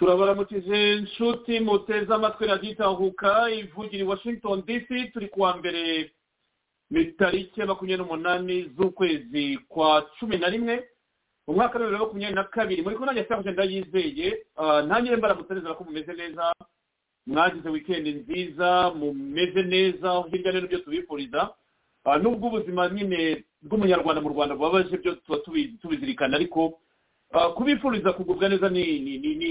turabaramukije inshuti muteze amatwi radiyo itahuka ivugira i washington dc turi kuwa mbere ni tariki ya makumyabiri n'umunani z'ukwezi kwa cumi na rimwe mu mwaka wa bibiri na makumyabiri na kabiri. Muri kunanya cyangwa ndayizeye ntangire mbaramutereza ko mumeze neza mwagize wikendi nziza mumeze neza hirya no hino tubifuriza. Nubwo ubuzima nyine bw'umunyarwanda mu rwanda bubabaje byo tuba tubizirikana ariko kubifuriza kugubwa neza ni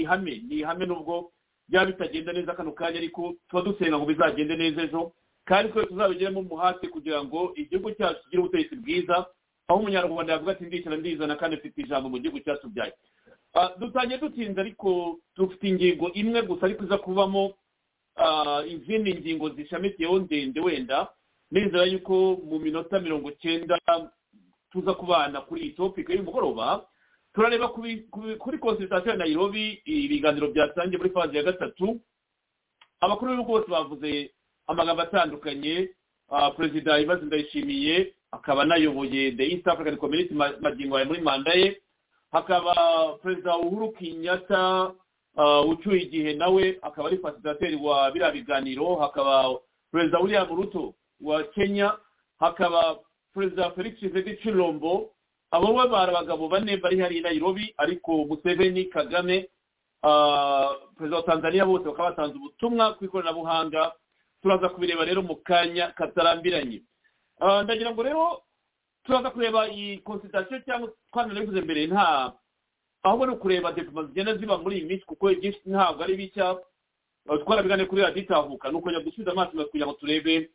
ihame ni ihame nubwo byaba bitagenda neza kano kanya ariko tuba dusenga ngo bizagende neza ejo. Kandi twe tuzabigiremo umuhate kugira ngo igihugu cyacu kigire ubutegetsi bwiza aho umunyarwanda yavuga ati ndicara ndizana kandi afite ijambo mu gihugu cyatubyaye dutangiye dutinze ariko dufite ingingo imwe gusa ariko iza kuvamo izindi ngingo zishamikiyeho ndende wenda nizera yuko mu minota mirongo cyenda tuza kubana kuri iyi topika y'umugoroba. Turareba kuri konsultation ya nairobi ibiganiro byatangiye muri faze ya gatatu. Abakuru b'ibihugu bose bavuze amagambo atandukanye perezida ibibazo ndayishimiye akaba anayoboye the east african community magingo yawe muri manda ye. Hakaba perezida uhuru kenyatta ucyuye igihe nawe akaba ari fasilitateri wa biriya biganiro. Hakaba perezida william ruto wa kenya. Hakaba perezida felix tshisekedi chilombo abo bo bari abagabo bane bari hariya i nairobi ariko museveni kagame perezida wa tanzania bose bakaba batanze ubutumwa ku ikoranabuhanga turaza kubireba rero mu kanya katarambiranye. Ndagira ngo rero turaza kureba iyi konsultation cyangwa twanabivuze mbere nta ahubwo ni ukureba depoma zigenda ziba muri iyi minsi kuko ibyinshi ntabwo ari bishya twarabiganire kuri radiyo itahuka. Ni ukongera gusubiza amaso kugira ngo turebe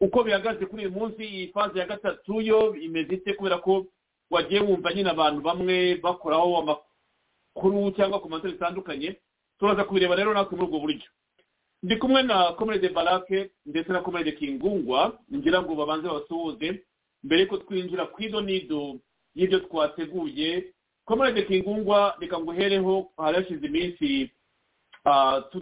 uko bihagaze kuri uyu munsi iyi faze ya gatatu yo imeze ite kubera ko wagiye wumva nyine abantu bamwe bakoraho amakuru cyangwa komantere zitandukanye turaza kubireba rero natwe muri ubwo buryo. Ndi kumwe na komerede barake ndetse na komerede kingungwa ngira ngo babanze babasuhuze mbere yuko twinjira ku ido n'ido y'ibyo twateguye. Komerede kingungwa reka nguhereho hari hashize iminsi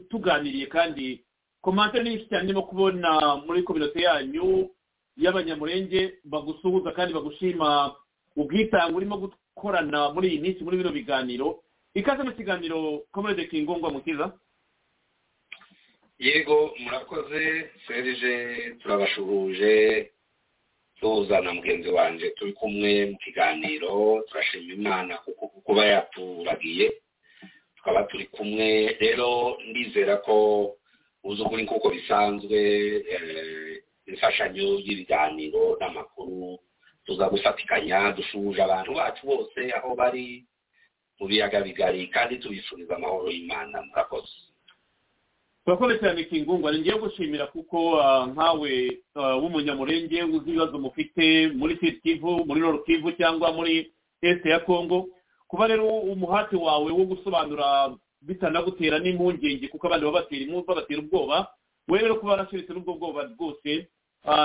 tuganiriye kandi komantere nyinshi cyane ndimo kubona muri kominote yanyu y'abanyamurenge bagusuhuza kandi bagushima ubwitange urimo gukorana muri iyi minsi muri bino biganiro. Ikaze mu kiganiro komerede kingungwa mukiza. Yego murakoze serije turabashuhuje tuzana mugenzi wanjye turi kumwe mu kiganiro turashima imana kuko kuba yaturagiye. Tukaba turi kumwe rero ndizera ko uzi ukuri nk'uko bisanzwe imfashanyo y'ibiganiro n'amakuru tuza gufatikanya dushuje abantu bacu bose aho bari mu biyaga bigari kandi tubifuriza amahoro y'imana murakoze turakoze cyane kingungwa ni ngiye gushimira kuko nkawe w'umunyamurenge uzi ibibazo mufite muri kivu muri kivu cyangwa muri este ya congo. Kuba rero umuhati wawe wo gusobanura bitanagutera n'impungenge kuko abandi baba batera impunzi babatera ubwoba wowe rero kuba warashiritse n'ubwo bwoba rwose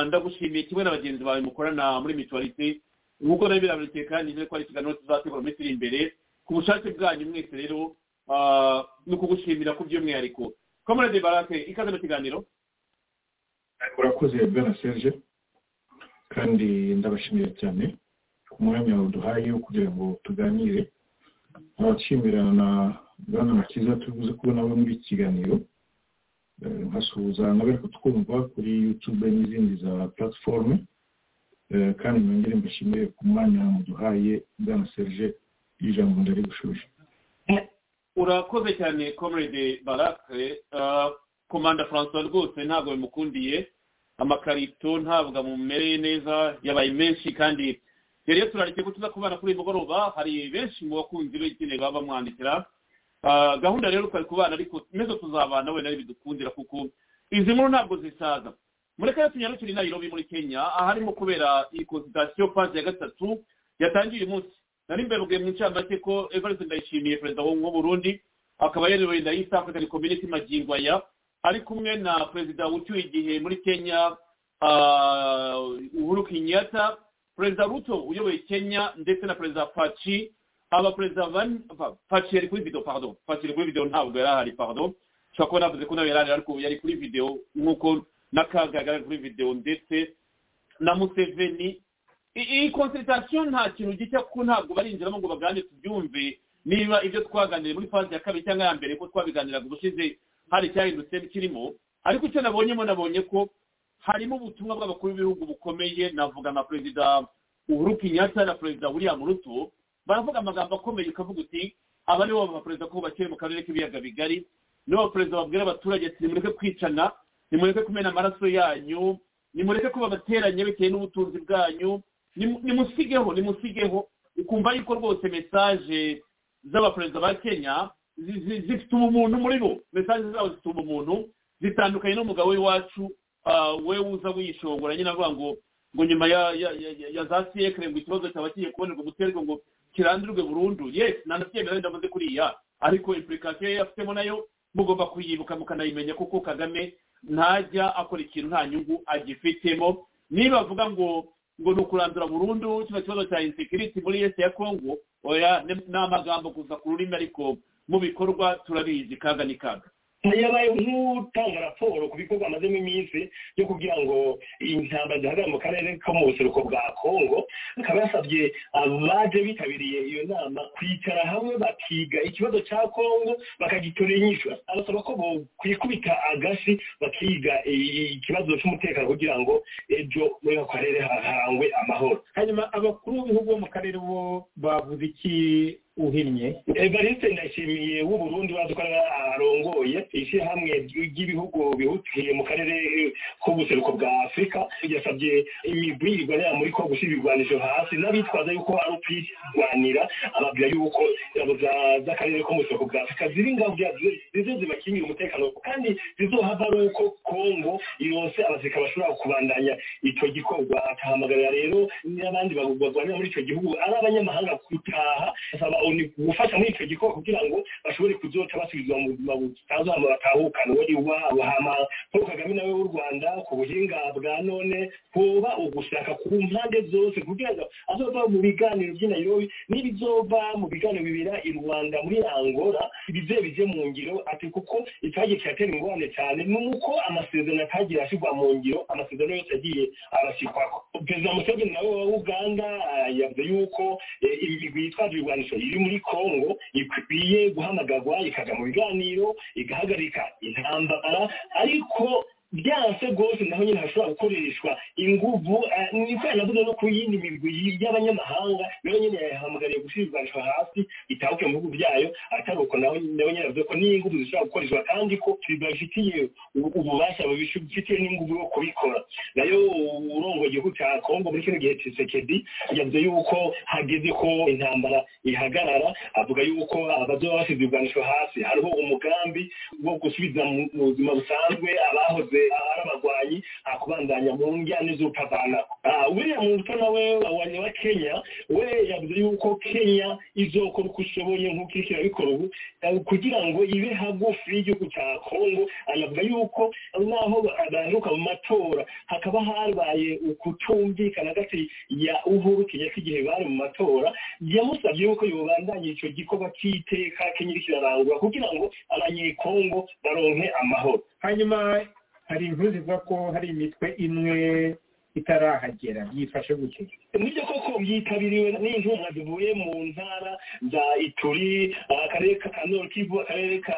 ndagushimiye kimwe na bagenzi bawe mukorana muri mituwarite nk'uko rero birabonekeye kandi nizere ko ari ikiganiro tuzategura iminsi iri imbere ku bushake bwanyu mwese rero ni ukugushimira ku by'umwihariko. Komerede barake ikaze mu kiganiro. Urakoze bwana serge kandi ndabashimira cyane ku mwanya waduhaye kugira ngo tuganire. Abashimira na bwana makiza tubuze kubona we muri iki kiganiro. Nkasuhuza n'abari kutwumva kuri yutube n'izindi za platiforume Eh, kandi nongere mbashimire ku mwanya muduhaye bwana serge ijambo ndari gushuje urakoze cyane comrade barake Ah, komanda francois rwose ntabwo bimukundiye amakarito ntabwo amumereye neza yabaye menshi kandi. Yari yaturarikiye ko tuza kubana kuri uyu mugoroba hari benshi mu bakunzi be nyine baba bamwandikira gahunda rero twari kubana ariko mezo tuzabana wenda bidukundira kuko izi nkuru ntabwo zisaza. Mureke tunyarukire nairobi muri kenya aharimo kubera iyi konsultation phase ya gatatu yatangiye uyu munsi. Nari mbebwe mu ncamake ko evariste ndayishimiye perezida w'u burundi akaba yayoboye inda y'east african community magingo aya ari kumwe na perezida ucyuye igihe muri kenya ah, uhuru kenyatta perezida ruto uyoboye kenya ndetse na perezida faci abaperezida bane pa- faci yari kuri video pardon faci yari kuri video ntabwo yari ahari pardon ushobora kuba navuze ko nawe yari ahari ariko yari kuri video nk'uko n'akaga yari kuri video ndetse na museveni iyi consultation nta kintu gishya kuko ntabwo barinjiramo ngo baganire tubyumve niba ibyo twaganiriye muri fase ya kabiri cyangwa ya mbere ko twabiganiraga ubushize hari icyahindutse kirimo ariko icyo nabonyemo nabonye ko harimo ubutumwa bw'abakuru b'ibihugu bukomeye navuga na perezida uhuru kenyatta na perezida william ruto baravuga amagambo akomeye ukavuga uti aba nibo baperezida ko bakiri mu karere k'ibiyaga bigari. Nibo baperezida babwira abaturage ati nimureke kwicana nimureke kumena amaraso yanyu nimureke ko babateranye bitewe n'ubutunzi bwanyu. Nimu- nimusigeho nimusigeho. Ukumva yuko rwose mesaje z'abaperezida ba kenya zi- zi- zifite ubumuntu muri bo. Mesaje zabo zifite ubumuntu zitandukanye n'umugabo w'iwacu ah, we uza wishongora nyine avuga ngo ngo nyuma ya za siyekire ngo ikibazo cyaba kigiye kubonerwa umuterwa ngo kirandurwe burundu. Yes nanabyemera wenda mvuze kuriya. Ariko implikasiyo ye afitemo na yo mugomba kuyibuka mukanayimenya kuko kagame ntajya akora ikintu nta nyungu agifitemo. Niba avuga ngo ngo ni ukurandura burundu kino kibazo cya insecurity muri yese ya congo oya ni amagambo gusa ku rurimi ariko mu bikorwa turabizi kaga ni kaga. Yabaye nk'utanga raporo ku bikorwa amazemo iminsi yo kugira ngo intambara zihagarare mu karere ko mu buseruko bwa kongo akaba yasabye abaje bitabiriye iyo nama kwicara hamwe bakiga ikibazo cya kongo bakagitorera inyishu. Arasaba ko kwikubita agasi bakiga ikibazo cy'umutekano kugira ngo ejo muri ako karere harangwe amahoro. Hanyuma abakuru b'ibihugu bo mu karere bo bavuze iki uhinnye evariste ndashimiye w'uburundi bazi ko arongoye ishyirahamwe ry'ibihugu bihutiye mu karere k'ubuseruko bwa afurika yasabye imigwi irwanira muri ko gushyira ibigwanisho hasi n'abitwaza yuko ari ukwirwanira. Ababwira yuko ingabo za- z'akarere ko mu buseruko bwa afurika ziri ngaho zize zibakingira umutekano kandi zizohava ari uko kongo yose abasirikare bashobora kubandanya icyo gikorwa. Akahamagarira rero n'abandi barwanira muri icyo gihugu ari abanyamahanga gutaha asaba oni gufasha muri icyo gikorwa kugira ngo bashobore kuzoca basubizwa mu buzima hama batahukana uwo iwabo hama paul kagame nawe w'u rwanda ku buhinga bwa none hoba ugushaka ku mpande zose kugira ngo azova mu biganiro by'i nairobi n'ibizova mu biganiro bibera i rwanda muri angola bize bije mu ngiro. Ati kuko itagiye kiratera ingorane cyane ni uko amasezerano atagiye ashyirwa mu ngiro amasezerano yose yagiye arashyirwako. Perezida museveni nawe wa uganda yavuze yuko eh, imigwi yitwaje ibigwanisho iri muri kongo ikwiye guhamagarwa ikajya mu biganiro igahagarika intambara ariko byanse rwose naho nyine hashobora gukoreshwa inguvu eh, niko yanavuze no ku yindi migwi y'abanyamahanga na yo nyine yahamagariye ibigwanisho hasi itahuke mu bihugu byayo atari uko naho nyine yavuze ko n'inguvu zishobora gukoreshwa kandi ko bibafitiye ubu- ububasha bifitiye n'inguvu yo kubikora. Nayo urongo igihugu cya kongo muri kino gihe tshisekedi yavuze yuko hageze ko intambara ihagarara avuga yuko abazoba bashyize ibigwanisho hasi. Hariho umugambi wo gusubiza mu mu buzima busanzwe abahoze ari abagwanyi akubandanya mu njyane z'utavana william ruto nawe wanye wa kenya we yavuze yuko kenya izokora uko ishoboye nk'uko iriko irabikora ubu. Eh, kugira ngo ibe hagufi y'igihugu cya kongo anavuga yuko naho baheruka mu matora. Hakaba habaye ukutumvikana hagati ya uhuru kenyatta igihe bari mu matora. Yamusabye yuko yobandanya ico gikorwa cy'iteka kenya iriko irarangura kugira ngo abanyekongo baronke amahoro. Hanyuma hari inkuru zivuga ko hari imitwe imwe itarahagera. Byifashe gute ni byo koko byitabiriwe n'intumwa zivuye mu ntara za ituri akarere ka nord kivu akarere ka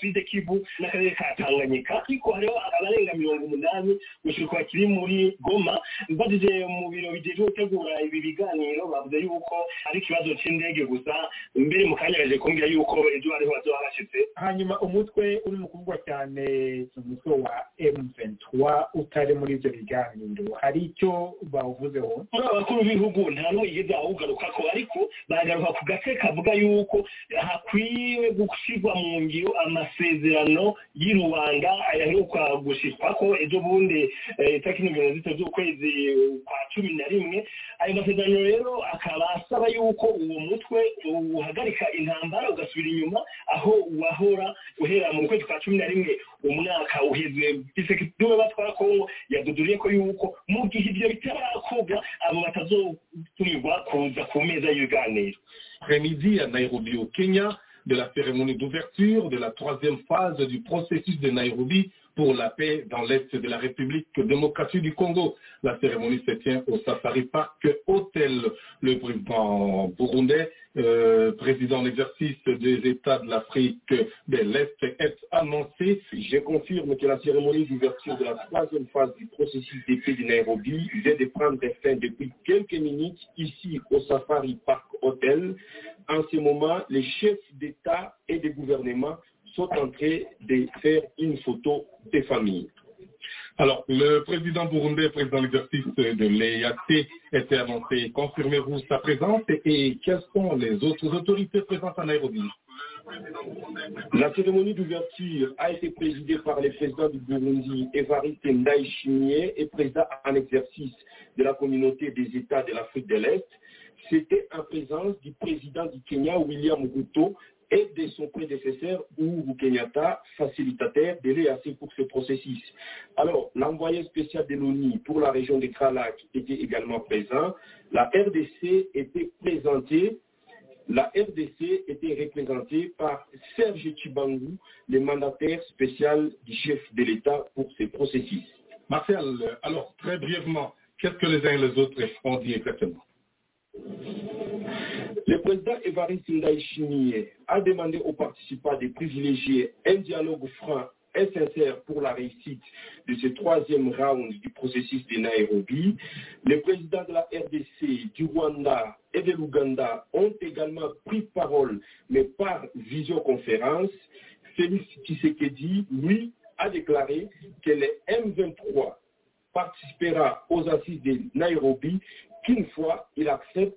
sud kivu n'akarere ka tanganyika. Ariko hariho abarenga mirongo umunani gushika kiri muri goma. Mbajije mu biro bijejwe gutegura ibi biganiro bavuze yuko ari ikibazo c'indege gusa. Mbere mu kanya gaje kumbwira yuko ejo hariho bazoba bashitse hanyuma umutwe uri mu kuvugwa cyane umutwe wa M23 utari muri ibyo biganiro. Hari icyo bawuvuzeho b'ibihugu nta n'umwe yigeze awugaruka ko ariko baragaruka ku gace kavuga yuko hakwiye gushyirwa mu ngiro amasezerano y'i rwanda ayaheruka gushikwa ko ejo bundi itariki mirongo zitatu z'ukwezi kwa cumi na rimwe ayo masezerano rero akaba asaba yuko uwo mutwe uhagarika intambara ugasubira inyuma aho wahora uhera mu kwezi kwa cumi na rimwe umwaka uheze. Isekitime batwara kongo yaduduriye ko yuko mu gihe ibyo bitarakorwa abo après-midi à Nairobi au Kenya de la cérémonie d'ouverture de la troisième phase du processus de Nairobi pour la paix dans l'Est de la République démocratique du Congo. La cérémonie se tient au Safari Park Hotel. Le président burundais, euh, président en exercice des États de l'Afrique de l'Est, est annoncé. Je confirme que la cérémonie d'ouverture de la troisième phase du processus paix de Nairobi vient de prendre fin depuis quelques minutes ici au Safari Park Hotel. En ce moment, les chefs d'État et de gouvernement sont en train de faire une photo des familles. Alors, le président burundais, président d'exercice de l'EAT, était annoncé. Confirmez-vous sa présence et quelles sont les autres autorités présentes à Nairobi? La cérémonie d'ouverture a été présidée par le président du Burundi, Evariste Ndayishimiye, et président en exercice de la communauté des États de l'Afrique de l'Est. C'était en présence du président du Kenya, William Ruto, et de son prédécesseur Uhuru Kenyatta, facilitateur de l'EAC pour ce processus. Alors, l'envoyé spécial de l'ONU pour la région de Kralak était également présent. La RDC était présentée, la RDC était représentée par Serge Chibangu, le mandataire spécial du chef de l'État pour ce processus. Marcel, alors très brièvement, qu'est-ce que les uns et les autres ont dit exactement? Le président Evariste Ndayishimiye a demandé aux participants de privilégier un dialogue franc et sincère pour la réussite de ce troisième round du processus de Nairobi. Les présidents de la RDC, du Rwanda et de l'Ouganda ont également pris parole, mais par visioconférence. Félix Tshisekedi, lui, a déclaré que le M23 participera aux assises de Nairobi qu'une fois il accepte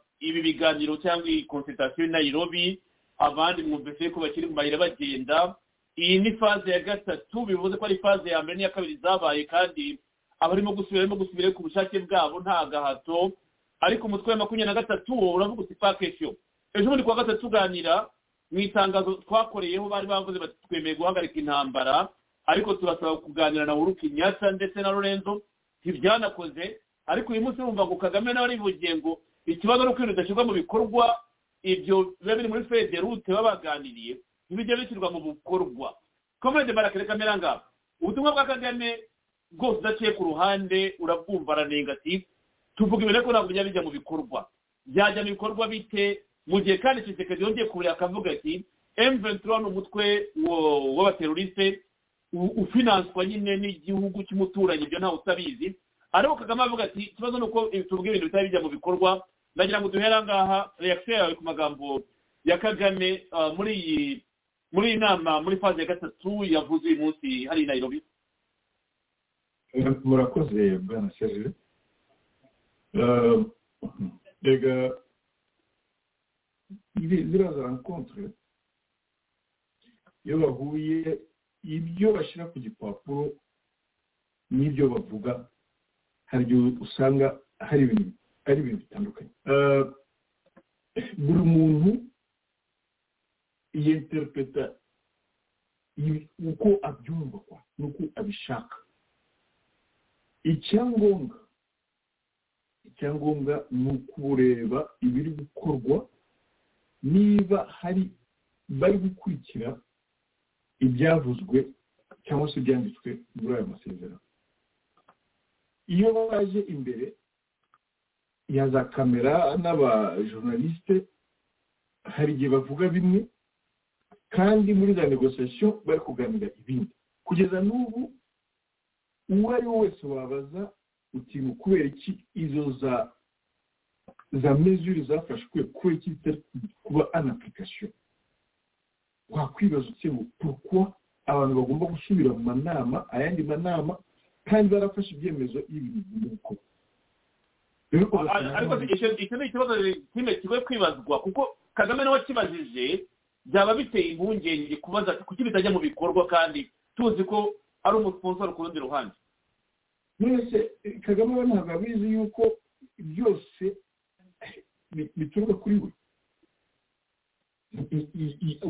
ibi biganiro cyangwa iyi konsultasiyo Nairobi abandi mwumvise ko bakiri mu mayira bagenda. Iyi ni faze ya gatatu bivuze ko ari faze ya mbere n'iya kabiri zabaye kandi abarimo gusubira barimo gusubira ku bushake bwabo nta gahato. Ariko umutwe wa makumyabiri na gatatu uravuga uti pakesiyo ejo bundi kuwa gatatu tuganira mu itangazo twakoreyeho bari bavuze bati twemeye guhagarika intambara. Ariko turasaba kuganira na Uhuru Kenyatta ndetse na Lorenzo. Ntibyanakoze. Ariko uyu munsi wumva ngo Kagame nawe arivugiye ngo ikibazo ni uko ibintu bidashyirwa mu bikorwa ibyo biba biri muri federute babaganiriye ntibijya bishyirwa mu bikorwa. Komede barakere kamera ngabo ubutumwa bwa kagame bwose udaciye ku ruhande urabwumva aranenga ati tuvuga ibintu ariko ntabwo bijya bijya mu bikorwa. Byajya mu bikorwa bite? Mu gihe kandi kisekedi yongeye kureba akavuga ati M23 ni umutwe w'abateroriste ufinanswa nyine n'igihugu cy'umuturanyi ibyo ntawe utabizi. Ariko kagame avuga ati ikibazo ni uko tuvuga ibintu bitari bijya mu bikorwa ndagira ngo duhere ngaha reaction yawe ku magambo ya kagame muri iyi muri iyi nama muri faze ya gatatu yavuze uyu munsi hari i nairobi. Murakoze bwana serge. Rega ziriya za rencontre iyo bahuye ibyo bashyira ku gipapuro n'ibyo bavuga. Hari igihe usanga hari ibintu ari ibintu bitandukanye buri muntu yinterpreta uko abyumva kwa n'uko abishaka. Icyangombwa icyangombwa ni ukureba ibiri gukorwa niba hari bari gukurikira ibyavuzwe cyangwa se ibyanditswe muri ayo masezerano. Iyo baje imbere ya za kamera n'abajournaliste hari igihe bavuga bimwe kandi muri za negosiyasiyo bari kuganira ibindi. Kugeza n'ubu uwo ari we wese wabaza ikintu kubera iki izo za za mesure zafashwe kubera iki kuba an application? Wakwibaza ngo pourquoi abantu bagomba gusubira mu manama ayandi manama? Kandi barafashe ibyemezo y'ibintu ugasanga ariko icyo ni ikibazo kimwe kigoye kwibazwa kuko kagame nawe akibajije byaba biteye impungenge kubaza kuki bitajya mu bikorwa kandi tuzi ko ari umusponsor ku rundi ruhande. Mwese kagame we ntabwo abizi yuko byose bi- bituruka kuri we.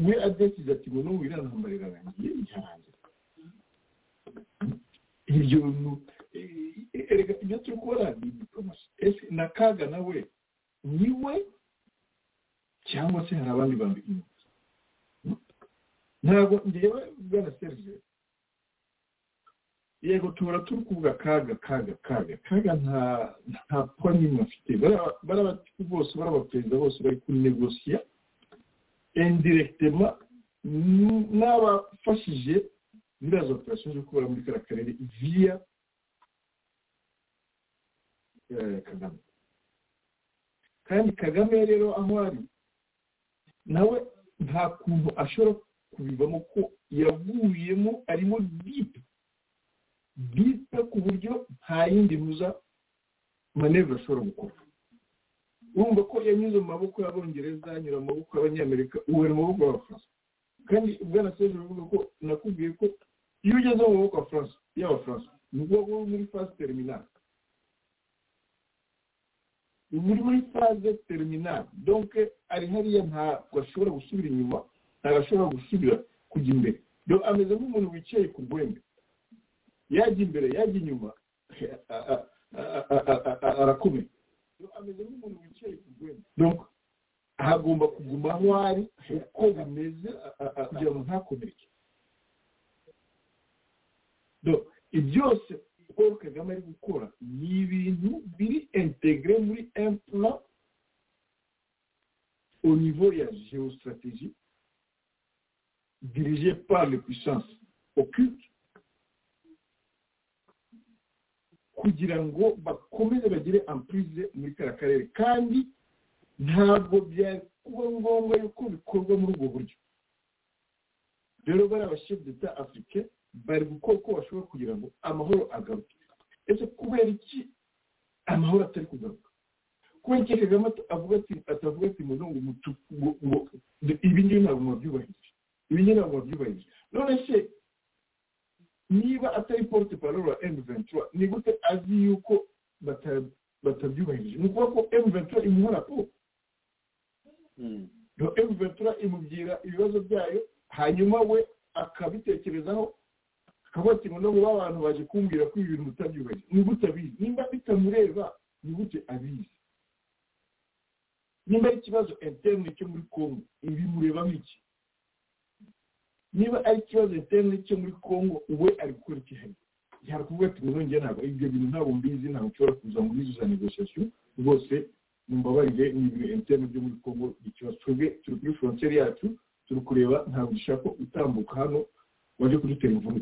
We adesize ati ngo n'ubu iriya ntambara irarangiye irarangira ibyo bintu erega ibyo turi kubona ni diplomasi ese na kaga nawe ni we cyangwa se hari abandi bantu inyuma? Ntabwo ngewe bwana serge. Yego tubura turi kuvuga kaga kaga kaga. Kaga nta nta poa n'imwe afite bariya batiku bose bariya baperezida bose bari kunegosiya indirectement n- n'abafashije ziriya za operasiyo zo kubera muri kariya karere eh, kagame. Kandi kagame rero aho ari nawe nta kuntu ashobora kubivamo ko yavuyemo arimo dipe dipe ku buryo nta yindi muza manevure ashobora gukora. Urumva ko yanyuze mu maboko y'abongereza anyura mu maboko y'abanyamerika ubu mu maboko y'abafaransa kandi bwana seje bivuga ko nakubwiye ko iyo ugeze mu maboko ya faransa y'abafaransa ni ukuvuga ko uri muri fase terminale. Uri muri faze terminale donc ari hariya ntabwo ashobora gusubira inyuma ntabwo ashobora gusubira kujya imbere. Ameze nk'umuntu wicaye ku rwembe. Yajya imbere yajya inyuma arakomeye. Ameze nk'umuntu wicaye ku rwembe. Hagomba kuguma aho ari uko bimeze kugira ngo ntakomereke. Donc ibyose paul kagame ari gukora un plan au niveau ya géostratégie dirigé par les puissances occultes kugira ngo bakomeze bagire bari gukora uko bashobora kugira ngo amahoro agaruke. Ese kubera iki amahoro atari kugaruka? Kubera iki kagame avuga ati atavuga ati ngo ngo ibi ngibi ntabwo mwabyubahirije. Ibi ngibi ntabwo mwabyubahirije. None se niba atari porte parole wa M23 ni gute azi yuko bata- batabyubahirije? Ni ukuvuga ko M23 imuha raporo Yo M23 imubwira ibibazo byayo hanyuma we akabitekerezaho akavuga ati ngo nabo abantu baje kumbwira ko ibi bintu mutabyubahirije ni gute abizi? Nimba bitamureba ni gute abizi? Nimba ari ikibazo interne cyo muri congo ibi mureba nk'iki niba ari ikibazo interne cyo muri congo we ari gukora ikihari yari kuvuga ati ngo nongeye ntabwo ibyo bintu ntabwo mbizi ntabwo nshobora kuza muri izo za negociation rwose mumbabarire ni ibintu interne byo muri congo ikibazo. Twebwe turi kuri frontiere yacu turi kureba ntabwo dushaka utambuka hano waje kudutera imvune.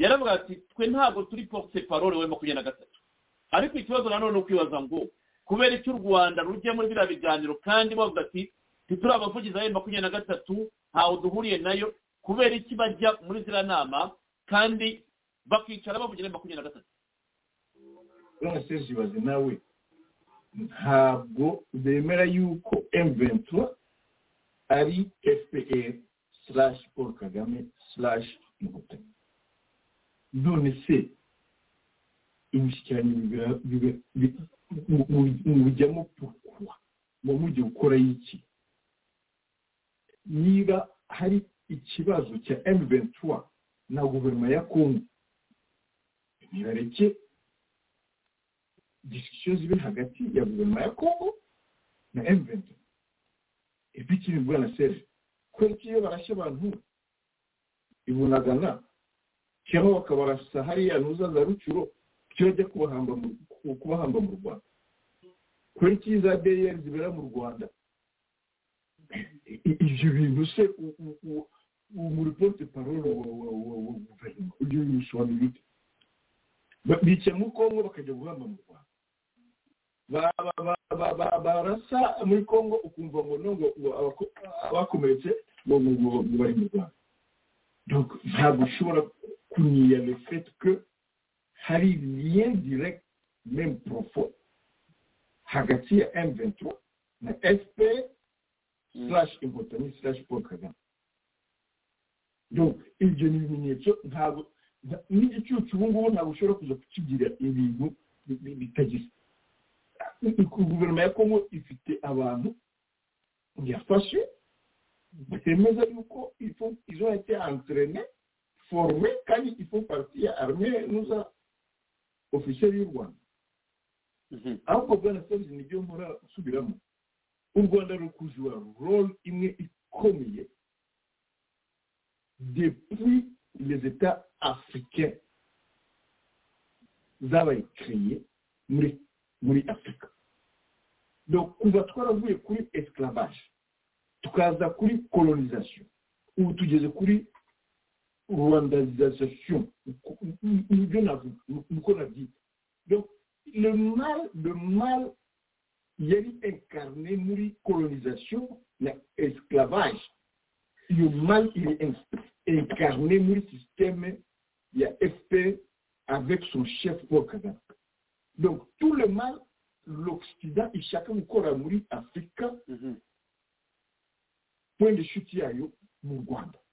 yaravuga ati twe ntabwo turi porte parole we makumyabiri na gatatu. Ariko ikibazo nanone ni ukwibaza ngo kubera icyo u rwanda rujya muri biriya biganiro kandi bavuga ati ntituri abavugizi ba makumyabiri na gatatu ntawe duhuriye na yo kubera iki bajya muri ziriya nama kandi bakicara bavugira makumyabiri na gatatu? Bwana serge ibaze nawe ntabwo bemera yuko m23 ari fpr slash paul kagame slash inkotanyi none se imishyikirano mubijyamo pourquoi muba mugiye gukora iki? Niba hari ikibazo cya m23 na guverinoma ya congo nibareke discussion zibe hagati ya guverinoma ya congo na m23 epi ikindi bwana serge kubera ko iyo barashye abantu ibunagana cyangwa bakabarasa hariya za rucuro bajya kubahamba mu rwanda. Kubera ko za dr zibera mu rwanda. Ibyo bintu se muri porte parole wa guverinoma ibyo bintu bisobanura Ba- bicaye muri kongo bakajya guhamba mu rwanda. Ba- ba- ba- ba- ba- barasa muri kongo ukumva ngo abako- abakomeretse ngo bari mu rwanda. Ntabwo ushobora kuniya le fait que hari lien direct même profond hagati ya m23 na fpr slash inkotanyi slash paul kagame donc ibyo ni ibimenyetso ntabwo nta- n'igicucu ubu ngubu ntabwo ushobora kuza kukigira ibintu bi- bi- bitagize guverinoma ya kongo ifite abantu yafashe bemeza yuko il faut ils ont été entraînés formés kandi il faut partie ya armée nuza officiel y'u rwanda ahubwo bwana serge ni byo nkora nsubiramo u rwanda ruri kujura role imwe ikomeye depuis les états africains. Zabaye créé muri muri afurika donc kuva twaravuye kuri esclavage. Tukaza kuri colonisation. Ubu tugeze kuri rwandisation ni byo navuga niko nabyita donc le mal le mal yari incarné muri colonisation na esclavage iyo mal il est incarné muri système ya fpr avec son chef paul kagame donc tout le mal l'occident ishaka gukora muri afurika point de chute yayo mu rwanda donc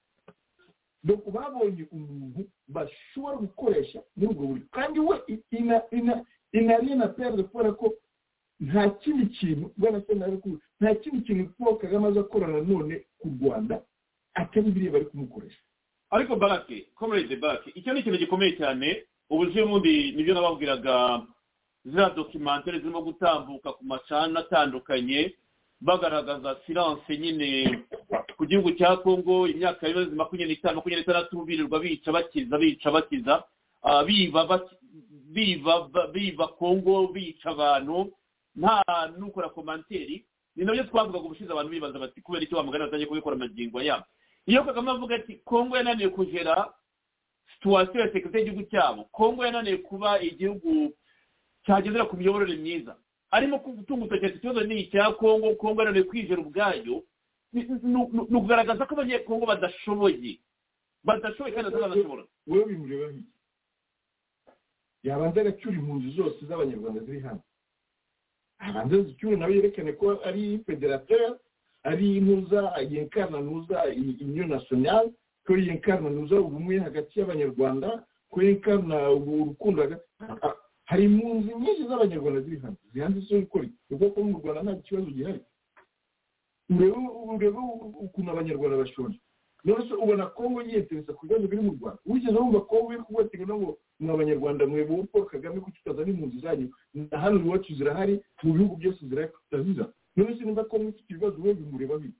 babonye umuntu bashobora gukoresha muri ubwo buryo kandi we ina ina inari na perde kubera ko nta kindi kintu nta kindi kintu paul kagame aza akora nanone ku rwanda atari biriya bari kumukoresha ariko barake comrade barake icyo ni ikintu gikomeye cyane uburyo bundi ni byo nababwiraga ziriya dokimantere zirimo gutambuka ku macana atandukanye bagaragaza siranse nyine ku gihugu cya kongo imyaka y'ibibazo makumyabiri n'itanu makumyabiri n'itandatu birirwa bica bakiza bica bakiza. Ah, biba kongo bica abantu. Nta n'ukora komanteri ni na byo twavugaga ubushize abantu bibaza bati kubera icyo wamugana batangiye kubikora amagingo yabo. Iyo kagame avuga ati kongo yananiwe kugera situwasiyo ya sekirite y'igihugu cyabo. Kongo yananiwe kuba igihugu cyagendera ku miyoborere myiza. Arimo gutunga urutoki ikibazo ni icya kongo kongo yananiwe kwijera ubwayo. Ni ukugaragaza ko abanyekongo badashoboye. Badashoboye kandi batazanashobora wowe bimureba nk'iki yabanza agacyura impunzi zose z'abanyarwanda ziri hano. Abanza zicyure nawe yerekane ko ari federateur ari ntuza yenkarna ntuza union nationale ko yenkarna ntuza ubumwe hagati y'abanyarwanda ko yenkarna urukundo hari impunzi nyinshi z'abanyarwanda ziri hano. Zihanze zo gukora iki ubwo ko mu rwanda nta kibazo gihari. Urebe ukuntu abanyarwanda none se ubona kongo yiyetereza ku bibazo biri mu rwanda? Wigeze wumva kongo iri kubatinga no ngo mwe abanyarwanda mwebwe paul kagame kuki utazana impunzi zanyu. Na hano iwacu zirahari mu bihugu byose ziraziza none se nimba kongo ifite ibibazo we bimureba bibi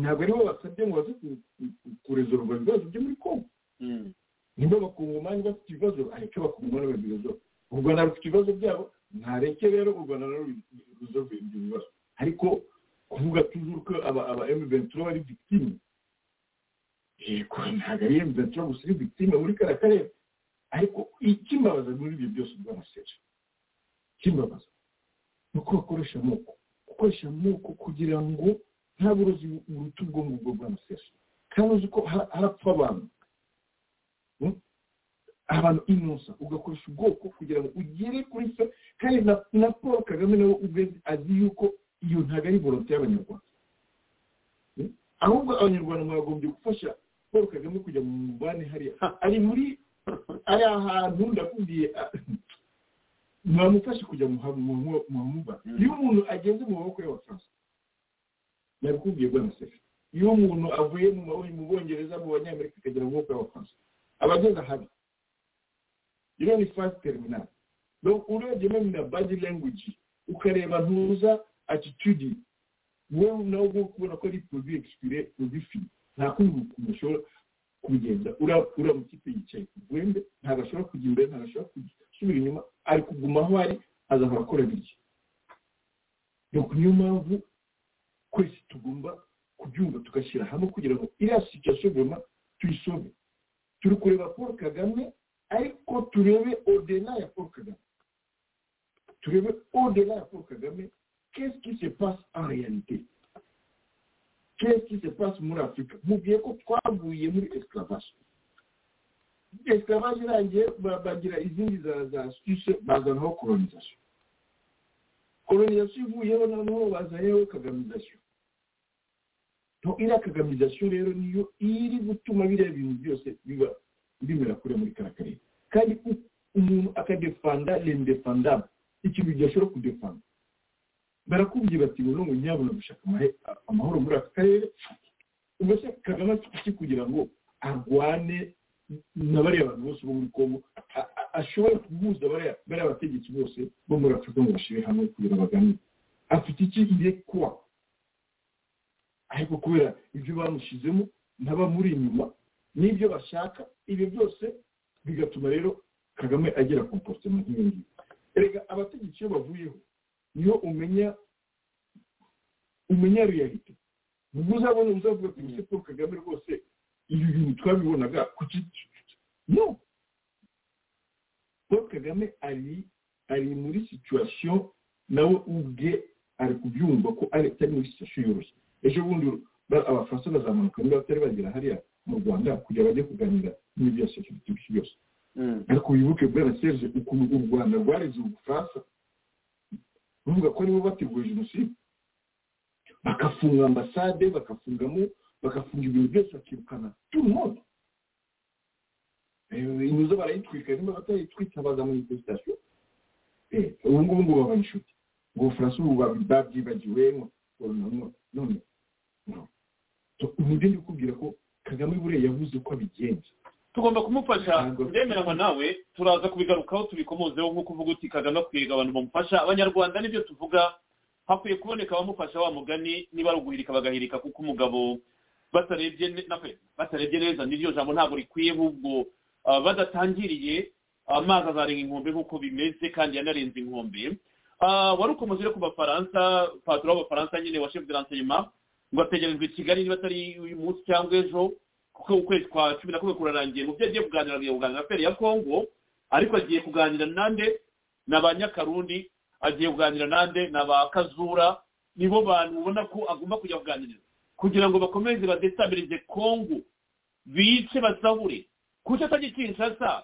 ntabwo ari bo basabye ngo baze ku- ku- kurezorwa ibibazo byo muri kongo nimba abakongomani bafite ibibazo areke abakongomani ibibazo u rwanda rufite ibibazo byabo ntareke rero u rwanda naro ruzove ibyo bibazo. Ariko kuvuga tujuru ko aba aba M23 ari victime. Yego ntabwo ari M23 gusa ari victime muri kariya karere ariko ikimbabaza muri ibyo byose bw'amaseje ikimbabaza ni uko bakoresha amoko. Gukoresha amoko kugira ngo nta burozi buruta ubwo ngubwo bw'amaseje kandi uzi ko ha- harapfa abantu. Abantu inosa. Ugakoresha ubwoko kugira ngo ugere kuri se. Kandi na paul kagame nawe ubwe azi yuko iyo ntabwo ari volonte y'abanyarwanda ahubwo abanyarwanda mwagombye gufasha paul kagame kujya mu mubane hariya. Ari muri ari ahantu ndakubwiye mwamufashe kujya mu mubane. Iyo umuntu ageze mu maboko y'abafaransa nabikubwiye bwa musefe iyo umuntu avuye mu bwongereza mu banyamerika akagera mu maboko y'abafaransa aba ageze ahabi iyo ni fasi tereminali urebye na badi language ukareba ntuza attitude wowe nawe ubwo kubona ko ari produit expire produit fini nta kundi ushobora kubigenza uriya mu kipe yicaye ku rwembe ntabwo ashobora kujya imbere ntabwo ashobora gusubira inyuma ari kuguma aho ari azahora akora birya niyo mpamvu twese tugomba kubyumva tugashyira hamwe kugira ngo iriya situation vema tuyisove turi kureba paul kagame ariko turebe odela ya paul kagame. Turebe odela ya paul kagame qu'est-ce qui se passe en réalité qu'est-ce qui se passe muri afurika mubwiye ko twavuye muri esclavage esclavage irangiye bagira izindi za suisse bazanaho colonisation colonisation ivuyeho noneho bazanyeho kagamisation iriya kagamisation rero niyo iri gutuma biriya bintu byose biba bimera kure muri kariya karere kandi umuntu akadefanda l'indefendable ikintu gidashobora kudefanda barakubwira bati ngo ngo nyabona gushaka amahoro muri aka karere. Se kagame afite kugira ngo arwane na bariya bantu bose bo muri kongo? Ashobore guhuza bariya bategetsi bose bo muri afurika ngo bashyire hamwe kugira ngo baganire afite iki ire kuba ariko kubera ibyo bamushyizemo n'abamuri inyuma n'ibyo bashaka ibyo byose bigatuma rero kagame agera ku mpositema nk'iyo ngiyo erega abategetsi iyo bavuyeho niyo umenya umenya realite ubwo uzabona uzavuga ati ese paul kagame rwose ibi bintu twabibonaga kuki no! Paul kagame ari ari muri situation nawe ubwe ari kubyumva ko ari atari muri situation yoroshye. Ejo bundi abafaransa bazamanuka niba batari bagera hariya mu rwanda kugira bajye kuganira n'ibyo security byose ariko wibuke bwana serge ukuntu u rwanda rwareze ubufaransa bavuga ko ari bo bateguye jenoside. Bakafunga ambasade bakafungamo bagafunga ibintu byose bakirukana turumodo inyuzo barayitwika niba batayitwika baza mu manifestation. Ubu ngubu ngo babaye inshuti. Ngo ubufaransa ubu babyibagiwe none umugeni ukubwira ko kagame buriya yavuze ko abigenza. Tugomba kumufasha ndemeranywa nawe turaza kubigarukaho tubikomozeho nk'uko uvuga uti kagame akwiye abantu bamufasha. Abanyarwanda ni byo tuvuga hakwiye kuboneka abamufasha wa mugani niba ari uguhirika bagahirika kuko umugabo batarebye batarebye neza. N'iryo jambo ntabwo rikwiye ahubwo badatangiriye amazi azarenga inkombe nk'uko bimeze kandi yanarenze inkombe. Wari ukomeje ku bafaransa paturo w'abafaransa nyine wa chef de renseignement ngo ategerezwe i kigali niba atari uyu munsi cyangwa ejo. Ukwezi kwa cumi na kumwe kurarangiye. Mu byo agiye kuganira agiye kuganira na feri ya kongo ariko agiye kuganira nande na ba nyakarundi agiye kuganira nande na ba kazura nibo bantu ubona ko agomba kujya kuganiriza kugira ngo bakomeze badestabirize kongo bice basahure kuki atajya kinshasa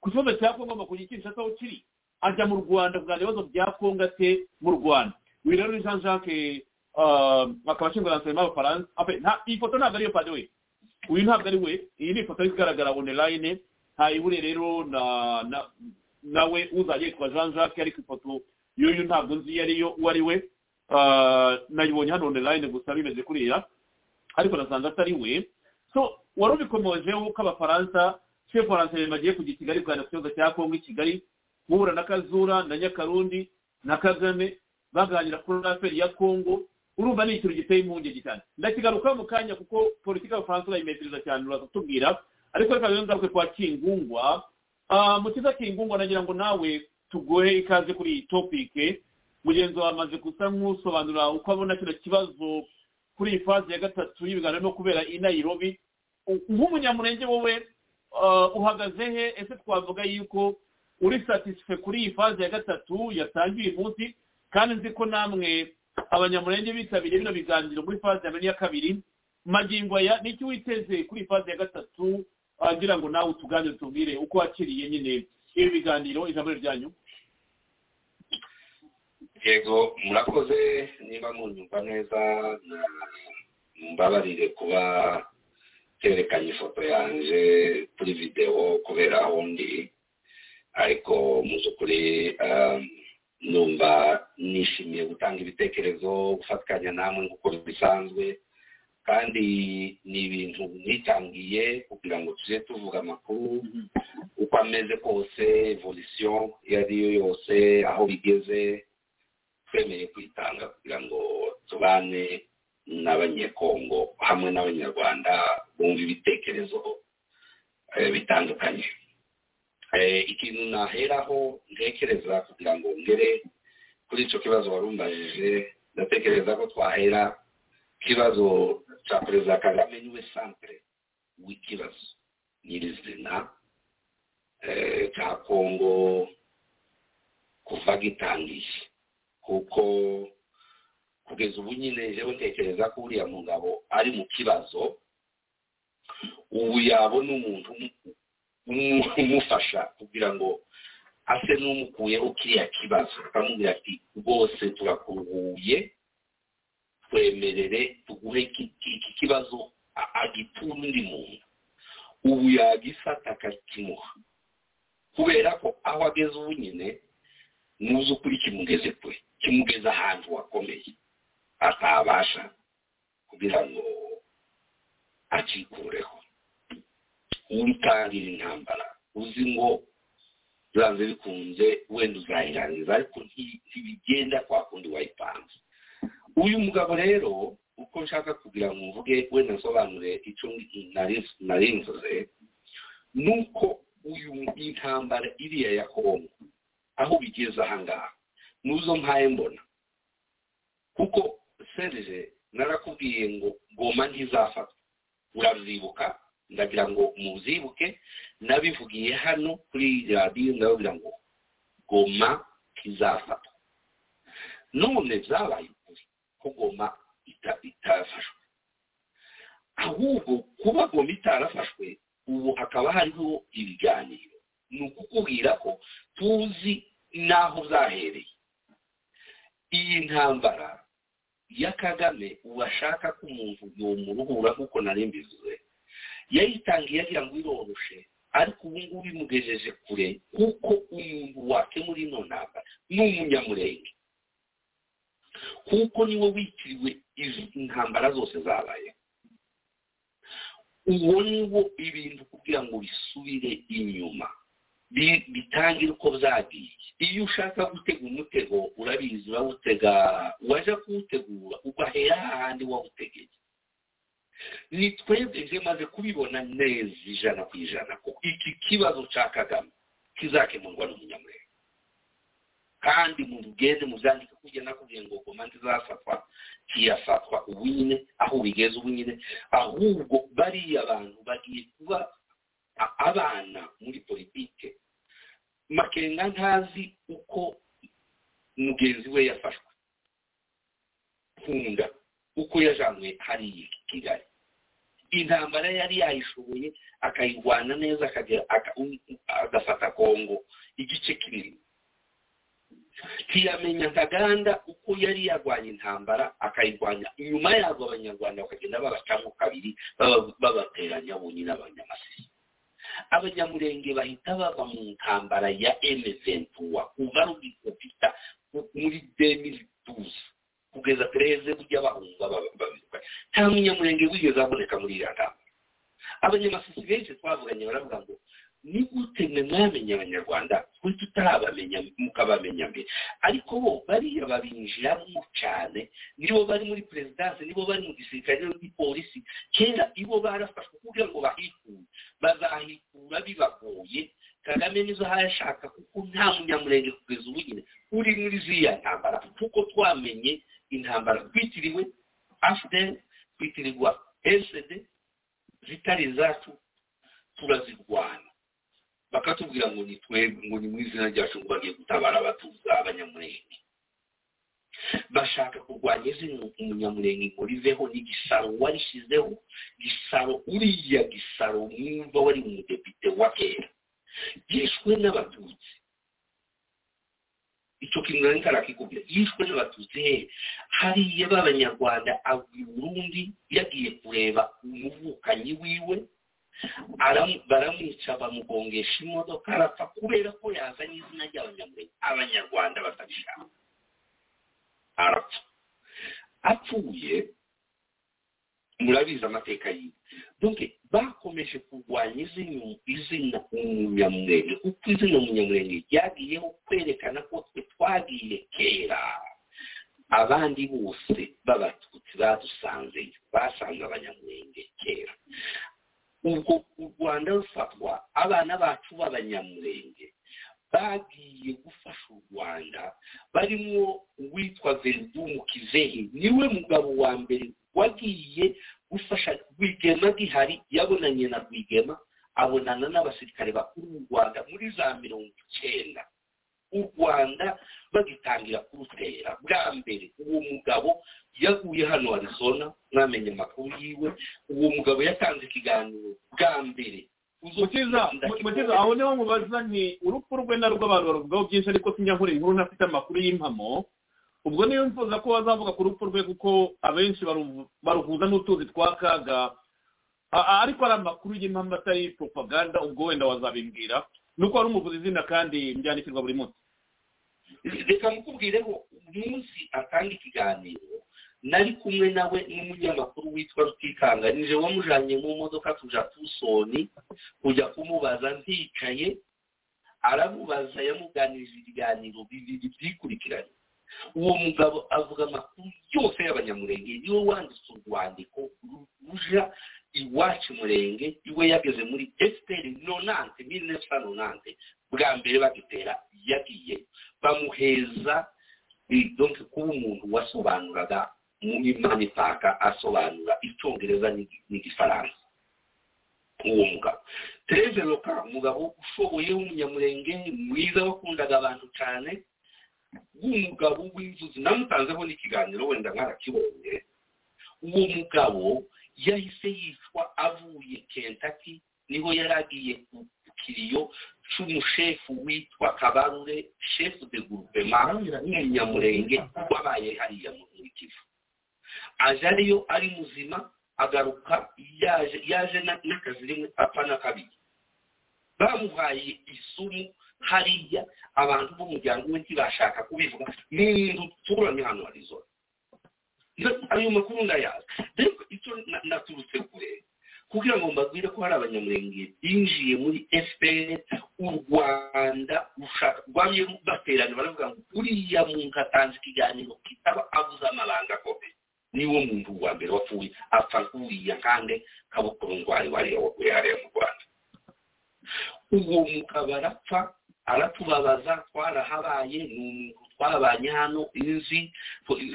ku kibazo cya kongo ngo kujya kinshasa aho kiri ajya mu rwanda kuganira ibibazo bya kongo ate mu rwanda. Uyu rero ni jean jacques akaba ashinzwe ransayima y'abafaransa iyi foto ntabwo ariyo pade we uyu ntabwo ari we. Iyi ni ifoto igaragara online ntayibure rero nawe uzajya yitwa jean jacques ariko ifoto y'uyu ntabwo nzi iyo ariyo uwo ari we. Nayibonye hano online gusa bimeze kuriya. Ariko nasanze atari we. So wari ubikomojeho ko abafaransa chef faransa bagiye kujya i kigali kuganira ku kibazo cya kongo i kigali guhura na kazura na nyakarundi na kagame baganira kuri raferi ya kongo urumva ni ikintu giteye impungenge cyane. Ndakigaruka mu kanya kuko politiki y'abafaransa urayimetereza cyane uraza kutubwira ariko reka rero ngaruke kwa kingungwa. Mu kiza kingungwa nagira ngo nawe tugohe ikaze kuri iyi topike mugenzi wawe amaze gusa nk'usobanura uko abona kino kibazo kuri iyi faze ya gatatu y'ibiganiro no kubera i nairobi. Nk'umunyamurenge wowe uhagaze he? Ese twavuga yuko uri satisfe kuri iyi faze ya gatatu? Yatangiye uyu munsi? Kandi nzi ko namwe abanyamurenge bitabiriye bino biganiro muri faze ya mbere n'iya kabiri. Magingo aya n'icyo witeze kuri faze ya gatatu? Agira ngo nawe utuganire tubwire uko wakiriye nyine ibi biganiro ijambo ryanyu. Yego murakoze niba munyumva neza mbabarire kuba terekanye ifoto yanjye kuri videwo kubera aho ndi. Ariko mu by'ukuri numva nishimiye gutanga ibitekerezo gufatikanya namwe nk'uko bisanzwe kandi ni ibintu mwitangiye kugira ngo tujye tuvuga amakuru uko ameze kose evolisiyo iyo ari yo yose aho bigeze twemeye kwitanga kugira ngo tubane n'abanyekongo hamwe n'abanyarwanda bumva ibitekerezo bitandukanye. Ikintu naheraho ntekereza kugira ngo ngere kuri icyo kibazo warumbajije ndatekereza ko twahera ikibazo cya perezida kagame ni we santere w'ikibazo. Nyirizina cya kongo kuva gitangiye. Kuko kugeza ubu nyine jewe ntekereza ko uriya mugabo ari mu kibazo ubu yabona umuntu umufasha kugira ngo ase n'umukuyeho kiriya kibazo akamubwira ati rwose turakuruhuye twemerere tuguhe iki kibazo agitura undi muntu ubu yagifata akakimuha kubera ko aho ageze ubu nyine nuzi ukuri kimugeze kure kimugeze ahantu hakomeye atabasha kugira ngo akikureho utangira intambara uzi ngo biranze bikunze wenda uzayirangiza ariko ntibigenda kwa kundi wayipanze uyu mugabo rero uko nshaka kugira ngo mvuge wenda nsobanure icyo nari ni uko uyu intambara iriya ya kongo aho bigeze ahangaha nuzo mpaye mbona. Kuko serije narakubwiye ngo goma ntizafatwa urabyibuka ndagira ngo muzibuke nabivugiye hano kuri radiyo ndababwira ngo goma ntizafatwa none byabaye ukuri ko goma itarafashwe. Ahubwo kuba goma itarafashwe ubu hakaba hariho ibiganiro. Ni ukukubwira ko tuzi n'aho zahereye. Iyi ntambara ya kagame uwashaka ko umuntu yomuruhura nk'uko nari yayitangiye agira ngo iroroshe ariko ubu ngubu imugejeje kure kuko umuntu wakemura ino ntambara ni umunyamurenge kuko ni we witiriwe izi ntambara zose zabaye. Uwo ni wo ibintu kugira ngo bisubire inyuma bitangire uko byagiye. Iyo ushaka gutega umutego urabizi urawutega waje kuwutegura ugahera ahandi wawutegeye. Ni twebwe maze kubibona neza ijana ku ijana ko iki kibazo cya kagame kizakemurwa n'umunyamurenge kandi mugende mubyandike kujya nakubwiye ngo goma ntizafatwa kiyafatwa ubu nyine aho bigeze ubu nyine ahubwo bariya bantu bagiye kuba abana muri politike. Makenga ntazi uko mugenzi we yafashwe. Nkunda. Uko yajanywe hariya kigali intambara yari yayishoboye akayirwana neza agafata kongo igice kinini. Ntiyamenya ntaganda uko yari yarwanya intambara akayirwanya. Inyuma yabo abanyarwanda bakagenda babacamo kabiri babateranya bonyine abanyamasisi abanyamurenge bahita bava mu ntambara ya emeventuwa kuva rugikubita muri demiri tuzi kugeza pereze bujya bahunga babiruka nta munyamurenge wigeze aboneka muri iriya ntambara abanyamasisi benshi twavuganye baravuga ngo ni gute mwe mwamenya abanyarwanda? Twe tutarabamenya mukabamenya mbere ariko bo bariya babinjiramo cyane nibo bari muri perezidansi nibo bari mu gisirikare no muri polisi. Kera ibo barafashwe kugira ngo bahikure. Bazahikura bibagoye. Kagame nizo hashaka kuko nta munyamurenge kugeza ubu nyine. Uri muri ziriya ntambara kuko twamenye intambara twitiriwe afudeni twitirirwa esede zitari izacu turazirwana. Bakatubwira ngo ni twebwe ngo ni mu izina ryacu ngo bagiye gutabara abatuza abanyamurenge bashaka kurwanya izina umunyamurenge ngo riveho n'igisaro warishyizeho gisaro uriya gisaro mwumva wari umudepite wa kera. Yishwe n'abatutsi. Icyo nari karakikubwira yishwe n'abatutsi he hariya b'abanyarwanda avuye i burundi yagiye kureba umuvukanyi wiwe aram- baramwica bamugongesha imodoka arapfa kubera ko yazanye izina ry'abanyamurenge abanyarwanda batabishaka arapfa. Apfuye murabizi amateka yiwe bakomeje kurwanya izina umunyamurenge kuko izina umunyamurenge ryagiyeho kwerekana ko twe twagiye kera. Abandi bose b'abatutsi badusanzeyo basanze abanyamurenge kera. Ubwo u rwanda rufatwa abana bacu b'abanyamurenge bagiye gufasha u rwanda barimo uwitwa veridumu kizehe ni we mugabo wa mbere wagiye gufasha rwigema gihari yabonanye na rwigema abonana n'abasirikare bakuru b'u rwanda muri za mirongo icyenda. U rwanda bagitangira kurutera bwa mbere. Uwo mugabo yaguye hano arizona mwamenye amakuru yiwe uwo mugabo yatanze ikiganiro bwa mbere. Mukiza aho ni ho mubaza ni urupfu rwe na rwo abantu baruvugaho byinshi ariko sinjya inkuru ntafite amakuru y'impamo. Ubwo niyo mfuza ko bazavuga ku rupfu rwe kuko abenshi baruhuza n'utuzi twa kaga ariko ari amakuru y'impamo atari propaganda ubwo wenda wazabimbwira nuko wari umuvuza izina kandi byandikirwa buri munsi. Reka mukubwireho umunsi atanga ikiganiro nari kumwe nawe n'umunyamakuru witwa rutikanga. Nije wamujanye mu modoka tuja tusoni kujya kumubaza. Nticaye aramubaza yamuganirije ibiganiro bibiri byikurikiranye. Uwo mugabo avuga amakuru yose y'abanyamurenge. Niwe wanditse urwandiko ru- ruja iwacu murenge iwe yageze muri fpr nonante mille neuf cent nonante. Bwa mbere bagitera yagiye. Bamuheza donc kuba umuntu wasobanuraga muri manipaka asobanura icyongereza n'igi- n'igifaransa. Uwo mugabo. Tereze loka umugabo ushoboye w'umunyamurenge mwiza wakundaga abantu cyane w'umugabo w'inzuzi namutanzeho n'ikiganiro wenda mwarakibonye uwo mugabo yahise yicwa avuye kentaki ni ho yari agiye ku kiriyo cy'umushefu witwa kabarure shefu de gurupema w'umunyamurenge wabaye hariya mu- kivu. Aje ariyo ari muzima agaruka yaje yaje na- n'akazi rimwe apfa na kabiri. Bamuhaye isumu hariya abantu b'umuryango we ntibashaka kubivuga ni duturanye hano arizona ayo makuru ndayazi. Rero icyo na- naturutse kure kugira ngo mbabwire ko hari abanyamurenge binjiye muri fpr u rwanda rushaka rwamye baterana baravuga ngo uriya muntu atanze ikiganiro kitaba avuze amabanga akomeye niwo muntu wa mbere wapfuye apfa kuriya kandi kabukuru ndwari wariya waguye hariya mu rwanda. Uwo mugabo arapfa aratubabaza twarahabaye ni umuntu twabanye hano inzi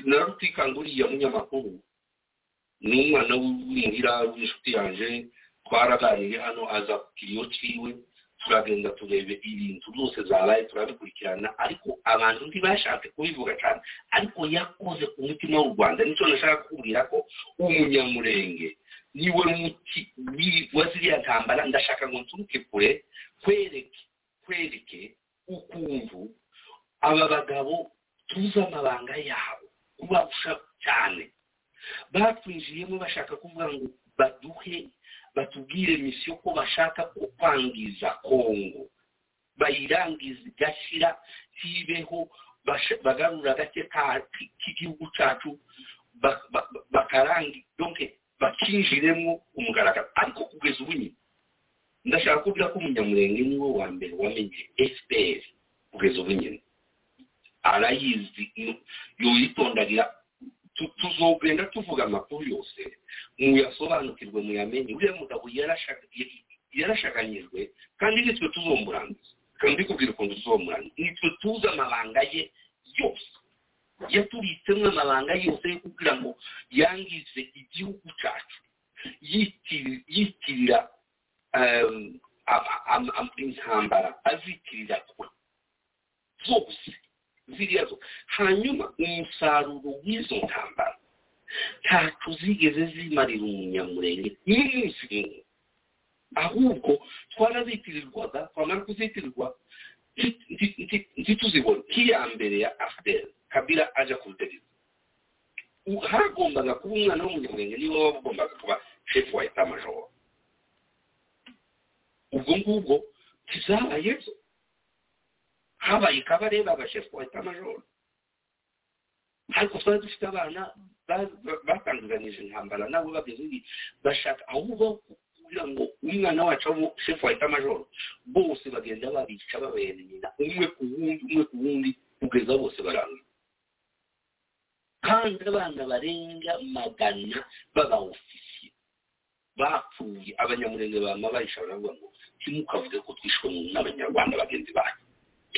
narutikanga uriya munyamakuru ni umwana w'imuhira w'inshuti yanjye twaraganiriye hano aza ku kiriyo ciwe turagenda turebe ibintu byose zabaye turabikurikirana. Ariko abantu ntibashatse kubivuga cyane ariko yakoze ku mutima w'u rwanda ni cyo nashaka kukubwira ko umunyamurenge ni we muti w'i- wa ziriya ntambara ndashaka ngo nturuke kure kwereke kwereke ukuntu aba bagabo tuzi amabanga yabo kubarusha cyane. Batwinjiyemo bashaka kuvuga ngo baduhe batubwire misiyo ko bashaka kwangiza kongo bayirangiza igashira basha- bagarura agace k'igihugu cyacu ba- ba- ba- bakarangi bakinjiremo umugaragaro ariko kugeza ubu nyine ndashaka kuvuga ko umunyamurenge ni we wa mbere wamenye fpr kugeza ubu nyine arayizi Tu- tuzogenda tuvuga amakuru yose muyasobanukirwe muyamenye. Uriya mugabo yarashaganyijwe kandi nitwe tuzomurangiza kandi mbikubwira ukuntu tuzomurangiza nitwe tuzi amabanga ye yose. Yatubitsemo amabanga yose yo kugira ngo yangize igihugu cyacu yitiri- yitirira intambara azitirira kure zose ziriya zo hanyuma umusaruro w'izo ntambara. Ntacu zigeze zimarira umunyamurenge. N'umunsi n'umwe ahubwo twarazitirirwaga twamara kuzitirirwa ntituzibone. Nk'iya mbere ya afudeli kabira aja ku butegetsi hagombaga kuba umwana w'umunyamurenge ni we waba ugombaga kuba shefu wa eta majoro ubwo ngubwo ntizabaye zo habaye kabareba abashefu wa eta majoro ariko twari dufite abana batangizanyije intambara nabo ibi. Bashaka ahubwo kugira ngo umwana wacu abo shefu wa eta majoro bose bagenda babica babera nyina. Umwe ku wundi umwe ku wundi kugeza bose barangiye kandi abana barenga magana b'abaofisiye bapfuye abanyamurenge bama bahisha baravuga ngo ntimukavuge ko twishwe n'abanyarwanda bagenzi bacu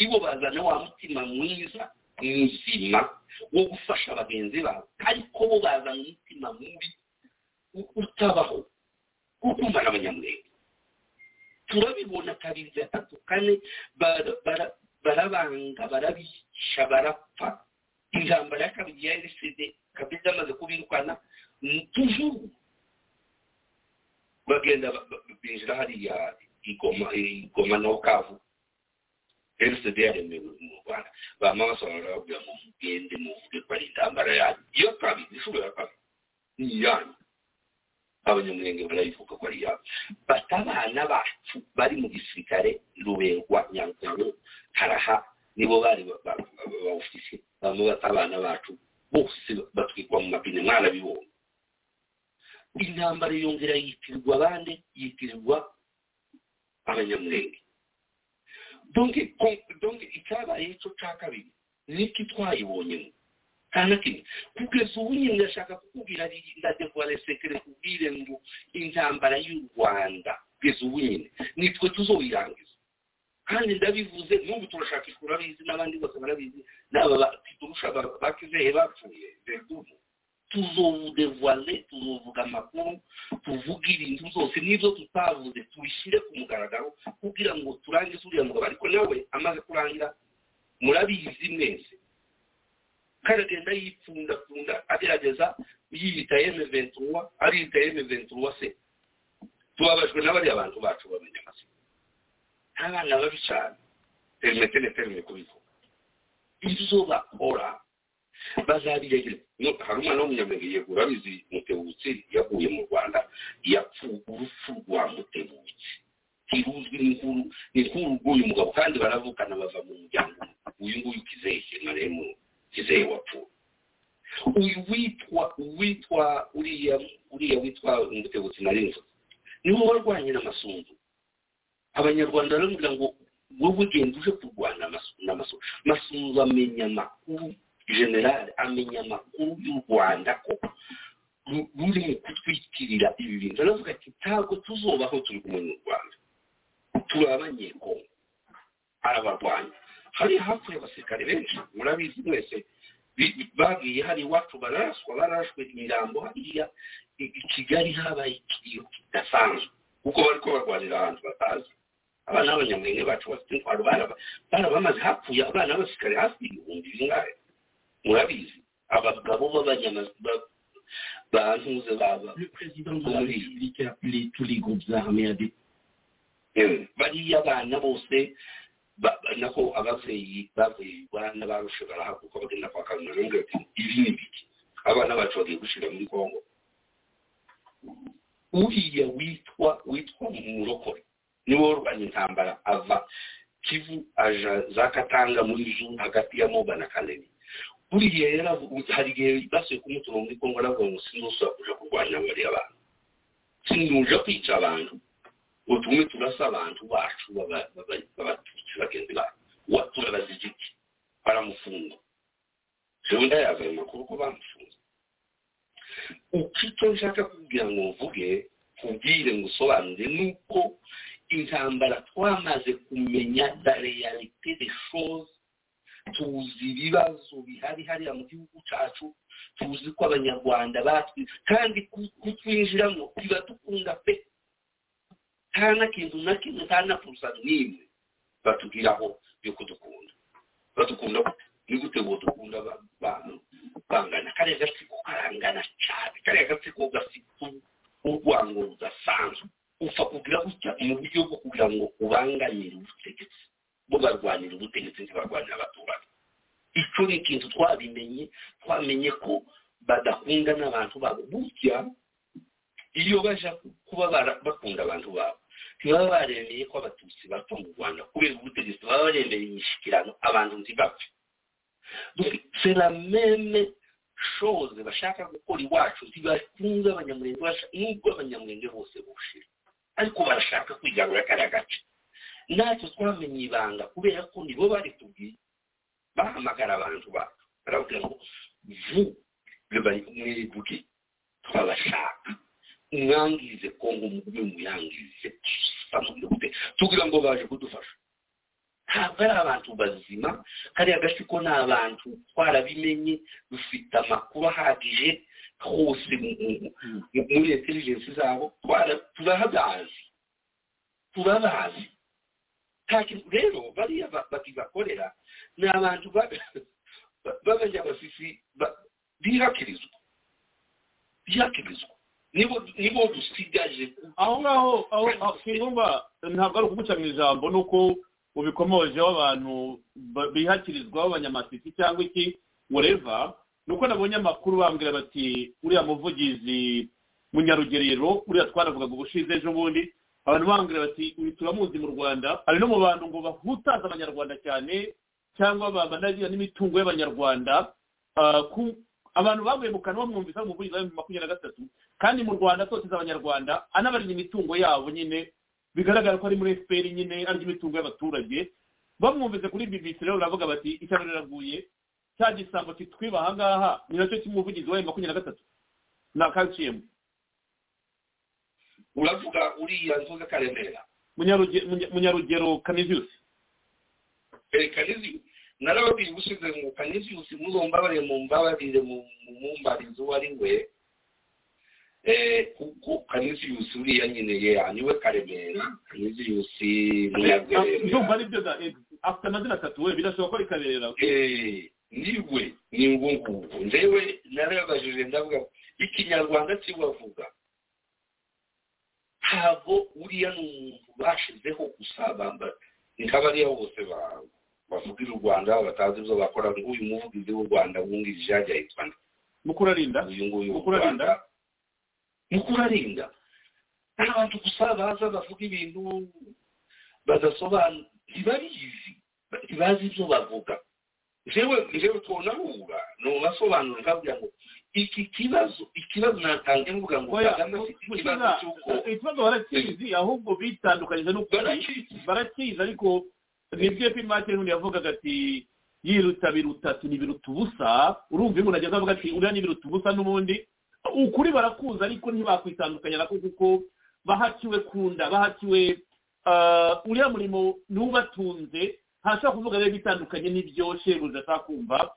ibo bazana wa mutima mwiza muzima wo gufasha bagenzi babo. Ariko bo bazana umutima mubi utabaho wo kumara abanyamurenge. Turabibona kabiri gatatu kane barabanga barabica barapfa. Intambara ya kabiri ya rcd kabiri amaze kubirukana. Tujuru bagenda binjira hariya igoma igoma no kavu rcd yaremewe mu rwanda bama basobanura babwira ngo mugende muvuge ko ari intambara yanyu iyo kabiri inshuro ya kabiri ni iyanyu abanyamurenge barayivuga ko ari iyabo bata abana bacu bari mu gisirikare ruberwa nyankuru haraha nibo bari bamwe bata abana bacu bose batwikwa mu mapine mwarabibonye intambara yongera yitirirwa abandi yitirirwa abanyamurenge donke icyabaye cyo cya kabiri niki twayibonyemo nta na kimwe kugeza ubu nyine ndashaka kukubwira ndadevuware sekere kubwire ngo intambara y'u rwanda kugeza ubu nyine nitwe tuzoyirangiza. Kandi ndabivuze n'ubu turashakisha urabizi n'abandi bose barabizi n'aba bakizehe bapfuye verdumu tuzodevuware tuzovuga amakuru tuvuge ibintu byose n'ibyo tutavuze tubishyire ku mugaragaro kugira ngo turangize uriya mugabo. Ariko nawe amaze kurangira murabizi mwese. Karagenda yipfundapfunda agerageza yiyita eme ventuwa ariyita eme ventuwa se. Tubabajwe n'abariya bantu bacu bamenya amazina. Abana babi cyane. Perimete ne perime kubivuga ibyo bakora bazabiregera hari umwana w'umunyamurenge urabizi mutebutsi yaguye mu rwanda yapfuye urupfu rwa mutebutsi ntiruzwi n'inkuru ni inkuru rw'uyu mugabo kandi baravukana bava mu muryango. Uyu nguyu kizeye maremu kizeye wapfuye. Uyu witwa witwa uriya uriya witwa umutebutsi narinzo ni we warwanye n'amasunzu. Abanyarwanda baramubwira ngo wowe ugenda uje kurwana n'amasunzu. Masunzu amenya amakuru. Generale amenya amakuru y'u rwanda ko ruri mu kutwikirira ibi bintu. Aravuga ati ntabwo tuzubaho turi kumwe n'u rwanda. Turi abanyekongo arabarwanya hari hapfuye abasirikare benshi murabizi mwese bagiye hari iwacu bararaswa barashwe imirambo hariya i kigali habaye ikiriyo kidasanzwe. Kuko bari ko barwanira ahantu batazi. Abana b'abanyamurenge bacu bafite intwaro barabamaze hapfuye abana b'abasirikare hafi ibihumbi bingahe? Murabizi abagabo b'abantuze baba Le président de la République a appelé tous les groupes armés à des bariya abana bose nako ababyeyi bavuye rwanda barushe barahaguruka bagenda kwa kabiri baravuga ati ibi ni ibiki abana bacu bagiye gushira muri kongo. Uriya witwa witwa murokore ni we warwanya intambara ava kivu aja za katanga muri ju hagati ya moba na kalemi. Buriya yaravuga hari igihe basuye kumutura muri kongo aravuga ngo sinusubira kuja kurwanya bariya bantu. Sinuje kwica abantu ngo tumwe turasa abantu bacu b'abatutsi bagenzi bacu turabaziza iki baramufunga jewe ndayaza ayo makuru ko bamufunze uko icyo nshaka kubwira ngo mvuge kubwire ngo usobanure ni uko intambara twamaze kumenya la realite de chose tuzi ibibazo bihari hariya mu gihugu cyacu tuzi ko abanyarwanda batwi kandi kutwinjiramo tuba dukunda pe. Nta na kintu na kimwe nta na purusa n'imwe batubwiraho yo kudukunda. Badukunda ni gute ngo dukunda abantu bangana? Kariya gatsiko karangana cyane kariya gatsiko gafite urwango rudasanzwe upfa kugira gutya mu buryo bwo kugira ngo ubangamire ubutegetsi. Bo barwanira ubutegetsi ntibarwanira abaturage. Icyo ni ikintu twabimenye twamenye ko badakunda n'abantu babo. Burya iyo baje kuba bakunda abantu babo ntibaba baremeye ko abatutsi bapfa mu rwanda kubera ubutegetsi baba baremeye imishyikirano abantu ntibapfe. Même chose bashaka gukora iwacu ntibakunze abanyamurenge nubwo abanyamurenge bose bushira ariko barashaka kwigarura kariya gace. Ntacyo twamenye ibanga kubera ko nibo bari tubwiye bahamagara abantu bacu barababwira ngo vu mwibuke twabashaka mwangize kongo mugume muyangize tugira ngo baje kudufasha ntabwo ari abantu bazima kariya gatsiko ni abantu twarabimenye dufite amakuru ahagije hose muri intelligence zabo turabazi turabazi rero bariya bakibakorera ni abantu b'abanyabasisi bihakirizwa. Bihakirizwa. Nibo dusigaje aho ngaho aho singomba ntabwo ari ukuguca mu ijambo ni uko ubikomojeho abantu bihakirizwa b'abanyamasisi cyangwa iki whatever ni uko nabonye amakuru bambwira bati uriya muvugizi munyarugerero uriya twaravugaga ubushize ejo bundi abantu bambwira bati uyu turamuzi mu rwanda hari no mu bantu ngo bahutaza abanyarwanda cyane cyangwa babanagira n'imitungo y'abanyarwanda abantu bavuye mu kanwa bamwumvise ari umuvugizi wa makumyabiri na gatatu kandi mu rwanda atoteza abanyarwanda anabarinda imitungo yabo nyine bigaragara ko ari muri efuperi nyine arya imitungo y'abaturage. Bamwumvise kuri bbc rero baravuga bati icyaro riraguye cya gisambo kitwiba aha ngaha ni na cyo cy'umuvugizi wa makumyabiri na gatatu ni akaciyemo uravuga uriya nzoga karemera. Munyarugero kaniziyusi kaniziyusi narababwiye ubusize ngo kaniziyusi muzombabarire mumbabarire mu mumbarizi uwo ari we. Kuko kaniziyusi uriya nyine ye niwe karemera. Kaniziyusi munyarugero. Ndumva aribyo da afite amazina atatu we birashoboka ko ari karemera. Niwe ni ngubu. Ndewe narabajije ndavuga ikinyarwanda kibavuga ntabwo uriya ni umuntu bashizeho gusa bamba nk'abariya bose bavugira u rwanda batazi ibyo bakora nk'uyu muvugizi w'u rwanda wungirije yajya yitwa nde? Mukurarinda uyu nguyu w'u rwanda. Mukurarinda ni abantu gusa baza bavuga ibintu badasobanura. Ntibabizi. Ntibazi ibyo bavuga. Jewe jewe tunahura ni ubasobanura nkabwira ngo iki kibazo ikibazo natange mvuga ngo kagame afite ikibazo cy'uko ikibazo barakizi ahubwo bitandukanyije n'ukuri. Barakizi ariko ni byo pimake n'undi yavugaga ati yiruta biruta ati ni biruta ubusa. Urumva iyo umuntu ageze avuga ati uriya ni biruta ubusa n'ubundi. Ukuri barakuzi ariko ntibakwitandukanya nako kuko bahakiwe kunda bahakiwe uriya murimo n'ubatunze ntashobora kuvuga rero bitandukanye n'ibyo shebuja ashaka kumva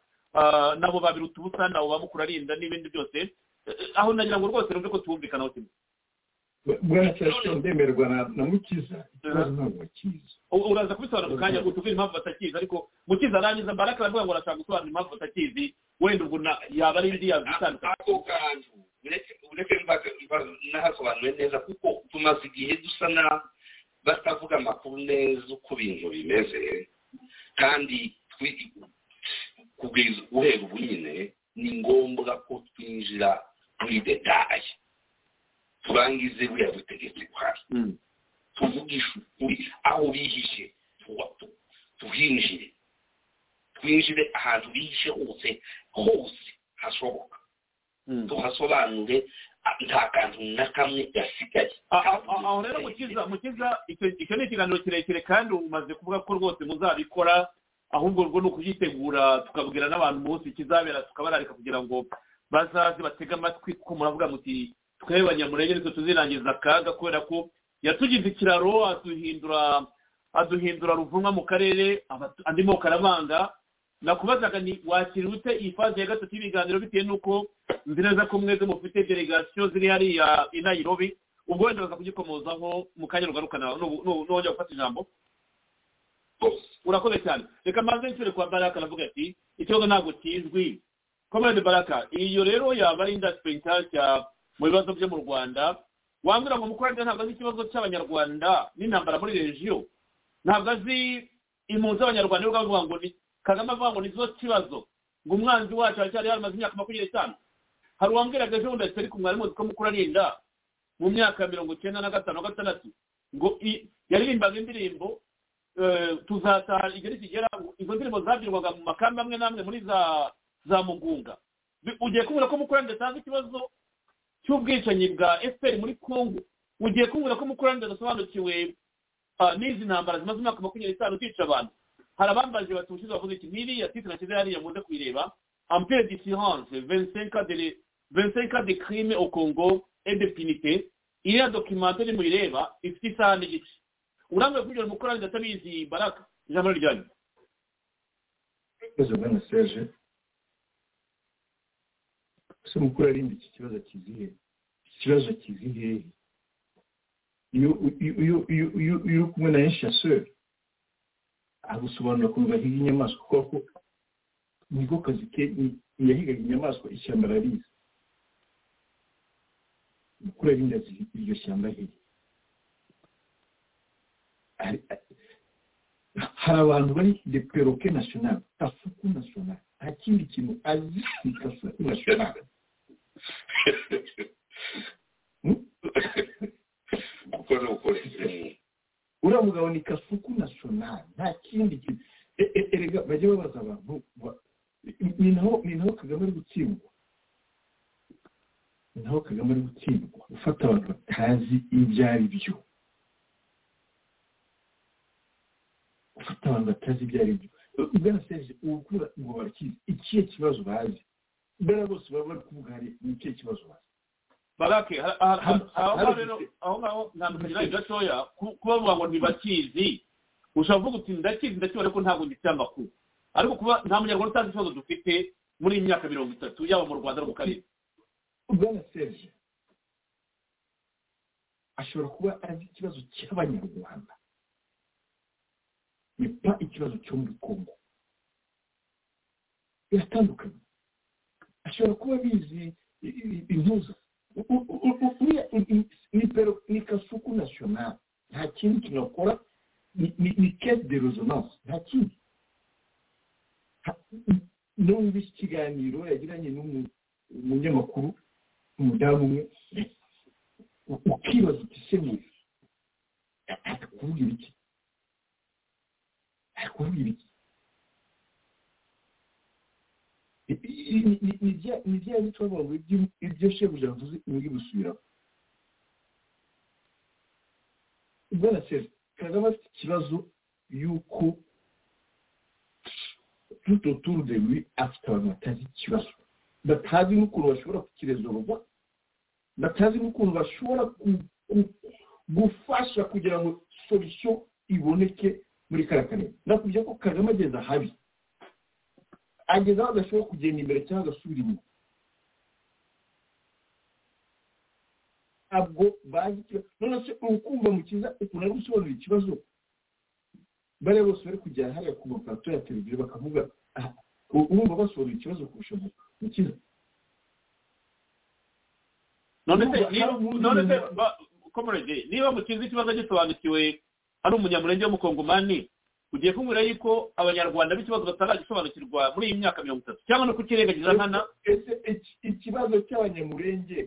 nabo babiruta ubusa nabo bamukurarinda n'ibindi byose. Aho nagira ngo rwose numve ko twumvikanaho kimwe cyashe ndemerwa na mukiza. Ikibazo ntabwo bakizi uraza kubisobanura mu kanya utubwira impamvu batakizi ariko mukiza arangiza mbaraka aravuga ngo arashaka gusobanura impamvu batakizi. Wenda ubwo yaba ari indi yabitandukanye ako kantu ureke nahasobanuye neza kuko tumaze igihe dusa na batavuga amakuru neza uko ibintu bimeze. Kandi kugeza uhera ubu nyine ni ngombwa ko twinjira muri detaye turangize buriya butegetsi buhari tuvugishe ukuri aho bihishe tuhinjire. Twinjire ahantu bihishe hose hose hashoboka. Tuhasobanure nta kantu na kamwe gasigaye. Aho rero mukiza mukiza icyo ni ikiganiro kirekire kandi umaze kuvuga ko rwose muzabikora. Ahubwo urwo ni ukuyitegura tukabwira n'abantu umunsi kizabera tukabararika kugira ngo bazaze batege amatwi kuko muravuga muti twebwe abanyamurenge nitwe tuzirangiza akaga kubera ko yatugize ikiraro aduhindura aduhindura ruvumwa mu karere andi moko arabanga nakubazaga ni wakira ute iyi faze ya gatatu y'ibiganiro bitewe n'uko nzi neza ko mwese mufite delegasiyo ziri hariya i nayirobi ubwo wenda baza kugikomozaho mu kanya rugarukana n'uwongera gufata ijambo. Urakoze cyane reka mbanze nshyire kwa baraka aravuga ati ikibazo ntabwo kizwi. Komande baraka iyo rero yaba ari indasitiri nshyashya mu bibazo byo mu rwanda wambwira ngo mukorande ntabwo azi ikibazo cy'abanyarwanda n'intambara muri regiyo ntabwo azi impunzi z'abanyarwanda niyo bavuga ngo ni kagame avuga ngo ni zo kibazo. Ngo umwanzi wacu aracyari yamaze imyaka makumyabiri n'itanu. Hari uwambwiraga ejo bundi atari ku mwarimu ko mukuru arinda mu myaka ya mirongo icyenda na gatanu na gatandatu ngo yaririmbaga indirimbo tuzataha igihe nikigera izo ndirimbo zabyirwaga mu makambi amwe n'amwe muri za za mugunga. Ugiye kubura ko mukurande atazi ikibazo cy'ubwicanyi bwa fpr muri congo? Ugiye kubura ko mukurande adasobanukiwe n'izi ntambara zimaze umwaka makumyabiri n'itanu zica abantu? Hari abambaje batushize bavuze iki? N'iriya titire nashyize hariya muze kuyireba. Ampere différence 25 de 25 de crime au Congo et de punité iriya documentaire muyireba ifite isaha n'igice urambuye kugira umukorani atabizi baraka. Ijambo ryanyu ikibazo bwana serge. Ese mukuru arindi iki kibazo kizihe ikibazo kizihe iyo uri kumwe na eshaseri agusobanura ukuntu bahiga inyamaswa kuko niko kazi ke yahigaga inyamaswa ishyamba ararizi mukuru arindi iryo shyamba hirya hari abantu bari de peroke nasiyonari kasuku nasiyonari nta kindi kintu azi ni kasuku nasiyonari uriya mugabo ni kasuku nasiyonari nta kindi kintu erega bajya babaza abantu ni naho kagame ari gutsindwa? Ni naho kagame ari gutsindwa? Gufata abantu batazi ibyo ari byo ufite abantu batazi ibyo ari byo bwana serge ubukura ngo barakizi ikihe kibazo bazi? Mbere bose baba bari kuvuga hari ni ikihe kibazo bazi? Barake aho ngaho rero aho ngaho ntabwo gatoya kuba bavuga ngo ntibakizi ushobora kuvuga uti ndakizi ndakibona ariko ntabwo ngifite amakuru ariko kuba nta munyarwanda utazi ikibazo dufite muri iyi myaka mirongo itatu yaba mu rwanda no mu karere. Bwana serge ashobora kuba azi ikibazo cy'abanyarwanda. Ni pa ikibazo cyo muri kongo biratandukanye ashobora kuba abizi intuza ni kasuku nasiyonari nta kintu akora ni kese de rezonanse nta kindi numva iki kiganiro yagiranye n'umunyamakuru umudamu umwe ukibaza uti se ni ari kuvuga kuvuga ibiki ni bya bito bavuga ngo ibyo shebuja avuze muri gusubiramo bwana seri kagame afite ikibazo y'uko tuto turu de lui afite abantu batazi batazi n'ukuntu bashobora gufasha kugira ngo solisiyo iboneke muri kariya karere nakubwira ko kagame ageze ahabi. Ageze aho adashobora kugenda imbere cyangwa agasubira inyuma. Ntabwo bazi ikibazo none se urukumva mukiza ukuntu ari gusobanura ikibazo? Bariya bose bari kujya hariya ku mapato ya televiziyo bakavuga urumva basobanura ikibazo kurusha none se none se niba mukiza ikibazo gisobanukiwe ari umunyamurenge w'umukongomani ugiye kumbwira yuko abanyarwanda b'ikibazo bataragisobanukirwa muri iyi myaka mirongo itatu. Cyangwa no kukirengagiza nkana ikibazo cy'abanyamurenge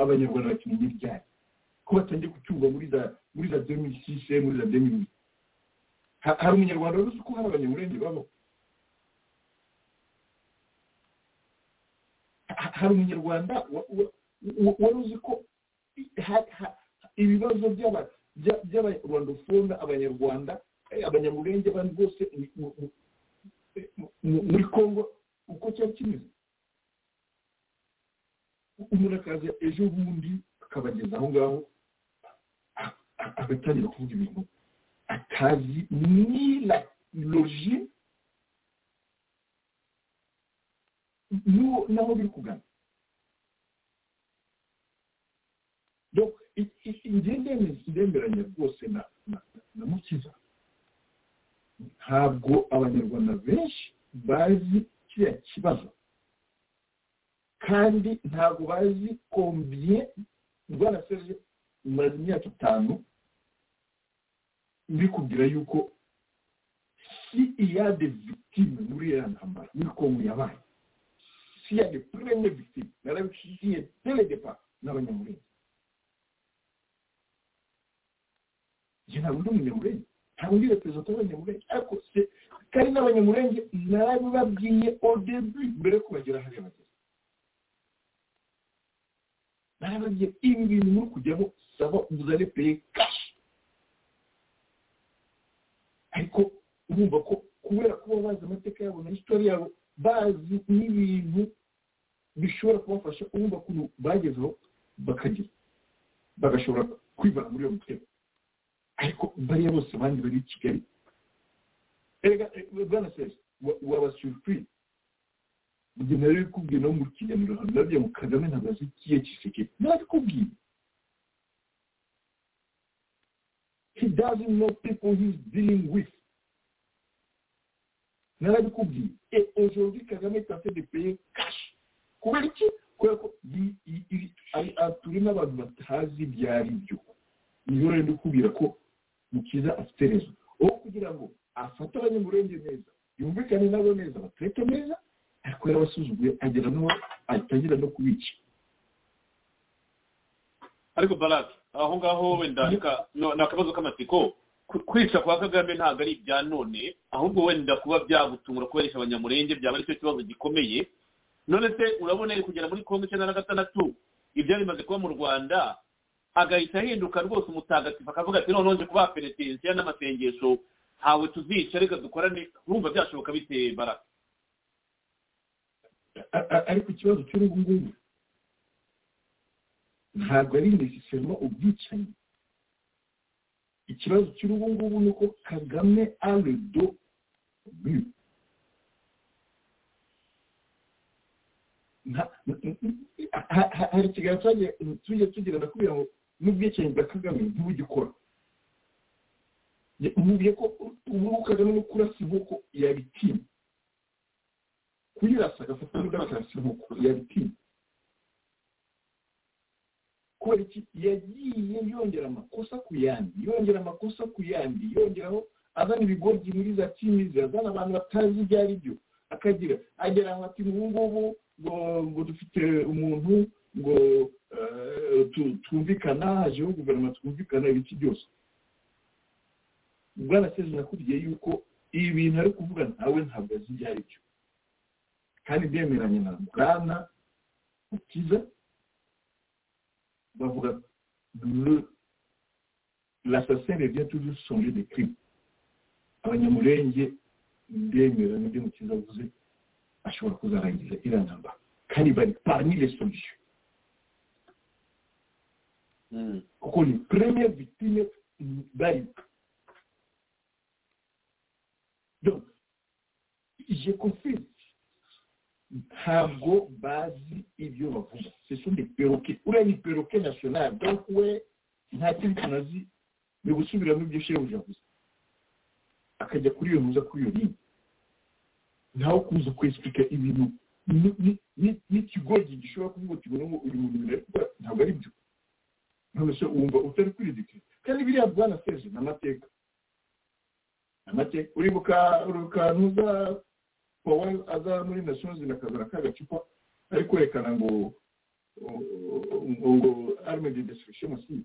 abanyarwanda bakimenya ibyari ko batangiye kucyumva muri za muri za demi sise muri za demi hari umunyarwanda wari uzi ko hari abanyamurenge babaho hari umunyarwanda wari uzi ko ibibazo by'abarwandofone abanyarwanda abanyamurenge abandi bose muri congo uko cyari kimeze? Umuntu akaza ejo bundi akabageza aho ngaho agatangira kuvuga ibintu atazi ni la logi naho biri kugana. Ndemeranya rwose na mukiza. Ntabwo abanyarwanda benshi bazi kiriya kibazo. Kandi ntabwo bazi kombiye rwanda serge umaze imyaka itanu mbikubwira yuko si iya de victime muri iriya ntambara muri kongo yabaye. Si iya de preme victime. Narabishikiye dele depart njye ntabwo ndi umunyamurenge ntabwo ndi reperezida w'abanyamurenge. Ariko se kandi n'abanyamurenge narabibabwiye début mbere yo kubagera hariya bageze. Narababwiye ibi bintu muri kujyamo saba uzane peye kashi ariko urumva ko kubera kuba bazi amateka yabo na hisitori yabo bazi n'ibintu bishobora kubafasha urumva ukuntu bagezeho bakagira. Bagashobora kwivana muri iyo mutego ariko bariya bose abandi bari i kigali erega bwana sesi waba surprise njye nari kubwiye no mu kiganiro hano nabyo mu kagame ntabwo azi ikiye kiseke nabikubwiye he doesn't know people he's dealing with. Narabikubwiye et aujourd'hui kagame est en train de payer cash. Kubera iki kubera ko turi n'abantu batazi ibyo ari byo niyo rero ndikubwira ko mukiza afite rezo aho kugira ngo afate abanyamurenge neza yumvikane nabo neza batureke neza ariko yarabasuzuguye agera n'uwo atangira no kubica. Ariko barake aho ngaho wenda ni akabazo k'amatsiko kwica kwa kagame ntabwo ari ibya none ahubwo wenda kuba byagutungura kuberesha abanyamurenge byaba ari cyo kibazo gikomeye. None se urabona kugera muri kongo icyenda na gatandatu ibyo bimaze kuba mu rwanda agahita ahinduka rwose umutagatifu akavuga ati noneho nje kubaha penetensiya n'amasengesho ntawe tuzica reka dukorane urumva byashoboka bite barake ariko ikibazo cy'urubu ngubu ntabwo ari necessarily ubwicanyi. Ikibazo cy'urubu ngubu ni uko kagame aredo hari ikiganiro tujya tugira ndakubwira ngo n'ubwicanyi bwa kagame ntibugikora mubwiye ko ubu kagame no kurasa inkoko yabitinya kuyirasa agafata n'undi akarasa inkoko yabitinya kubera iki? Yagiye yongera amakosa ku yandi yongera amakosa ku yandi yongeraho azana ibigoryi muri za timizi azana abantu batazi ibyo ari byo. Akagira agera aho ati ubu ngubu ngo dufite umuntu ngo twumvikana hajeho guverinoma twumvikana ibiki byose. Bwana sezi nakubwiye yuko ibi bintu ari kuvuga nawe ntabwo azi ibyo ari byo. Kandi byemeranye na bwana mukiza bavuga l'assassin revient toujours songer des crimes abanyamurenge ndemera n'ibyo mukiza avuze ashobora kuzarangiza iriya ntambara kandi bari parmi les solutions. Kuko ni première victime bari donc je confirme ntabwo bazi ibyo bavuga sont des perroquets uriya ni perroquet national donc we nta kindi kintu azi ni gusubiramo ibyo shebuja avuze akajya kuri iyo ntuza kuri iyo ligne ntawe kuza kwesipika ibintu n'ikigoryi gishobora kuvuga ngo uyu muntu ntabwo ari byo none wumva utari kwiridikira. Kandi biriya bwana seje ni amateka. Amateka. Uribuka urukantu za paul aza muri nations akazana kagacupa ari kwerekana ngo ngo arme de destruction massive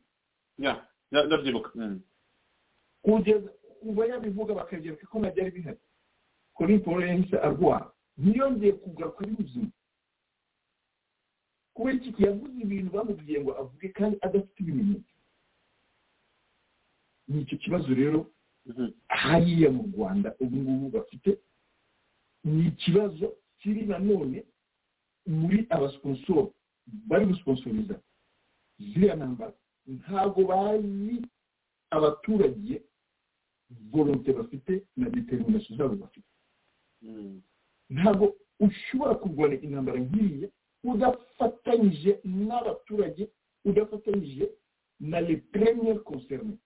ndabyibuka. Kugeza kuva yabivuga bakagereka ko ntabyari bihari. Kuri paul yahise arwara ntiyongeye kugaruka ari muzima kubera iki yavuze ibintu bamubwiye ngo avuge kandi adafite ibimenyetso. Ni icyo kibazo rero hariya mu rwanda ubu ngubu bafite. Ni ikibazo kiri nanone muri abasiponsoro bari gusponsoriza ziriya ntambara. Ntabwo bazi abaturage volonte bafite na determination zabo bafite. Ntabwo ushobora kurwana intambara nk'iriya udafatanyije n'abaturage udafatanyije na le premier concerné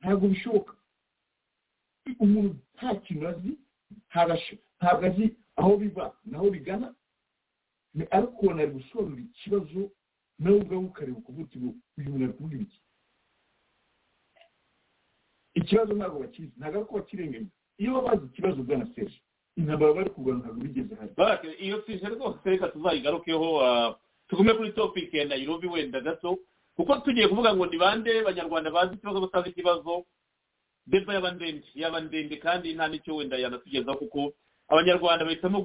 ntabwo bishoboka. Umuntu nta kintu azi ntabwo azi aho biva naho bigana. Ariko ubona ari gusobanura ikibazo nawe ubwawe ukareba ukuvuga uti uyu muntu ari kuvuga iki? Ikibazo ntabwo bakizi ntabwo ari ko bakirenganya iyo bazi ikibazo bwana seje intambara bari kurwana ntabwo bigeze hari. Iyo sije rwose reka tuzayigarukeho tugume kuri topike ya nayirobi wenda gato kuko tugiye kuvuga ngo ni bande banyarwanda bazi ikibazo batazi ikibazo? Deba yaba ndende yaba ndende kandi nta n'icyo wenda yanatugezaho kuko abanyarwanda bahitamo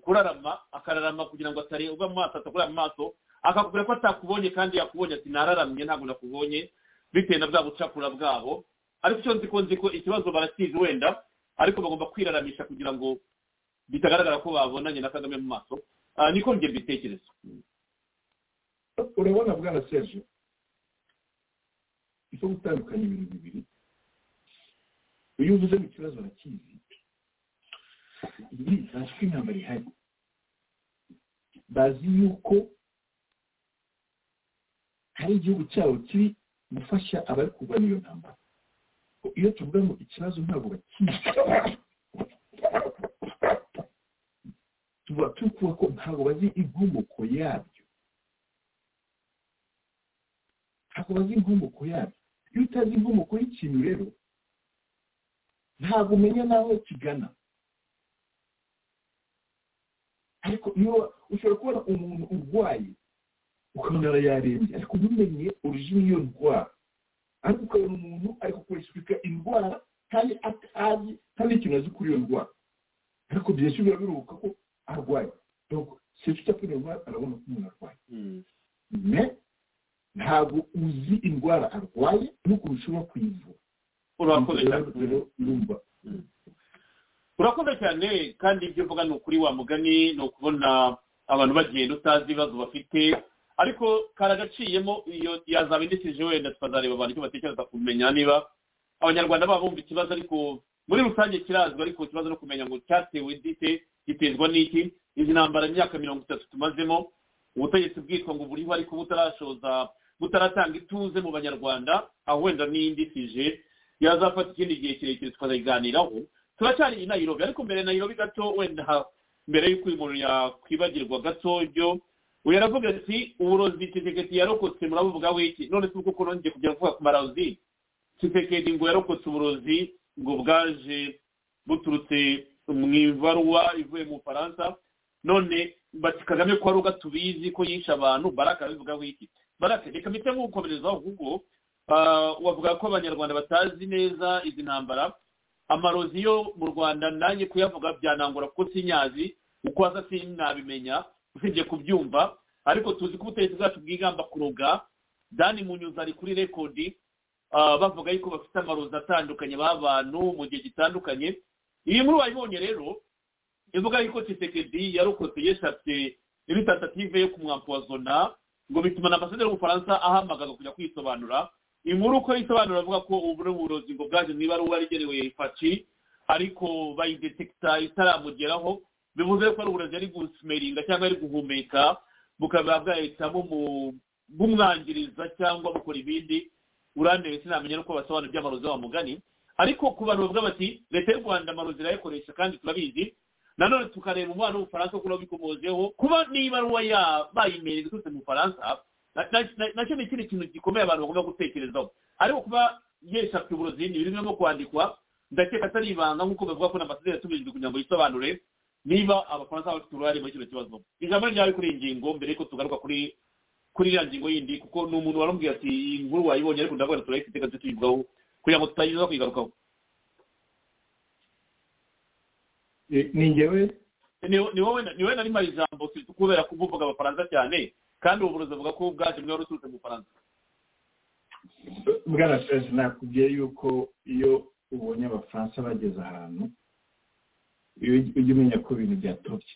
kurarama akararama kugira ngo atari uva mu maso atakurira mu maso akakubwira ko atakubonye kandi yakubonye ati nararamye ntabwo nakubonye bitewe na bwa bucakura bwabo. Ariko icyo nzi ko nzi ko ikibazo barakizi wenda ariko bagomba kwiraramisha kugira ngo bitagaragara ko babonanye na kagame mu maso. Niko njye mbitekereza. Urabona bwana serge icyo gutandukanya ibintu bibiri iyo uvuze mu kibazo arakizi ibi bazi ko intambara ihari. Bazi yuko hari igihugu cyabo kiri gufasha abari kurwanya iyo ntambara. Iyo tuvuga ngo ikibazo ntabwo bakizi tuba turi ko ntabwo bazi inkomoko yabyo. Ntabwo bazi inkomoko yabyo. Iyo utazi inkomoko y'ikintu rero ntabwo umenya n'aho kigana. Ariko iyo ushobora kubona umuntu urwaye ukabona arayarembye ariko ntumenye origine y'iyo ndwara ariko ukabona umuntu ari kukwesipika indwara kandi atazi kandi ikintu azi kuri iyo ndwara. Ariko byinshi biba biruhuka ko arwaye. Si icyo cyapfa indwara arabona ko umuntu arwaye. Me ntabwo uzi indwara arwaye n'ukuntu ushobora kuyivura. Urakoze cyane. urakoze cyane kandi ibyo uvuga ni ukuri wa mugani ni ukubona abantu bagenda utazi ibibazo bafite ariko karagaciyemo iyo yazaba indikije wenda tukazareba abantu icyo batekereza kumenya niba abanyarwanda baba bumva ikibazo ariko muri rusange kirazwi ariko ikibazo no kumenya ngo cyatewe gite giterwa n'iki? Izi ntambara imyaka mirongo itatu tumazemo ubutegetsi bwitwa ngo buriho ariko butarashoza butaratanga ituze mu banyarwanda aho wenda n'iyindikije yazafata ikindi gihe kirekire tukazayiganiraho. Turacyari i nayirobi ariko mbere nayirobi gato wenda mbere y'uko uyu muntu yakwibagirwa gato ibyo uyu aravuga ati uburozi kisekedi yarokotse murabuvugaho iki? None si kuko nongeye kujya kuvuga ku marozi kisekedi ngo yarokotse uburozi ngo bwaje buturutse mu ibaruwa ivuye mu faransa none bati kagame ko ari uga tubizi ko yishe abantu baraka arabivugaho iki? Baraka reka mpite nk'ukomerezaho ahubwo wavuga ko abanyarwanda batazi neza izi ntambara. Amarozi yo mu rwanda nanjye kuyavuga byanangura kuko sinyazi uko aza sinabimenya. Usibye kubyumva ariko tuzi ko ubutegetsi bwacu bwigamba kuroga. Dani munyuza ari kuri rekodi bavuga yuko bafite amarozi atandukanye b'abantu mu gihe gitandukanye. Iyi nkuru wayibonye rero ivuga yuko kisekedi yarokotse yeshatse muri tentative yo kumwampuwazona ngo bituma na ambasaderi w'ubufaransa ahamagaza kujya kwisobanura. Inkuru uko yisobanura avuga ko ubu burozi ngo bwaje mu ibaruwa rigenewe faci ariko bayidetekita itaramugeraho bivuze ko ari uburozi ari gusmeringa cyangwa ari guhumeka bukaba bwahitamo bumwangiriza cyangwa bukora ibindi urandebe sinamenya nuko basobanura iby'amarozi mugani ariko ku bantu bavuga bati leta y'u rwanda amarozi irayakoresha kandi turabizi. Nanone tukareba umubano w'ubufaransa kuko bikomozeho kuba n'ibaruwa bayimereye iturutse mu bufaransa na cyo ni ikindi kintu gikomeye abantu bagomba gutekerezaho. Ariko kuba yeshaka uburozi ni birimo kwandikwa ndakeka atari ibanga nk'uko bavuga ko n'amasaderi yatubijwe kugira ngo yisobanure niba abafaransa bafite uruhare muri kino kibazo ijambo ryawe kuri iyi ngingo mbere yuko tugaruka kuri kuri iriya ngingo yindi kuko ni umuntu warambwiye ati iyi nkuru wayibonye ariko ndabona turayifite kandi tuyivugaho kugira ngo tutageza kuyigarukaho. Ni ngewe? Ni wowe nari mara ijambo kubera ko uvuga abafaransa cyane kandi ubu burozi avuga ko bwaje bwari buturutse mu bufaransa bwana serge nakubwiye yuko iyo ubonye abafaransa bageze ahantu ujya umenya ko ibintu byatobye.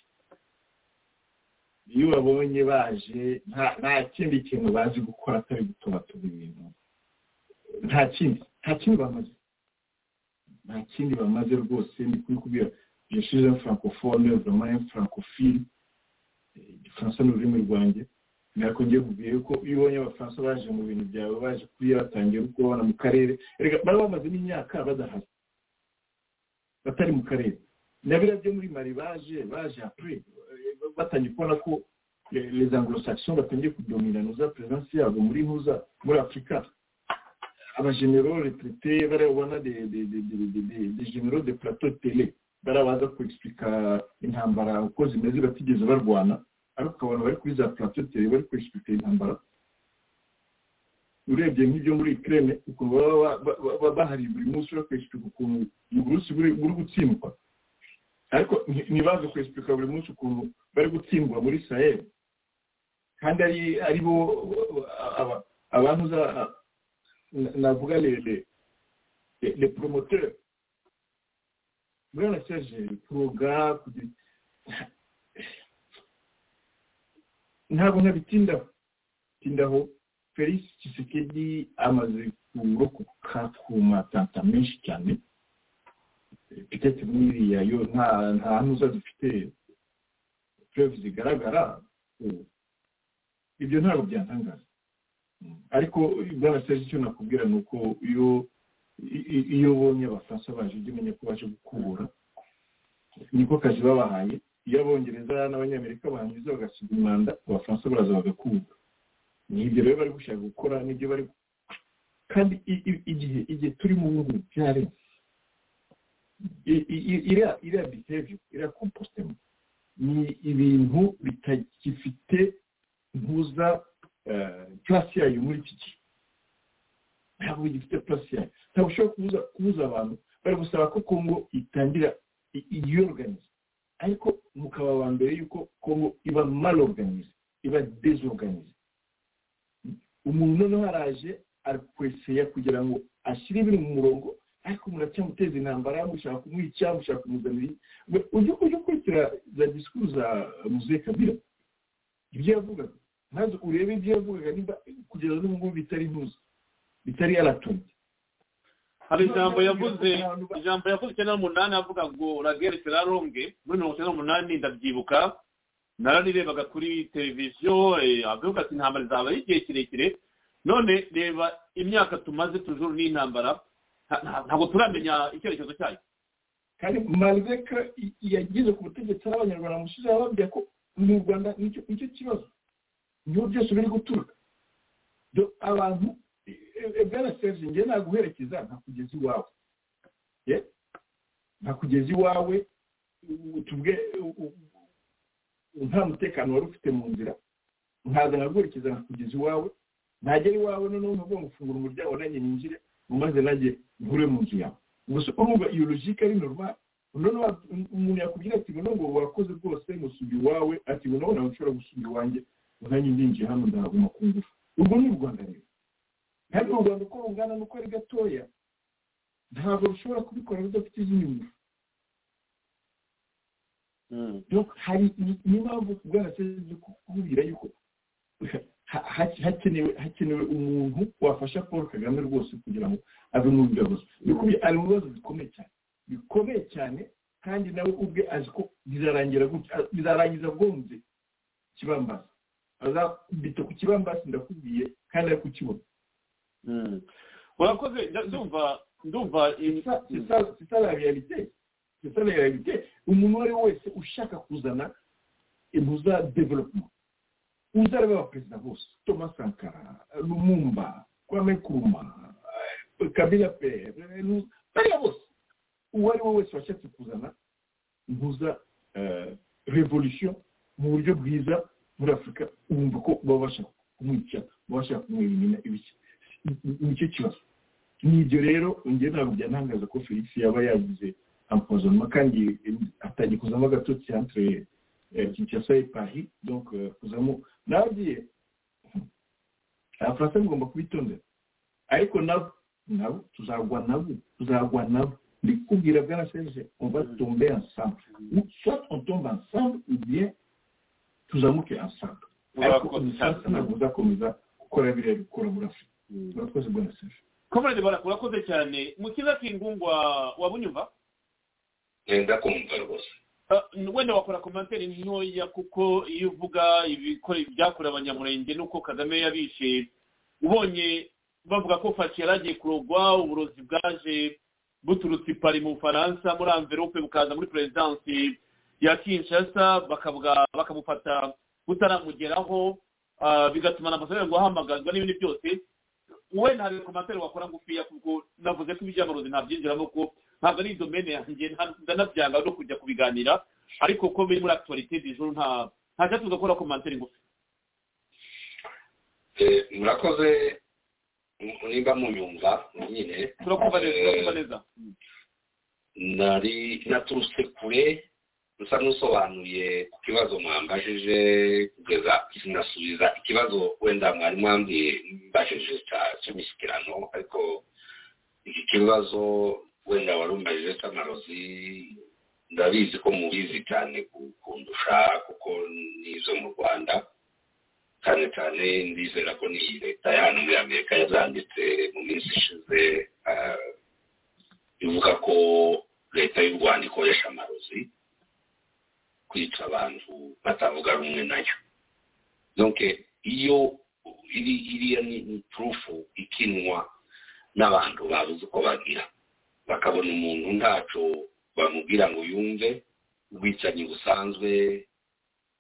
Iyo ubabonye baje nta kindi kintu bazi gukora atari gutobatoba ibintu. Nta kindi nta kindi bamaze. Nta kindi bamaze rwose. Ni kubikubwira je suis un francophone vraiment francophile igifaransa ni ururimi rwanjye ntabwo ngiye kubwira ko iyo ubonye abafaransa baje mu bintu byawe baje kuriya batangiye kubona mu karere. Bari bamaze n'imyaka badahari batari mu karere. Na biriya byo muri mari baje baje apure batangiye kubona ko les les anglo-saxons batangiye kudomina nuza perezidansi yabo muri ntuza muri afurika abagenero retraité bariya ubona de genero de plateau tele bariya baza kwexplika intambara uko zimeze batigeze barwana. Ariko ukabona bari kuri za plateau tele bari kwexplika intambara. Urebye nk'ibyo muri ukraine ukuntu baba ba- ba- ba- bahari buri munsi uri kwexplika ukuntu uburusi buri gutsindwa. Ariko nti- ntibaze kwesipika buri munsi ukuntu bari gutsindwa muri sahel kandi ari ari bo abantu navuga le promoteur. Bwana serge kudi- ntabwo nkabitindaho tindaho. Felix kisekedi amaze kurokoka ku matanta menshi cyane peut-être n'iriya yo nta nta ntuza dufite. Preuve zigaragara ibyo ntabwo byantangaza. Ariko bwana serge icyo nakubwira ni uko iyo iyo ubonye abafaransa baje ujya umenya ko baje gukubura niko kazi babahaye. Iyo abongereza n'abanyamerika bahanyuze bagasiga umwanda abafaransa baraza bagakubura. Ni ibyo rero bari gushaka gukora n'ibyo bari kandi igihe igihe turi mu ngubu byarenze iriya iriya behavior iriya comportement. Ni ibintu bitagifite ntuza place yayo muri iki gihe. Ntabwo gifite place yayo. Ntabwo ushobora kubuza abantu bari gusaba ko kongo itangira i- iyorganize ariko mukaba wa mbere yuko kongo iba mal organize iba desorganize umuntu noneho araje ari kweseya kugira ngo ashyire ibintu mu murongo ariko muracyamuteza intambara mushaka kumwica mushaka kumuzanira ujye ujye ukurikira za disikuru za muzehe kabila. Ibyo yavugaga. Maze urebe ibyo yavugaga niba kugeza n'ubu ngubu bitari ntuza bitari yaratoni hari ijambo yavuze ijambo yavuze icyenda n'umunani avuga ngo ragere seraronge muri mirongo icyenda n'umunani ndabyibuka. Nararirebaga kuri televiziyo eh, avuga ati intambara zabaye igihe kirekire. None reba imyaka tumaze tujuru n'intambara nta- nta- ntabwo turamenya icyerekezo cyayo kandi i- yageze ku butegetsi ari abanyarwanda bamushyize bababwira ko mu rwanda ni cyo kibazo ni ho byose biri guturuka abantu e- e- bwana serge njye naguherekeza nkakugeza iwawe Ye? nkakugeza iwawe nta mutekano wari ufite mu nzira nkaza nkaguherekeza nkakugeza iwawe nagera iwawe noneho nkavuga gufungura umuryango nanjye ninjire maze nanjye nkure mu nzu yawe. Gusa urumva iyo logike ari normal noneho umuntu yakubwira ati ngo ngo wakoze rwose musubi iwawe. Ati ngo nawe ushobora gusubira iwanjye nanjye ndinjiye hano ndahaguma ku ngufu. Urwo ni u rwanda rero. Kandi u rwanda uko rungana n'uko ari gatoya ntabwo rushobora kubikora rudafite izindi ngufu. Donc, hari ni- niyo mpamvu bwana serge kukubwira yuko hakenewe hakenewe umuntu wafasha paul kagame rwose kugira ngo ave mu bibazo bikubiye ari mu bibazo bikomeye cyane. Bikomeye cyane kandi nawe ubwe azi ko bizarangira bizarangiza agonze kibambasi azakubita ku kibambasi ndakubwiye kandi ari kukibona urakoze nda- ndumva ndumva la réalité umuntu uwo ari we wese ushaka kuzana impuza development uzareba abaperezida bose thomas sankara lumumba kwame kuruma kabila pere bariya bose uwo ari we wese washatse kuzana impuza eh, revolution mu buryo bwiza muri afurika wumva ko baba bashaka kumwica baba bashaka kumwimina ibiki? Nicyo kibazo. N'ibyo rero njye ntabwo byantangaza ko felix yaba yagize empoisonnement kandi atangiye kuzamo agatotsi entre eh, kinshasa et paris. Donc eh, kuzamo nabwiye abafaransa mugomba kubitondera. Ariko nabo nabo tuzagwa nabo tuzagwa nabo ndikubwira bwana serge on va tomber ensemble. Ou soit on tombe ensemble ou bien tuzamuke ensemble. Ariko umufaransa ntabwo uzakomeza gukora biriya bikora muri afurika urakoze bwana serge komerede baraka urakoze cyane. Mukiza kingungwa wabunyumva ndakumva rwose. Wenda wakora komantere ntoya kuko iyo uvuga ibyakorewe abanyamurenge n'uko kagame yabishe ubonye bavuga ko fashi yari agiye kurogwa uburozi bwaje buturutse i pari mu bufaransa muri amverope bukaza muri perezidansi ya kinshasa bakamufata butaramugeraho ah, bigatuma na ambasaderi ngo ahamagazwa n'ibindi byose. Wenda hari komantere wakora ngufiya kuko navuze ko iby'amarozi ntabyinjiramo ko ntabwo ari domene yanjye ndanabyanga no kujya kubiganira. Ariko ko biri muri du jour nta nta cyatsi ugakora komantere ngufi. Eh, murakoze nimba munyumva nyine. Turakumva neza Eh, turakumva neza. nari naturutse kure nsa n'usobanuye ku kibazo mwambajije kugeza sinasubiza ikibazo wenda mwari mwambwiye mbajije cya- cy'imishyikirano ariko iki kibazo wenda wari umbajije cy'amarozi ndabizi ko mubizi cyane ku- kundusha kuko nizo mu rwanda. Cyane cyane ndizera ko ni leta ya hano muri amerika yazanditse mu minsi ishize ah, ivuga ko leta y'u rwanda ikoresha amarozi kwica abantu batavuga rumwe na yo iyo iri iriya ni turufu ikinwa n'abantu babuze uko bagira. Bakabona umuntu ntacyo bamubwira ngo yumve ubwicanyi busanzwe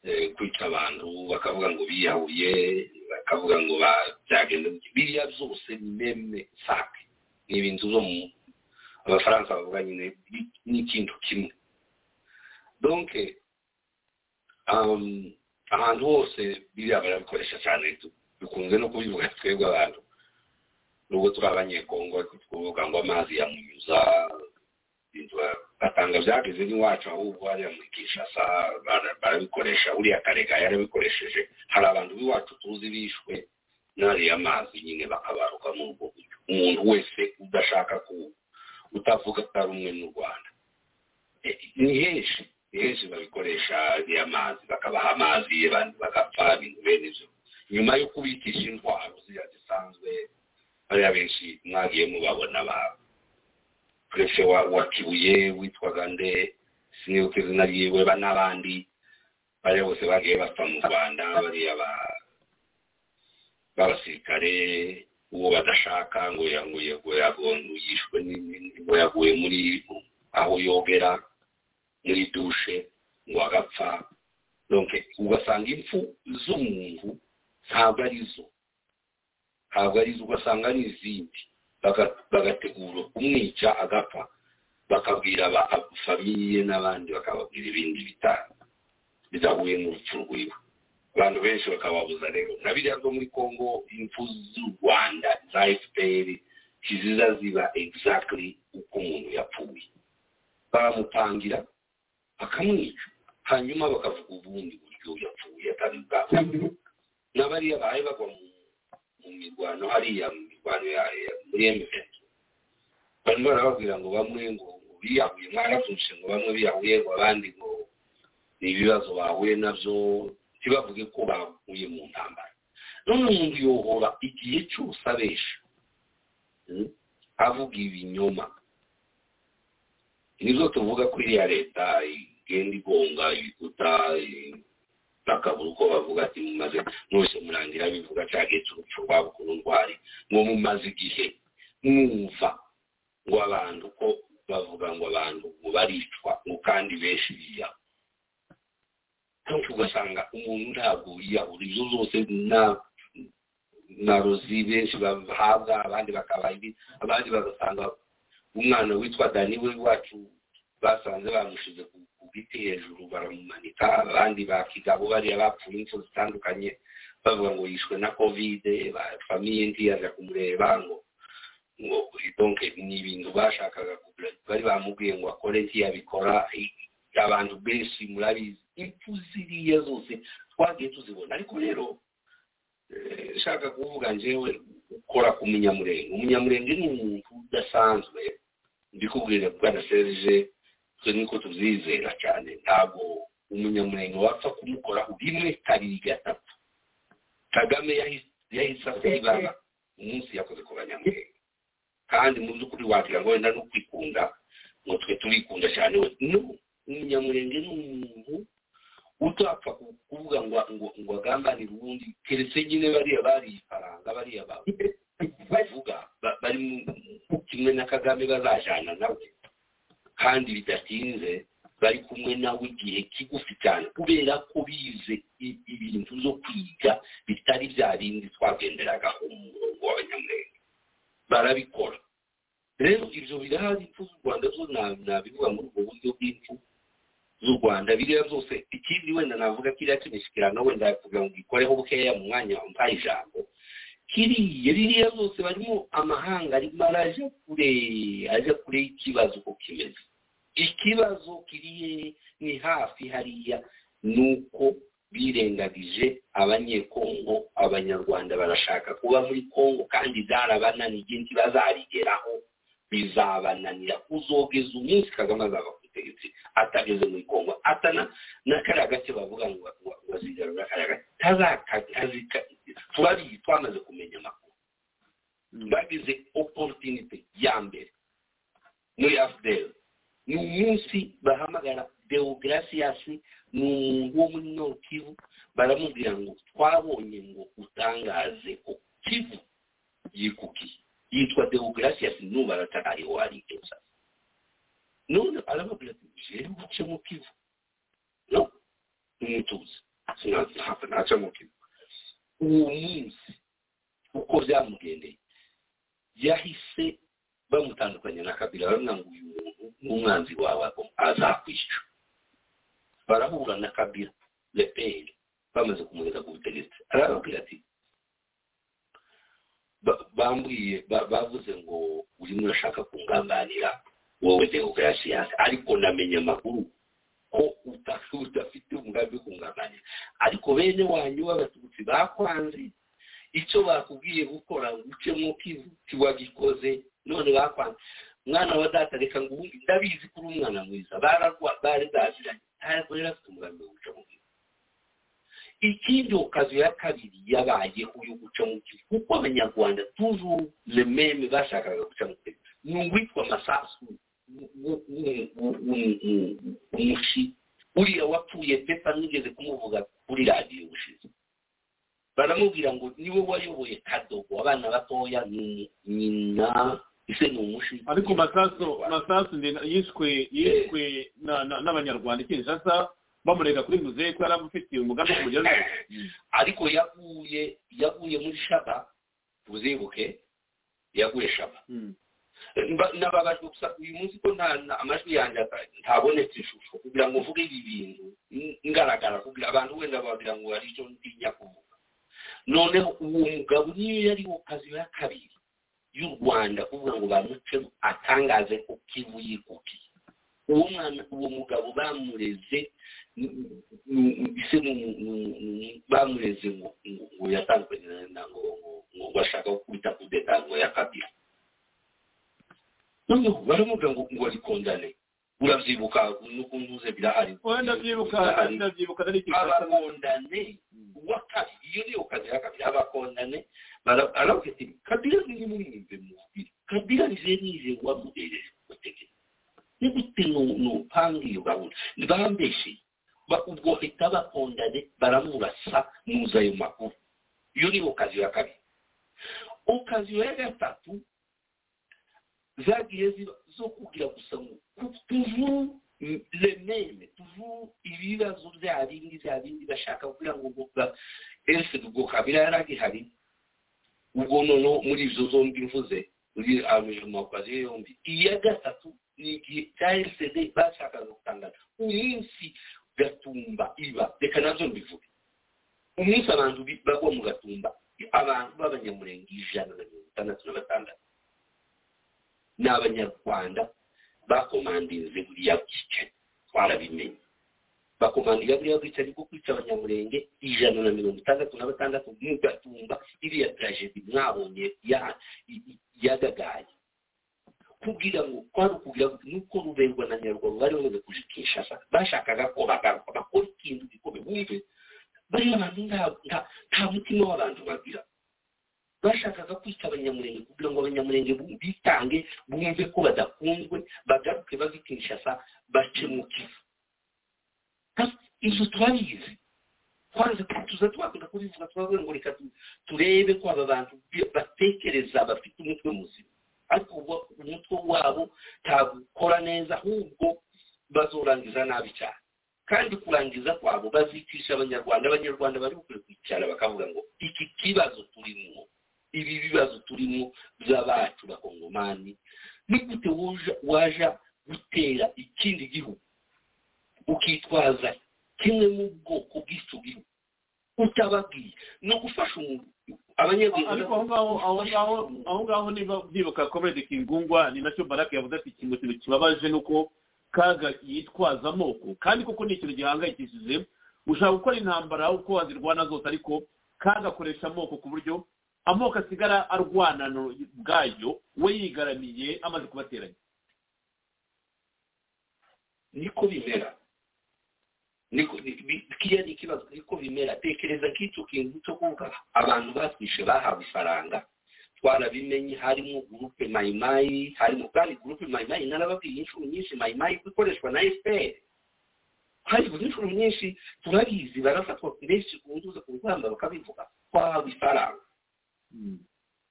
eh, kwica abantu bakavuga ngo biyahuye bakavuga ngo byagenda biriya byose meme sake ni ibintu zo mu abafaransa bavuga nyine bi- ni ikintu kimwe. Donc um, ahantu hose biriya barabikoresha cyane dukunze no kubivuga twebwe abantu. Nubwo turi abanyekongo tukuvuga ngo amazi yamunyuza batanga byageze n'iwacu ahubwo hariya muri kinshasa bara- barabikoresha uriya karega yarabikoresheje. Hari abantu b'iwacu tuzi bishwe n'ariya mazi nyine bakabaruka muri ubwo buryo. Umuntu wese udashaka utavuga ko ari umwe n'u rwanda. Eh, ni henshi ni henshi babikoresha ariya mazi bakabaha amazi abandi bagapfa ibintu bene ibyo. Nyuma yo kubitisha intwaro ziriya zisanzwe bariya benshi mwagiye mubabona ba perefe wa, kibuye witwaga nde? Sinibuka izina ryiwe ba n'abandi. Bariya bose bagiye bapfa mu rwanda bariya ba b'abasirikare uwo badashaka ngo yishwe ngo yaguye muri aho yogera muri dushe ngo agapfa. Ugasanga impfu z'umuntu ntabwo ari zo. Ntabwo ari zo ugasanga ari izindi. Baga- bagategura kumwica agapfa. Bakabwira famiye n'abandi bakababwira ibindi bitanu bidahuye n'urupfu rwiwe. Abantu benshi bakababuza rero. Na biriya byo muri congo impfu z'u rwanda za fpr ntiziza ziba exactly uko umuntu yapfuye. Baramupangira bakamwica. Hanyuma bakavuga ubundi buryo yapfuye atari bwabo n'abariya bahaye bagwa mu mu mirwano hariya mu mirwano muri emuventi barimo barababwira ngo bamwe ngo biyahuye mwarabyumvise ngo bamwe biyahuye ngo abandi ngo ni ibibazo bahuye na byo ntibavuge ko bahuye mu ntambara none umuntu yohora igihe cyose abesha Mm? avuga ibinyoma ni byo tuvuga ko iriya leta igenda igonga ibikuta bakabura uko bavuga ati mumaze mwese murangira bivuga cya gihe cy'urupfu rwa bukuru ntwari. Ngo mumaze igihe mwumva ngo abantu ko bavuga ngo abantu ngo baricwa ngo kandi benshi biyaho ariko ugasanga umuntu ntabwo yiyahura. Ibyo zose na rozi benshi bahabwa abandi bakaba abandi bagasanga umwana witwa dani we wacu basanze bamushize ku giti hejuru baramumanika abandi bakigabo bariya bapfuye impfu zitandukanye bavuga ngo yishwe na kovide famiye ntiyaza kumureba ngo donc ni ibintu bashakaga bari bamubwiye ngo akore ntiyabikora abantu benshi murabizi impfu ziriya zose twagiye tuzibona. Ariko rero eh, nshaka kuvuga njyewe ukora ku munyamurenge. Umunyamurenge ni umuntu udasanzwe mbikubwire bwana serge twe niko tubyizera cyane ntabwo umunyamurenge wapfa kumukoraho rimwe kabiri gatatu kagame yahise yahise asiba umunsi yakoze ku banyamurenge kandi mu by'ukuri wagira ngo wenda no kwikunda ngo twe turikunda cyane we umunyamurenge ni umuntu utapfa ku- kuvuga ngo agambanire ubundi keretse nyine bariya bariye ifaranga bariya ba- bavuga ba- bari kimwe na kagame bazajana nawe kandi bidatinze bari kumwe nawe igihe kigufi cyane kubera ko bize ibintu zo kwiga bitari bya bindi twagenderagaho mu murongo w'abanyamurenge barabikora. Rero ibyo birahari impfu z'u rwanda zo na- nabivuga muri ubwo buryo bw'impfu z'u rwanda. Biriya byose ikindi wenda navuga kiriya cy'imishyikirano wenda kugira ngo gikoreho bukeya mu mwanya wampaye ijambo kiriya biriya byose barimo amahanga arimo araje kure aje kure y'ikibazo uko kimeze. Ikibazo kiri ni hafi hariya ni uko birengagije abanyekongo abanyarwanda barashaka kuba muri kongo kandi byarabananiye ntibazabigeraho bizabananira kuzogeza umunsi kagame azaba ku butegetsi atageze muri kongo atana na kariya gace bavuga ngo ngo- ngo azigarura kariya gace tazaka turabizi twamaze kumenya amakuru. Bagize oporutinite ya mbere. Muri afudeli ni bahamagara deogarasiyasi ni umuntu wo muri nord kivu baramubwira ngo twabonye ngo utangaze ko kivu yikukiye. Yitwa deogarasiyasi n'ubu aratarahiwe ari keza none arababwira ati jewe uce mu kivu? No umutuzi sinaca mu kivu. Uwo munsi uko byamugendeye yahise bamutandukanya na kabila baramubwira ngo uyu muntu n'umwanzi wawe azakwishyura barahura na kabila leperi bamaze kumugeza ku butegetsi arababwira ati ba- bambwiye ba- bavuze ngo urimo urashaka kungambanira wowe demokarasiyasi ariko namenye amakuru ko udafite umugambi wo kungambanira ariko bene wanyu b'abatutsi bakwanze icyo bakubwiye gukora ngo ucemo kivu tiwagikoze none bakwanze mwana wa data reka ngo ubundi ndabizi ko uri umwana mwiza. Baragwa bari baziranye ntabwo rero afite umugambi wo guca mu kivu ikindi okaziyo ya kabiri yabayeho yo guca mu kivu kuko abanyarwanda tujuru lememe bashakaga guca mu kivu ni uwitwa masasu. Umushi uriya wapfuye pepa nigeze kumuvuga kuri radiyo ubushize baramubwira ngo ni we wayoboye kadogo abana batoya ni nyina ise ni umushi ariko masasu ndi- yishwe yishwe na- na- n'abanyarwanda. Kinshasa bamurega kuri muzehe ko yari amufitiye umugambi wo kumugeraho ariko yaguye yaguye muri shaba. Uzibuke yaguye shaba. Mba- nababajwe gusa uyu munsi ko nta amajwi yanjye ntabonetse ishusho. Kugira ngo mvuge ibi bintu ngaragara. Kugira abantu wenda bagira ngo hari icyo ntinya kuvuga. Noneho uwo mugabo niyo yari wo kazi ya kabiri. Y'u rwanda kuvuga ngo bamuce atangaze ko kivu yikukiye uwo mwana uwo mugabo bamureze bamureze ngo ngo- yatandukanye na ngo ngo- bashaka gukubita kudeta ngo yakabira. Noneho baramubwira ngo ngo arikondane urabyibuka n'ukuntu uze birahari wenda byibuka Birahari. ndabyibuka nari kinshasa abakondane uwa kabiri iyo niyo kazi ya kabiri abakondane aravuga ati kabila ni mwumve mubiri. Kabila nije nije wamuhereje gutegeka ni gute nu- nupanga iyo gahunda? Bambeshe. Ba- ubwo hita bakondane baramurasa muza ayo makuru. Iyo niyo kazi ya kabiri. Okaziyo ya gatatu zagiye zo kugira gusa toujours le meme toujours ibibazo bya bindi bya bindi bashaka kugira ngo ese ubwo kabira yari agihari ubwo noneho muri izo zombi mvuze muri ayo makazi yombi iya gatatu ni cya lcd bashakaga gutangaza umunsi gatumba iba reka nabyo mbivuge umunsi abantu bagwa mu gatumba abantu b'abanyamurenge ijana na mirongo itandatu na batandatu ni abanyarwanda bakomandinze buriya bwicanyi twarabimenye. Bakomandira buriya bwicanyi bwo kwica abanyamurenge ijana na mirongo itandatu na batandatu mu gatumba iriya tragedi mwabonye yagagaye. Kugira ngo kwari ukugira ngo nuko ruberwa na nyarwanda bari bamaze kuja kinshasa bashakaga ko bakora ikintu gikomeye. Bumve bariya bantu nta mutima w'abantu bagira. Bashakaga kwica abanyamurenge kugira ngo abanyamurenge bitange bumve ko badakunzwe bagaruke bave i kinshasa bace mu kivu izo turabizi twanze tuza twakunda kubivuga twavuga ngo reka tu- turebe ko aba bantu batekereza bafite umutwe muzima. Ariko umutwe wabo ntabwo ukora neza ahubwo bazorangiza nabi cyane. Kandi kurangiza kwabo bazicisha abanyarwanda abanyarwanda bari bukwiye kwicara bakavuga ngo iki kibazo turimo ibi bibazo turimo by'abacu bakongomani ni gute waja gutera ikindi gihugu? Ukitwaza kimwe mu bwoko bw'icyo gihugu. Utababwiye. No gufasha umuntu ariko aho ngaho aho ngaho aho ngaho niba byibuka komedi kingungwa ni na cyo barake yavuze ati ikintu kintu kibabaje ni uko kaga yitwaza amoko. Kandi koko ni ikintu gihangayikishije ushaka gukora intambara uko wazirwana zose ariko kaga akoresha amoko ku buryo amoko asigara arwana ubwayo we yigaramiye amaze kubateranya. Niko bimera. Kiriya ni ikibazo. Niko bimera. Tekereza nk'icyo kintu cyo kuvuga abantu batwishe bahawe ifaranga. Twarabimenye harimo gurupe mayimayi harimo kandi gurupe mayimayi narababwiye inshuro nyinshi mayimayi ikoreshwa na fpr hari inshuro nyinshi turabizi barafatwa benshi ku nzuza ku rugamba bakabivuga. Twahawe ifaranga.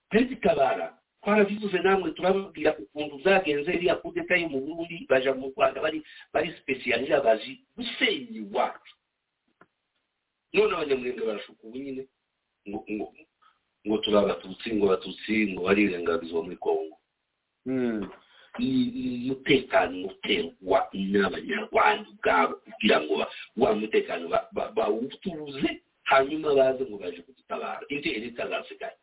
Perezida tabara twarabivuze namwe turababwira ukuntu byagenze iriya kudeta yo mu burundi baja mu rwanda bari bari sipesiyalira bazi gusenya iwacu none abanyamurenge barashuka ubu nyine ngo ngo ngo turi abatutsi ngo abatutsi ngo barirengagizwa muri kongo umutekano uterwa n'abanyarwanda ubwabo kugira ngo wa mutekano bawutuze hanyuma baze ngo baje kudutabara interi itazasigaye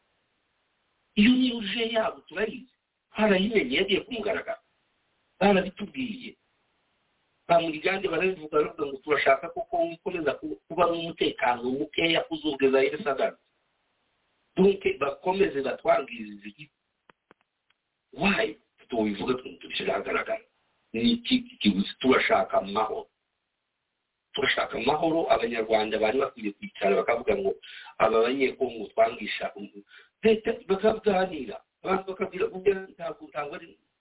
iyo niyo uje yabo turayizi harayimenye yagiye ku mugaragaro barabitubwiye ba murigande barabivuga bavuga ngo turashaka koko wikomeza kuba n'umutekano mukeya kuzogeza yeresagara dunke bakomeze batwangirize igihugu wayi tubivuga tubishyira ahagaragara ni iki kiguzi turashaka amahoro turashaka amahoro abanyarwanda bari bakwiye kwicara bakavuga ngo aba banyekongo twangisha bakaganira abantu bakabwira burya ntabwo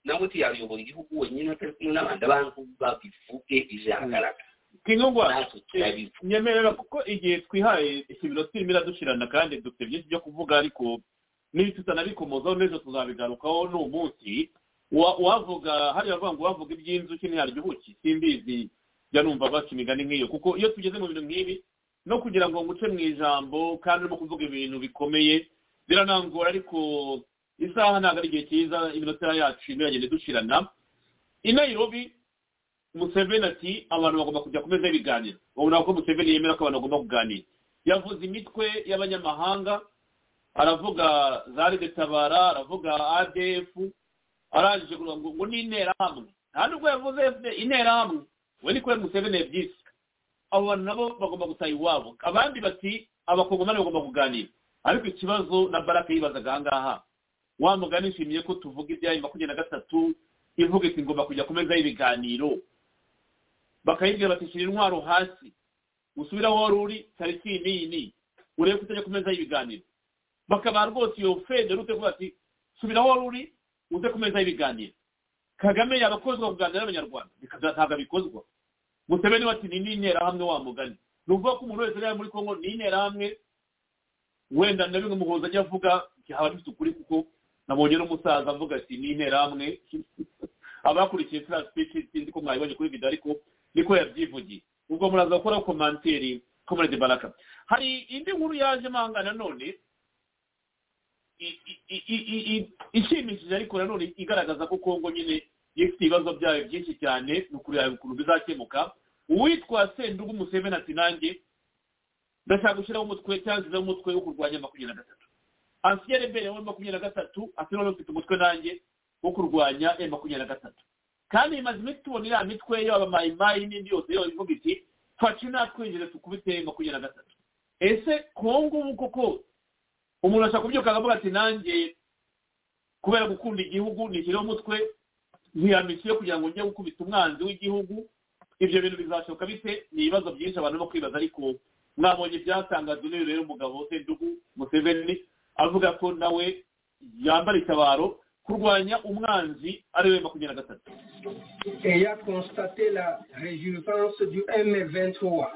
nawe ntiyayobora igihugu wenyine atari kumwe n'abandi abantu babivuge bizagaragara kingungwa nyemerera kuko igihe twihaye ikibiro turimo iradushirana kandi dufite byinshi byo kuvuga ariko niba tutanabikomozaho n'ejo tuzabigarukaho ni umunsi wavuga hariya bavuga ngo wavuga iby'inzuki ntiharya ubuki simbizi. Jya numva baca imigani nk'iyo. Kuko iyo tugeze mu bintu nk'ibi no kugira ngo nguce mu ijambo kandi urimo kuvuga ibintu bikomeye biranangora ariko isaha ntabwo ari igihe cyiza iminota yacu iragenda idushirana i nairobi museveni ati abantu bagomba kujya ku meza y'ibiganiro ubona ko museveni yemera ko abantu bagomba kuganira. Yavuze imitwe y'abanyamahanga aravuga za tabara aravuga adf arangije kuvuga ngo ni interahamwe nta nubwo yavuze interahamwe we ni kubera museveni yabyise. Abo bantu nabo bagomba gutaha iwabo. Abandi bati abakongomani bagomba kuganira. Ariko ikibazo na barake yibazaga aha ngaha wa mugani nshimiye ko tuvuga ibyayo makumyabiri na gatatu ivuga iti ngomba kujya ku meza y'ibiganiro. Bakayibwira bati shyira intwaro hasi usubire aho wari uri tariki n'iyi n'iyi urebe ko utajya ku meza y'ibiganiro. Bakaba rwose iyo fede rute kuvuga ati subira aho wari uri uze ku meza y'ibiganiro. Kagame yabakozwa kuganira n'abanyarwanda. Ntabwo abikozwa. Museveni bati ni n'interahamwe wa mugani. Ni ukuvuga ko umuntu wese uri muri kongo ni interahamwe wenda na bimwe muhoza ajya avuga haba bifite ukuri kuko nabonye n'umusaza avuga ati ni interahamwe abakurikiye flash speech sinzi ko mwabibonye kuri video ariko niko yabyivugiye. Ubwo muraza gukora komanteri komerede baraka. Hari indi nkuru yaje manga nanone ishimishije ariko nanone igaragaza ko kongo nyine ifite ibibazo byayo byinshi cyane ni ukuntu bizakemuka. Uwitwa sendugu museveni ati nanjye ndashaka gushyiraho umutwe cyangwa nshyizeho umutwe wo kurwanya makumyabiri na gatatu. Ansiyere mbere wa makumyabiri na gatatu ati noneho mfite umutwe nanjye wo kurwanya e makumyabiri na gatatu. Kandi imaze iminsi tubona iriya mitwe yaba mayimayi n'indi yose yose ivuga iti twaci natwinjire tukubite makumyabiri na gatatu. Ese kongo ubu koko umuntu ashaka kubyuka akavuga ati nanjye kubera gukunda igihugu nishyireho umutwe ntiyamisiyo kugira ngo njye gukubita umwanzi w'igihugu ibyo bintu bizashoboka bite? Ni ibibazo byinshi abantu barimo kwibaza ariko mwabonye ibyatangajwe n'uyu rero umugabo sendugu museveni avuga ko nawe yambara itabaro kurwanya umwanzi ari we makumyabiri na gatatu et a constaté la résurgence du M23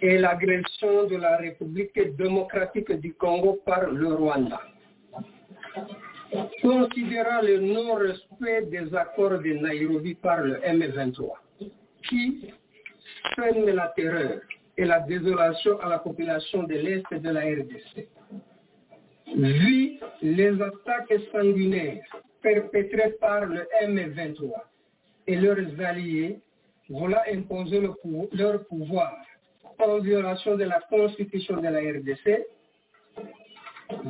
et l'agression de la République démocratique du Congo par le Rwanda. considérant le non-respect des accords de Nairobi par le M23, qui sème la terreur et la désolation à la population de l'Est de la RDC. Vu les attaques sanguinaires perpétrées par le M23 et leurs alliés, voilà imposer leur pouvoir en violation de la constitution de la RDC,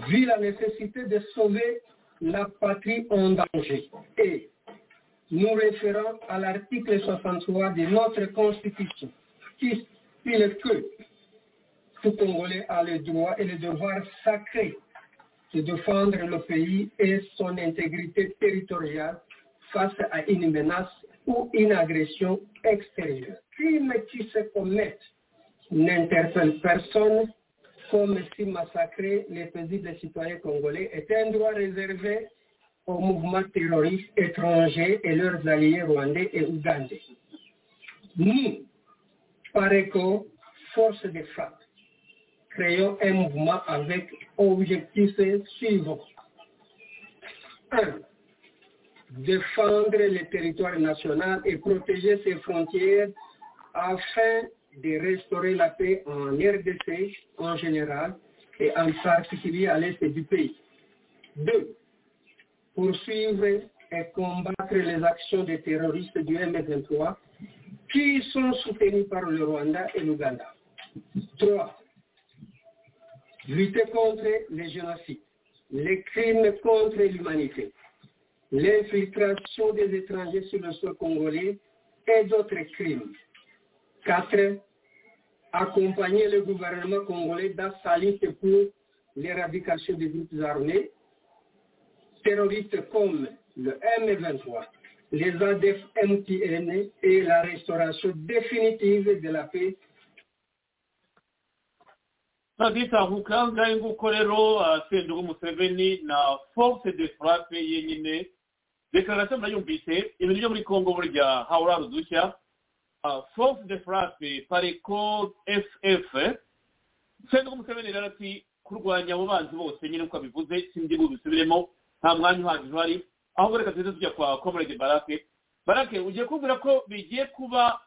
vu la nécessité de sauver la patrie en danger et nous référons à l'article 63 de notre constitution qui stipule que tout Congolais a le droit et le devoir sacré de défendre le pays et son intégrité territoriale face à une menace ou une agression extérieure. Crime qui se commettent n'interpelle personne comme si massacrer les paisibles citoyens congolais était un droit réservé aux mouvements terroristes étrangers et leurs alliés rwandais et ougandais. Par écho, force de frappe, créons un mouvement avec objectifs suivants. 1. Défendre le territoire national et protéger ses frontières afin de restaurer la paix en RDC en général et en particulier à l'est du pays. 2. Poursuivre et combattre les actions des terroristes du M23 qui sont soutenus par le Rwanda et l'Ouganda. 3. Lutter contre les génocides, les crimes contre l'humanité, l'infiltration des étrangers sur le sol congolais et d'autres crimes. 4. Accompagner le gouvernement congolais dans sa lutte pour l'éradication des groupes armés terroristes comme le M23, les ADF MTN et la restauration définitive de la paix. Ntabwitahuka ngahe nguko rero sendugu museveni na force de frappe yenyine dekararasiyo murayumvise ibintu byo muri congo burya hawura udushya force de frappe pareko ff sendugu museveni rero ati kurwanya abo banzi bose nyine uko abivuze sindi bubisubiremo nta mwanya uhagije uhari ahubwo reka tuze tujya kwa comrade barake. Barake ugiye kubwira ko bigiye kuba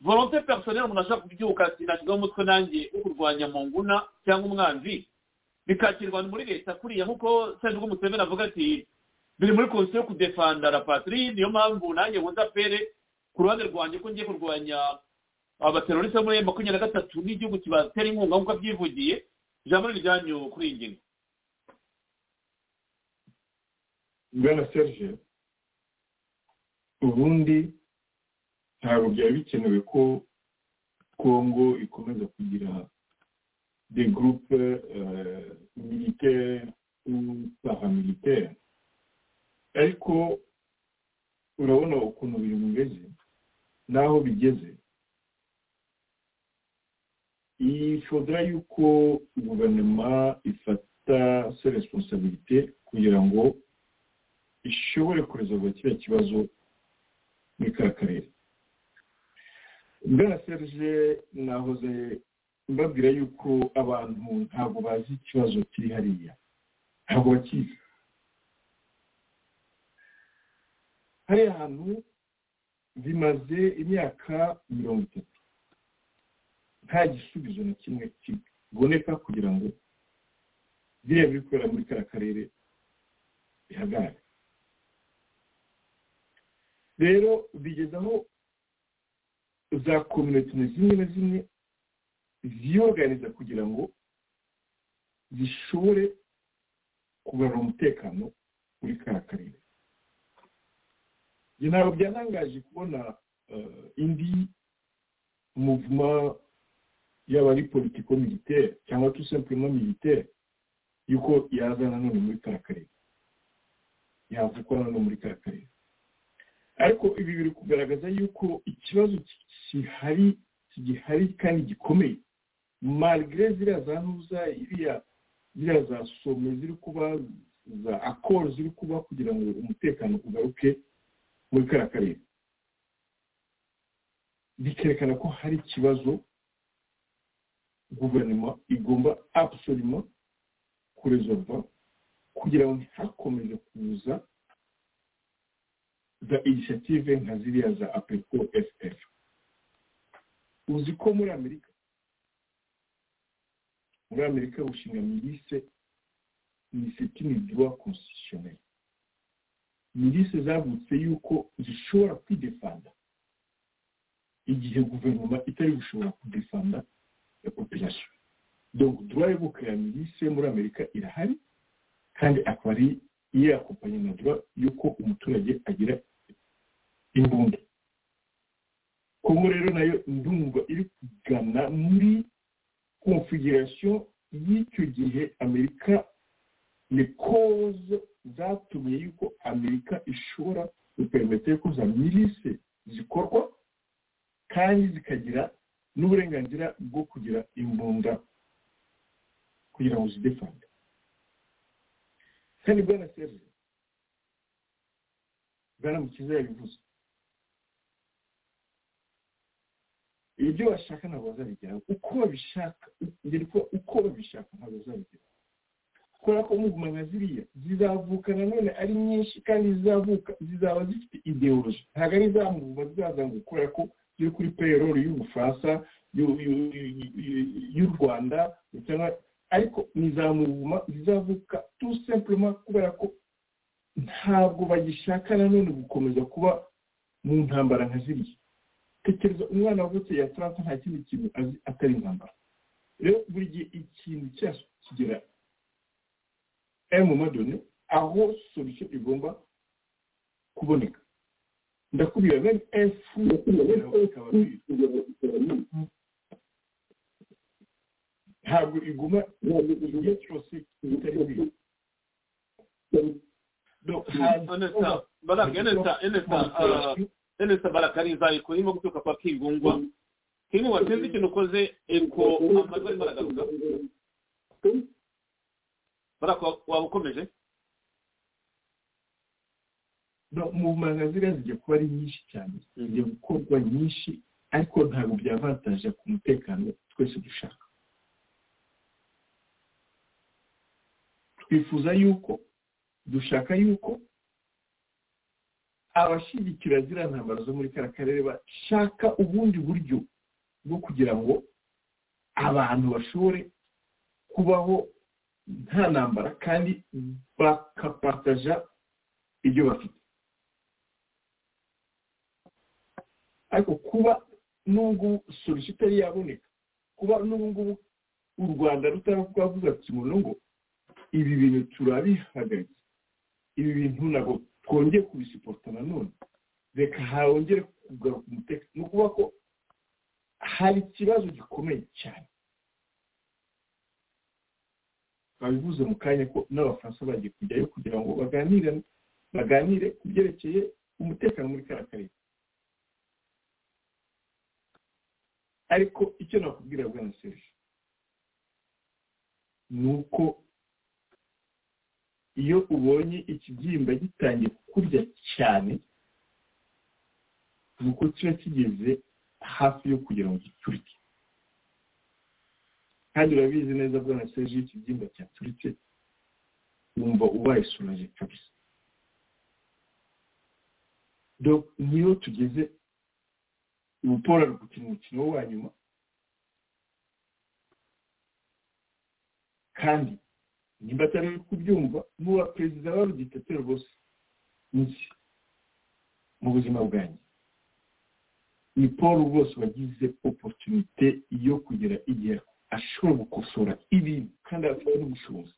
volonte personnel umuntu ashobora kubyuka ati nashyizeho umutwe nanjye wo kurwanya mu nguna cyangwa umwanzi bikakirwa muri leta kuriya. Nk'uko sendugu museveni avuga ati biri muri konsiyo yo kudefanda la patrie. Niyo mpamvu nanjye nkunze apere ku ruhande rwanjye ko ngiye kurwanya abateroriste bo muri makumyabiri na gatatu n'igihugu kibatera inkunga nk'uko abyivugiye ijambo ni iryanyu kuri iyi ngingo. Bwana serge ubundi ntabwo byari bikenewe ko kongo ikomeza kugira de groupe euh, militaire ou ariko urabona ukuntu biri bimeze n'aho bigeze. Ifodra yuko guverinoma ifata se responsabilité kugira ngo ishobore kuresolva kiriya kibazo muri kariya karere bwana serge nahoze mbabwira yuko abantu ntabwo bazi ikibazo kiri hariya ntabwo bakizi hariya hantu bimaze imyaka mirongo itatu nta gisubizo na kimwe kiboneka kugira ngo biriya biri kubera muri kariya karere bihagarare rero bigeze aho za kominote zimwe na zimwe ziyoganiza kugira ngo zishobore kugarura umutekano muri kariya karere ntabwo byantangaje kubona indi muvuma yaba ari politiko militaire cyangwa tout simplement militaire yuko yaza nanone muri kariya karere yavugwa nanone muri kariya karere ariko ibi biri kugaragaza yuko ikibazo gihari gihari kandi gikomeye. Malgré ziriya za ntuza iriya ziriya za some ziri kuba za akoro ziri kuba kugira ngo umutekano ugaruke muri kariya karere. Bikerekana ko hari ikibazo guverinoma igomba absolument kuresolva kugira ngo ntihakomeze kuza za inisiyative nka ziriya za apeko ff uzi ko muri amerika. Muri amerika gushinga mirise ni setini droit constitutionnel. Mirise zavutse yuko zishobora kwidefanda. Igihe guverinoma itari gushobora kudefanda ya population. Donc droit yo gukora mirise muri amerika irahari kandi akaba ari iyo yakopanye na droit yuko umuturage agira imbunda kongo rero na yo ndumva iri kugana muri configuration y'icyo gihe amerika ni koze zatumye yuko amerika ishobora gupermete ko za mirise zikorwa kandi zikagira n'uburenganzira bwo kugira imbunda kugira ngo zidefande. Kandi bwana serge bwana mukiza yabivuze. Ibyo bashaka ntabwo bazabigeraho. Uko babishaka uko babishaka ntabwo bazabigeraho. Kubera ko muvuma nka ziriya zizavuka nanone ari nyinshi kandi zizavuka zizaba zifite ideoloji. Ntabwo ari za muvuma zizaza ngo kubera ko ziri kuri payroll y'ubufaransa y'u rwanda ariko ni za muvuma zizavuka simplement kubera ko ntabwo bagishaka nanone gukomeza kuba mu ntambara nka ziriya. Tekereza umwana wavutse ya taransa nta kindi kintu azi atari intambara rero buri gihe ikintu cyose kigera mu madone aho solution igomba kuboneka ndakubwira meme efu ntabwo iguma igihe cyose itari bwiza enesa barakariza eko irimo guturuka kwa kingungwa kingungwa sinzi ikintu ukoze eko amajwi arimo aragaruka barako waba ukomeje mu manga ziriya zijya kuba ari nyinshi cyane. Zijya gukorwa nyinshi ariko ntabwo byavantaje ku mutekano twese dushaka. Twifuza yuko dushaka yuko abashyigikira ziriya ntambaro zo muri kariya karere bashaka ubundi buryo bwo kugira ngo abantu bashobore kubaho nta ntambara kandi bakapataja ibyo bafite. Ariko kuba n'ubu solution itari yaboneka kuba n'ubu ngubu u rwanda rutaravuga ati mu ngo ibi bintu turabihagaritse ibi bintu ntabwo twongeye kubisipota nanone. Reka hongere kugaruka umutekano ni ukuvuga ko hari ikibazo gikomeye cyane. Babivuze mu kanya ko n'abafaransa bagiye kujyayo kugira ngo baganire baganire ku byerekeye umutekano muri kariya karere. Ariko icyo nakubwira bwana serge ni uko iyo ubonye ikibyimba gitangiye kukurya cyane ni uko kiba kigeze hafi yo kugira ngo giturike. Kandi urabizi neza bwana serge iyo ikibyimba cyaturitse wumva ubaye sonaje kabisa niyo tugeze ubu paul ari gukina umukino wa nyuma kandi nimba atari kubyumva n'uwa perezida wa ruditateri rwose. Nzi mu buzima bwanjye. Ni paul rwose wagize oporutunite yo kugera igihe ashobora gukosora ibintu kandi afite n'ubushobozi.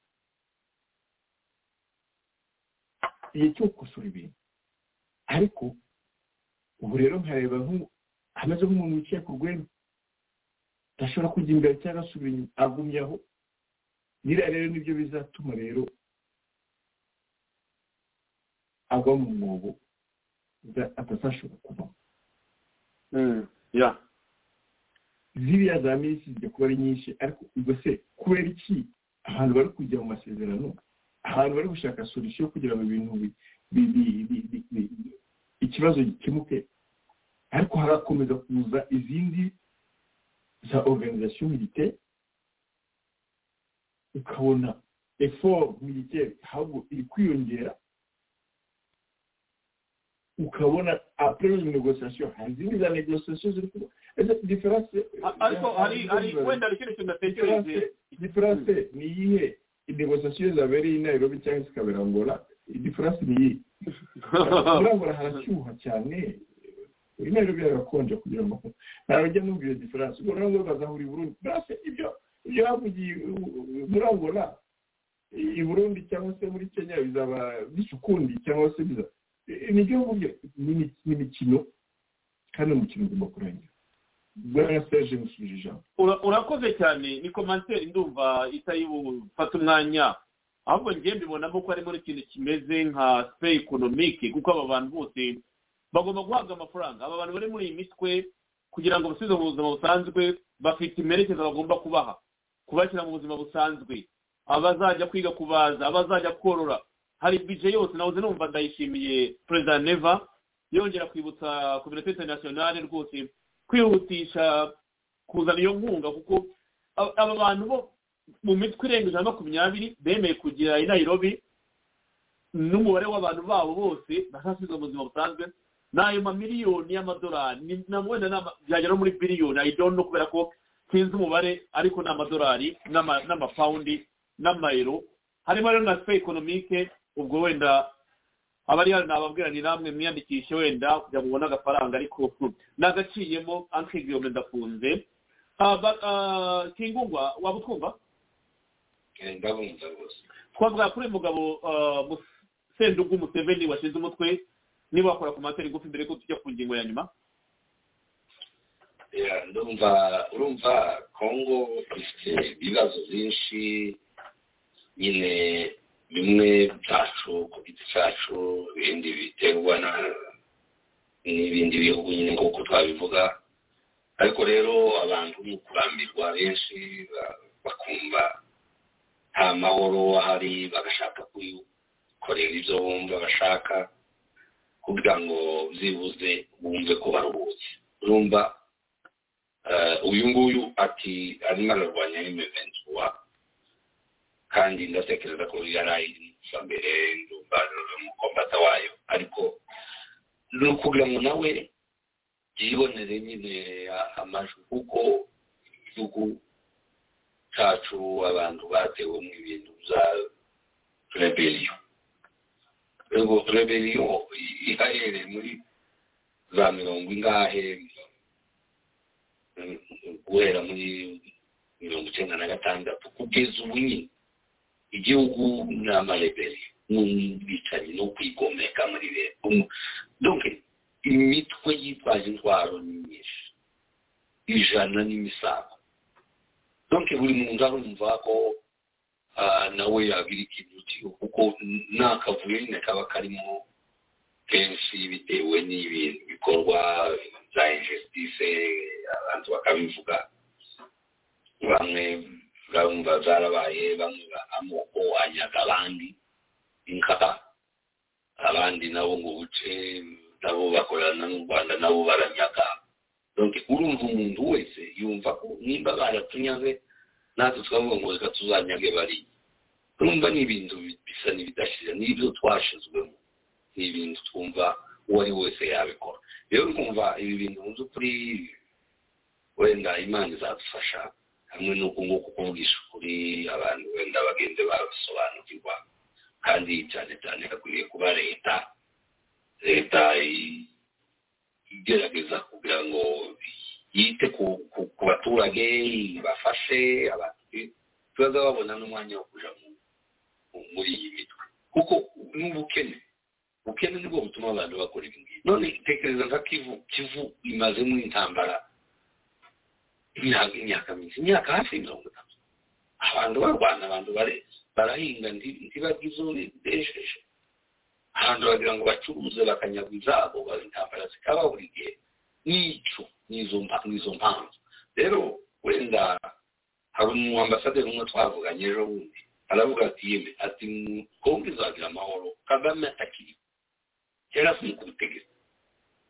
Igihe cyo gukosora ibintu. Ariko ubu rero nkareba nk'umuntu wicaye ku rwego adashobora kujya imbere cyangwa asubira inyuma agumye aho. Biriya rero ni byo bizatuma rero agwa mu mwobo atazashobora kubamo ziriya za minsi zijya kuba ari nyinshi ariko ubwo se kubera iki? Abantu bari kujya mu masezerano abantu bari gushaka solution kugira ngo ibintu ikibazo gikemuke. Ariko harakomeza kuza izindi za organisation militaire ukabona effort militaire iri kwiyongera ukabona après une négociation hari izindi za négociation ziri kuba diferanse ariko hari wenda hari ikindi kintu natekereje diferanse ni iyihe? Inégociation zabereye i nairobi cyangwa zikabera angola diferanse ni iyihe? Muri angola harashyuha cyane. I nairobi harakonja kugira ngo ntawe ujya numva iyo diferanse ubwo nabwo bazahura i burundi. Mbese ibyo ibyo havugiye muri angola i burundi cyangwa se muri kenya bizaba bisa ukundi cyangwa se biza ni byo mvuge ni imikino kandi umukino ugomba kurangira. Bwana serge musubije ijambo urakoze cyane ni komanseri ndumva itari bufate umwanya. Ahubwo ngiye mbibonamo ko harimo n'ikintu kimeze nka sipe ekonomike kuko aba bantu bose bagomba guhabwa amafaranga. Aba bantu bari muri iyi mitwe kugira ngo basubize mu buzima busanzwe bafite imerekeza bagomba kubaha. Kubashyira mu buzima busanzwe. Abazajya kwiga kubaza abazajya korora hari bije yose nahoze numva ndayishimiye perezida neva yongera kwibutsa kominote interinasiyonale rwose kwihutisha kuzana iyo nkunga kuko aba bantu bo mu mitwe irenga ijana na makumyabiri bemeye kugira i nairobi n'umubare w'abantu babo bose bazasubizwa mu buzima busanzwe. Ni ayo mamiliyoni y'amadolari wenda byagera muri biliyoni ayidono kubera ko sinzi umubare ariko ni amadolari n'amapawundi n'amayero. Harimo rero na sipe ekonomike ubwo wenda abari hano nababwira ni namwe mwiyandikishe wenda kugira ngo mubone agafaranga ariko nagaciyemo ankigiyome ndafunze. Kingungwa waba utwumva ndabumva rwose. Twavuga kuri uyu mugabo sendugu museveni washinze umutwe niba wakora ku materi ngufi mbere ko tujya ku ngingo ya nyuma. Ndumva urumva kongo ifite ibibazo byinshi nyine bimwe byacu ku giti cyacu ibindi biterwa n'ibindi bihugu nyine nk'uko twabivuga. Ariko rero abantu mu kurambirwa benshi bakumva nta mahoro ahari bagashaka kwikorera ibyo bumva bashaka kugira ngo byibuze bumve ko baruhutse. Urumva uyu nguyu ati arimo ararwanya imeventura kandi ndatekereza ko yari ayirimo mbere ndumva umukombata wayo. Ariko ni ukugira ngo nawe yibonere nyine amajwi kuko igihugu cyacu abantu batewemo ibintu bya rebeliyo rebeliyo ihahereye muri za mirongo ingahe guhera muri mirongo icyenda na gatandatu. Kugeza ubu nyine igihugu ni amareberiyo n'ubwicanyi no kwigomeka muri leta donc imitwe yitwaje intwaro ni myinshi. Ijana n'imisago donc buri muntu arumva ko nawe yagira ikintu kuko nta kavuyo nyine kaba karimo kenshi bitewe n'ibintu bikorwa bya injustice abantu bakabivuga. Bamwe urumva zarabaye bamwe amoko anyaga abandi inka abandi nabo ngo buce nabo bakorana n'u rwanda nabo baranyaga. Donc urumva umuntu wese yumva ko nimba baratunyaze natwe twavuga ngo reka tuzanyage bariya urumva ni ibintu bisa n'ibidashira n'ibyo twashizwemo. Ni ibintu twumva uwo ari wese yabikora. Rero twumva ibi bintu mu by'ukuri wenda imana izadufasha hamwe n'uko nguko kuvugisha ukuri abantu wenda bagende babisobanukirwa kandi cyane cyane hakwiriye kuba leta leta igerageza kugira ngo yite ku baturage bafashe tubaza babona n'umwanya wo kujya muri iyi mitwe. Kuko n'ubukene ubukene ni bwo butuma abantu bakora ibi ngibi none tekereza nka kivu kivu imazemo intambara imyaka myinshi imyaka hafi mirongo itatu. Abantu barwana abantu barahinga ntibarya izo bejeje abantu bagira ngo bacuruze bakanyagwa izabo intambara zikaba buri gihe. N'ico n'izo mpamvu rero wenda hari umu ambasaderi umwe twavuganye ejo bundi aravuga ati yeme ati kongo izagira amahoro. Kagame atakiri yaravuye ku butegetsi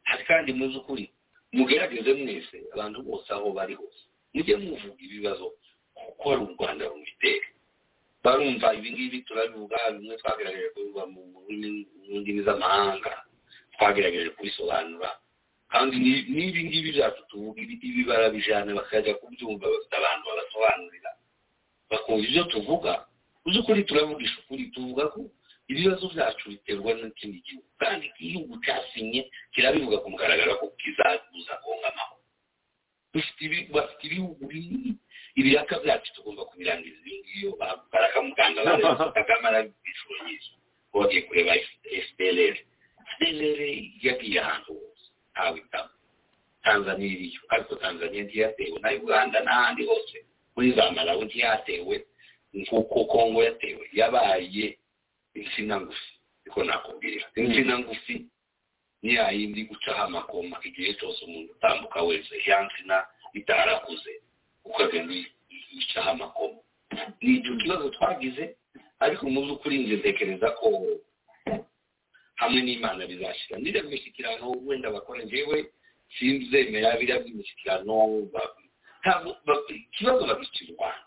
hari kandi muzi ukuri mugerageze mwese abantu bose aho bari hose. Mujye muvuga ibibazo kuko hari u rwanda rumutera barumva ibi ngibi turabivuga bimwe twagerageje kubivuga mu ndimi z'amahanga twagerageje kubisobanura. Kandi ni- n'ibi ngibi byacu tuvuga ibi barabijana bakajya kubyumva bafite abantu babasobanurira. Bakumva ibyo tuvuga. Mu by'ukuri turavugisha ukuri tuvuga ko ibibazo byacu biterwa n'ikindi gihugu kandi igihugu cyasinye kirabivuga ku mugaragaro ko kizabuza konga amahoro. Bafite ibihugu binini ibiraka byacu tugomba kubirangiza. Ibi ngiyo baraka muganga kagame arabishuro nyinshi ngo bagiye kureba fpr fpr yagiye ahantu hose. Ntawe itama tanzania iriyo. Ariko tanzania ntiyatewe. Na uganda n'ahandi hose. Muri za malawi ntiyatewe. Nk'uko kongo yatewe. Yabaye insina ngufi niko nakubwira. Insina ngufi ni yindi gucaho amakoma igihe cyose umuntu utambuka wese. Ya nsina itarakuze. Ukagenda uyicaho amakoma. Ni icyo kibazo twagize ariko mu by'ukuri njye ntekereza ko hamwe n'imana bizashyira niriya mishyikirano wenda bakora njyewe sinzemera biriya by'imishyikirano ikibazo babishyira u rwanda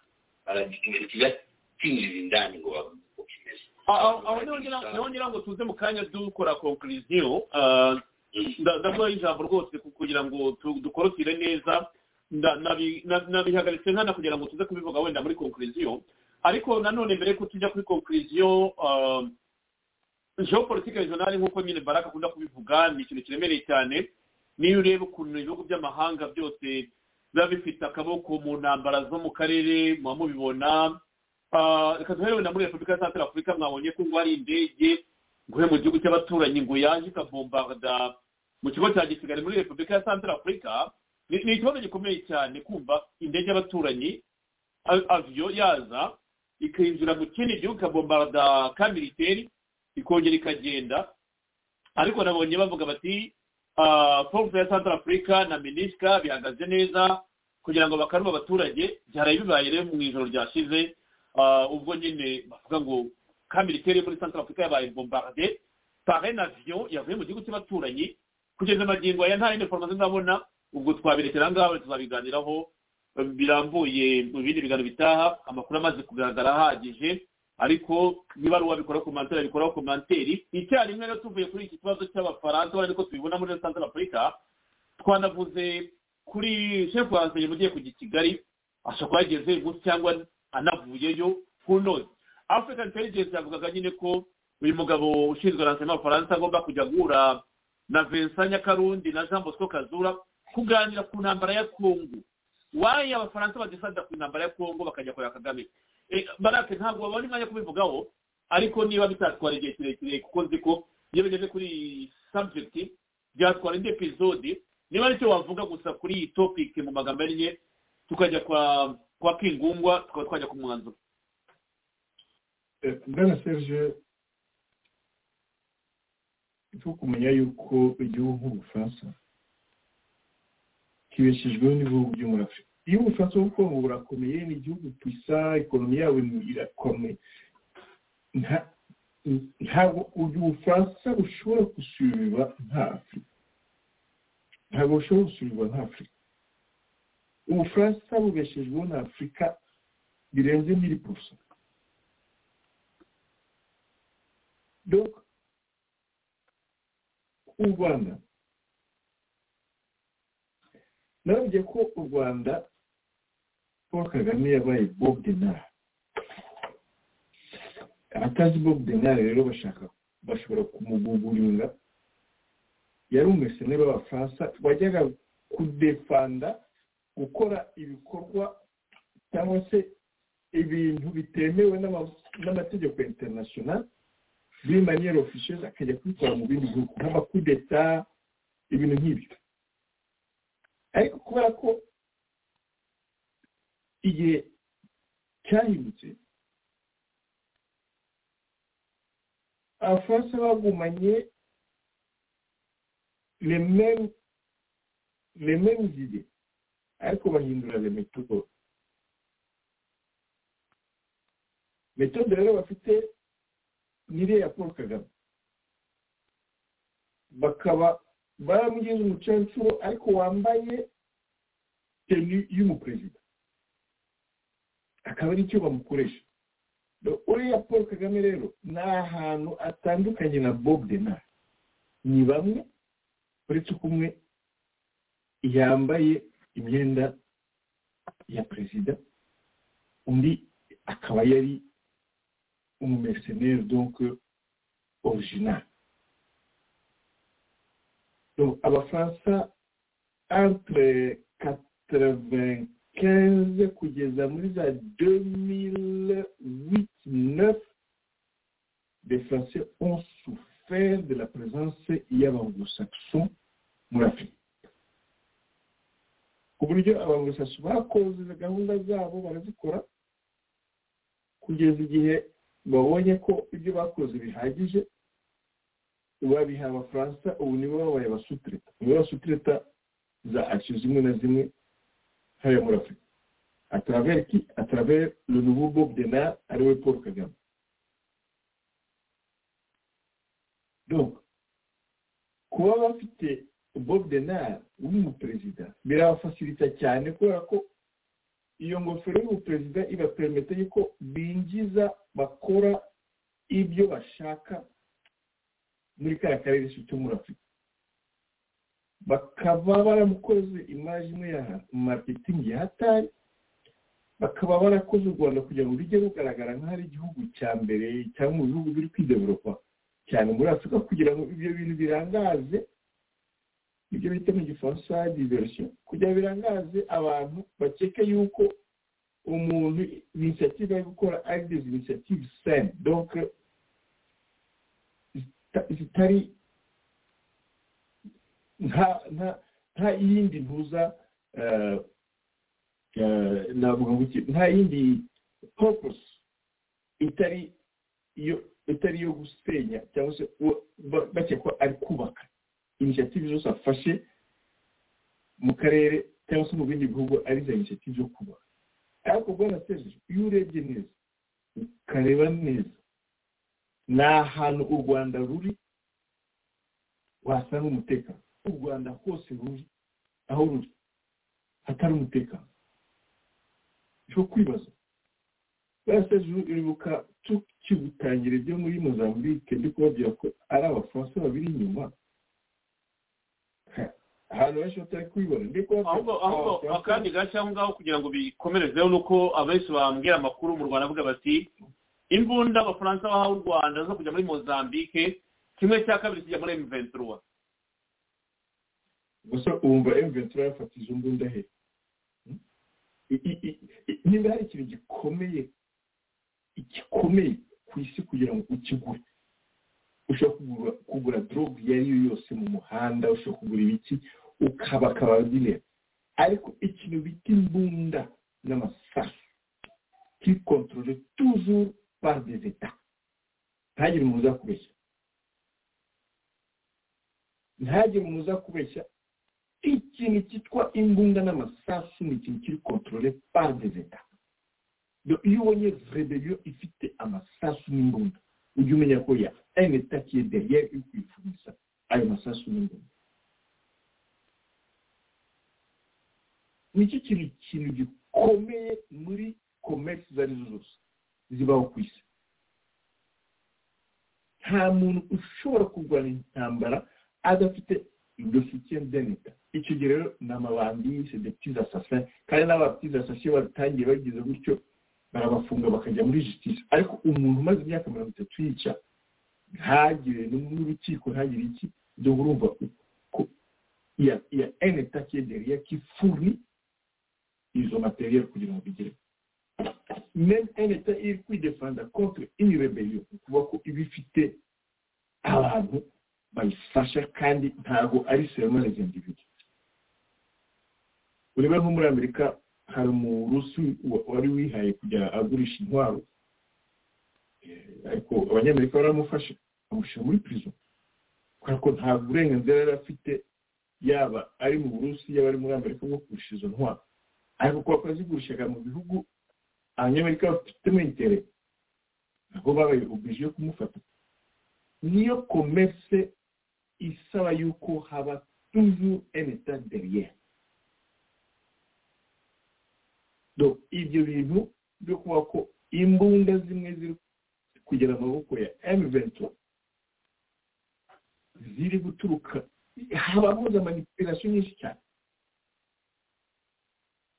baratinjira indani ngo bavuge aho aho ni ho ngira- ni ho ngira ngo tuze mu kanya dukora conclusion nda- ndavuga ijambo rwose ku- kugira ngo dukorotire neza. Nabihagaritse nkana kugira ngo tuze kubivuga wenda muri conclusion. Ariko nanone mbere yuko tujya kuri conclusion ah, geopolitique regionale nk'uko nyine baraka akunda kubivuga ni ikintu kiremereye cyane. Niyo ureba ukuntu ibihugu by'amahanga byose biba bifite akaboko mu ntambara zo mu karere muba mubibona. Reka duhere wenda muri repubulika ya santara afurika mwabonye ko ngo hari indege nguhe mu gihugu cy'abaturanyi ngo yaje ikabombarda mu kigo cya gisirikare muri repubulika ya santara afurika ni ikibazo gikomeye cyane kumva indege y'abaturanyi aviyo yaza ikinjira mu kindi gihugu ikabombarda ka militeri ikongera ikagenda ariko nabonye bavuga bati force ya santara afurika na minisika bihagaze neza kugira ngo bakaruma abaturage byaraye bibaye rero mu ijoro ryashize. Ah, ubwo nyine bavuga ngo ka militeri yo muri santara afurika yabaye bombarde par un avion yavuye mu gihugu cy'abaturanyi kugeza amagingo aya nta yindi information ndabona ubwo twabirekera ngaho tuzabiganiraho birambuye mu bindi biganiro bitaha amakuru amaze kugaragara ahagije ariko niba ari uwabikora komanteri abikoraho komanteri icyarimwe rero tuvuye kuri iki kibazo cy'abafaransa urabona ko tubibona muri santara afurika twanavuze kuri chef wa renseignement ugiye kujya i kigali ashobora kuba yageze uyu munsi cyangwa anavuyeyo knows? African intelligence yavugaga nyine ko uyu mugabo ushinzwe renseignement w'abafaransa agomba kujya guhura na vincent nyakarundi na jean bosco kazura kuganira ku ntambara ya kongo wayi abafaransa badesada ku ntambara ya kongo bakajya kureba kagame? Eh, barake ntabwo babona umwanya kubivugaho ariko niba bitatwara igihe kirekire kuko nzi ko iyo bigeze kuri iyi subject byatwara indi episode niba ari cyo wavuga gusa kuri iyi topic mu magambo arinye tukajya kwa kwa kw'ingungwa tukaba twajya ku mwanzuro mbana serge ipfa kumenya yuko igihugu nk'ubufaransa kibeshejweho n'ibihugu byo muri afurika iyo ubufaransa kuko burakomeye ni igihugu pisa ekonomi ni- irakomeye nta- ntabwo ubufaransa bushobora gusubirwa nka afurika ntabwo bushobora gusubirwa nka afurika ubufaransa bubeshejweho na afurika birenze miri donc u rwanda. Nababwiye ko u rwanda paul kagame yabaye bob denard abatazi bob denard rero bashaka bashobora kumuguguringa yari umuseneri w'abafaransa wajyaga kudefanda gukora ibikorwa cyangwa se ibintu bitemewe n'ama- n'amategeko international muri maniyeri ofisiyeze akajya kubikora mu bindi bihugu nk'amakudeta ibintu nk'ibyo. Ariko kubera ko igihe cyahindutse abafaransa les mêmes idées ariko bahindura les méthodes méthode rero bafite n'iriya ya paul kagame bakaba baramugize umucancuro ariko wambaye tenu y'umuperezida akaba ari cyo bamukoresha uriya paul kagame rero ni ahantu atandukanye na bob denard ni bamwe uretse ko umwe yambaye imyenda ya perezida undi akaba yari umumercenaire donc original. Donc abafaransa entre 95 kugeza muri za 2008-9 les français ont souffert de la présence y'abanglo-saxons muri afurika buryo abanglo-saxons bakoze gahunda zabo barazikora kugeza igihe babonye ko ibyo bakoze bihagije babiha abafaransa ubu nibo babaye abasutireta nibo basutireta za action zimwe na zimwe hariya muri afurika atravers le nouveau bob denard ari we paul kagame. Kuba bafite bob denard w'umuperezida birabafasirita cyane kubera ko iyo ngofero y'ubuperezida ibapermeta yuko binjiza bakora ibyo bashaka muri kariya karere cyo muri afurika bakaba baramukoze imaji imwe ya marketing ya hatari. Bakaba barakoze u rwanda kugira ngo rujye rugaragara nk'aho ari igihugu cya mbere cyangwa mu bihugu biri kwideveropa cyane muri afurika kugira ngo ibyo bintu birangaze. Ibyo bita mu gifaransa diversion. Kugira ngo birangaze abantu bakeke yuko umuntu initiative ari gukora ari des initiatives saines. Donc zitari nta yindi ntuza navuga ngo nta yindi purpose itari iyo itari iyo gusenya cyangwa se bakekwa ari kubaka. Initiative zose afashe mu karere cyangwa se mu bindi bihugu ari za initiative zo kubaka ariko bwana serge iyo urebye neza ukareba neza ni ahantu u rwanda ruri wasanga umutekano. U rwanda hose ruri aho ruri hatari umutekano. Cyo kwibaza. Bose uribuka tukibutangira ibyo muri mozambique ndi kubabwira ko ari abafaransa babiri inyuma ahantu benshi batari kubibona. Ndi ahubwo akandi gashya aho ngaho kugira ngo bikomerezeho ni uko abenshi bambwira amakuru mu rwanda avuga bati imbunda abafaransa bahawe u rwanda zo kujya muri mozambique kimwe cya kabiri kijya muri emuventura gusa wumva emuventura yafata izo mbunda he niba hari ikintu gikomeye gikomeye ku isi kugira ngo ukigure? Ushobora kugura dorobe iyo ari yo yose mu muhanda ushobora kugura ibiki? Ukaba akaba bireba ariko ikintu bita imbunda n'amasasu kiri kontorore tuzuru par des etats ntagire umuntu uza kubeshya ntagire umuntu uza kubeshya ikintu cyitwa imbunda n'amasasu ni ikintu kiri kontorore par des etats iyo ubonye rebellion ifite amasasu n'imbunda ujye umenya ko ya un etat qui est derrière uri kuyifurisa ayo masasu n'imbunda. Ni cyo kintu kintu gikomeye muri commerce izo ari zo zose? Zibaho ku isi. Nta muntu ushobora kurwana intambara adafite d'un état icyo gihe rero ni amabandi des petits assassins kandi n'aba petits assassins batangiye bagize gutyo barabafunga bakajya muri justice. Ariko umuntu umaze imyaka mirongo itatu yica ntagire n'urukiko ntagire iki? Byo urumva ko iya iya un état qui est derrière qui fournit izo matériel kugira ngo bigere. Même un état iri kwidefanda contre une rebellion ukuvuga ko iba ifite abantu bayifasha kandi ntabwo ari seulement les individus. Ureba nko muri amerika hari umurusi wari wihaye kujya agurisha intwaro ariko abanyamerika baramufashe bamushyira muri prison. Kubera ko nta burenganzira yari afite yaba ari mu burusi yaba ari muri amerika bwo kugurisha izo ntwaro. Ariko kuba bazigurishaga mu bihugu abanyamerika bafitemo intere ntabwo babaye ubwije yo kumufata. Niyo commerce isaba yuko haba état derrière. Donc ibyo bintu byo kuba ko imbunda zimwe ziri kwegera amaboko ya M23 ziri guturuka habamo za manipulation nyinshi cyane.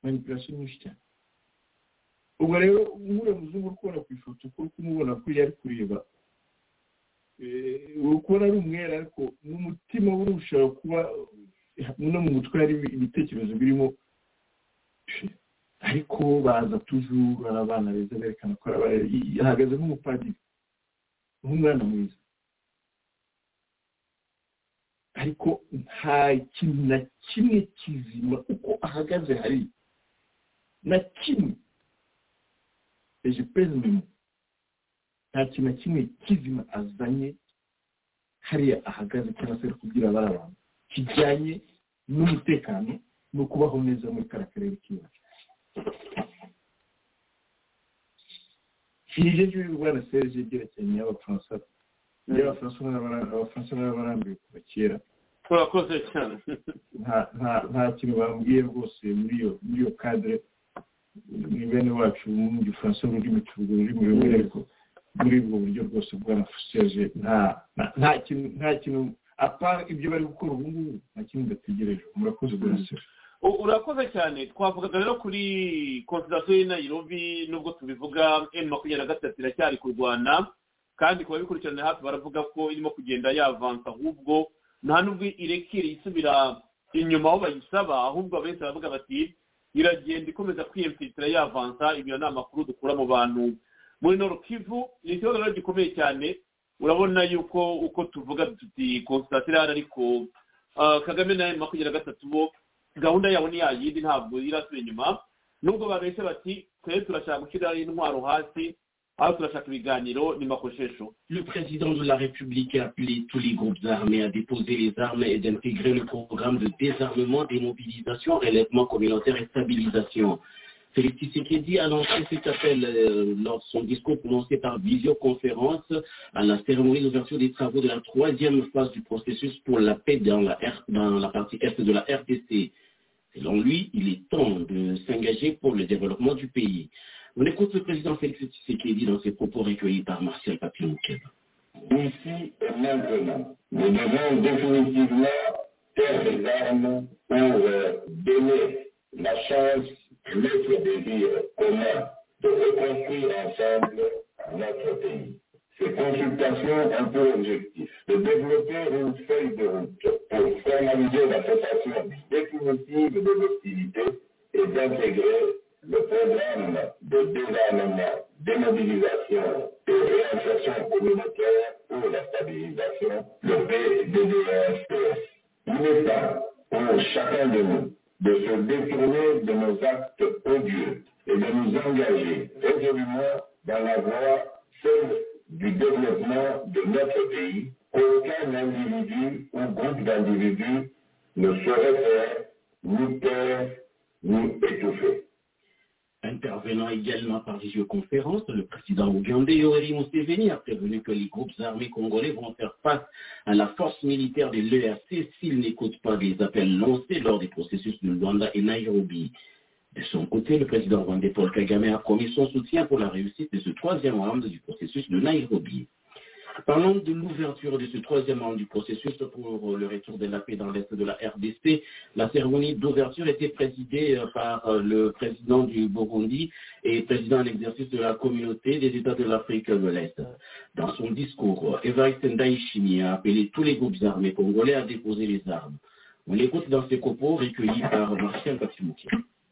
Manipulation ubwo rero nk'uriya muzungu uri kubona ku ifoto uko uri kumubona kuri ari kureba uri kubona ari umwera ariko n'umutima we urushaho kuba no mu mutwe hari ibitekerezo birimo ariko baza tujuru ari abana beza berekana ko ahagaze nk'umupadiri nk'umwana mwiza. Ariko nta kintu na kimwe kizima uko ahagaze hari na kimwe perezida nta kintu na kimwe kizima azanye. Hariya ahagaze cyangwa se kubwira abari abantu kijyanye n'umutekano no kubaho neza muri kariya karere k'iwacu hirya y'ibyo bwana serge byerekeranye y'abafaransa abafaransa baba barambiwe kuva kera. Turakoze cyane. Nta kintu bambwiye rwose muri iyo kadire ni bene wacu mu gifaransa ururimi tuvuga ururimi rumwe ariko muri ubwo buryo rwose bwana serge nta kintu nta kintu apa ibyo bari gukora ubu ngubu nta kintu bategereje murakoze bwana serge urakoze cyane. Twavugaga rero kuri konsiderasiyo y'i Nairobi nubwo tubivuga emu makumyabiri na gatatu iracyari kurwana kandi ku babikurikirana hafi baravuga ko irimo kugenda yavansa ahubwo nta nubwo irekere isubira inyuma aho bayisaba ahubwo abenshi baravuga bati iragenda ikomeza kwiyemfitira yavansa ibyo ni amakuru dukura mu bantu. Muri noro kivu ni ikibazo rero gikomeye cyane urabona yuko uko tuvuga tuti irahari ariko kagame na makumyabiri na gatatu bo gahunda yabo ni yayindi ntabwo irasubira inyuma. Nubwo babeshya bati twebwe turashaka gushyiraho intwaro hasi Le président de la République a appelé tous les groupes armés à déposer les armes et d'intégrer le programme de désarmement, démobilisation, relèvement communautaire et stabilisation. Félix Tshisekedi a lancé cet appel euh, lors de son discours prononcé par visioconférence à la cérémonie d'ouverture des travaux de la troisième phase du processus pour la paix dans la, dans la partie est de la RDC. Selon lui, il est temps de s'engager pour le développement du pays. On écoute le président Félix Tshisekedi dans ses propos recueillis par Martial Papillon-Keb. Ici et maintenant, nous devons définitivement faire des armes pour euh, donner la chance à notre désir commun de reconstruire ensemble notre pays. Ces consultations ont pour objectif de développer une feuille de route pour formaliser la cessation définitive de l'hostilité et d'intégrer le programme de désarmement, démobilisation et réinsertion communautaire pour la stabilisation, le PDDRCS. Il est temps pour chacun de nous de se détourner de nos actes odieux et de nous engager résolument dans la voie seule du développement de notre pays. Aucun individu ou groupe d'individus ne saurait faire ni taire ni étouffer. Intervenant également par visioconférence, le président ougandais Yoweri Museveni a prévenu que les groupes armés congolais vont faire face à la force militaire de l'ERC s'ils n'écoutent pas des appels lancés lors des processus de Luanda et Nairobi. De son côté, le président rwandais Paul Kagame a promis son soutien pour la réussite de ce troisième round du processus de Nairobi. Parlons de l'ouverture de ce troisième round du processus pour le retour de la paix dans l'Est de la RDC. La cérémonie d'ouverture était présidée par le président du Burundi et président en exercice de la communauté des États de l'Afrique de l'Est. Dans son discours, Evariste Ndayishimiye a appelé tous les groupes armés congolais à déposer les armes. On l'écoute dans ses propos recueillis par Martial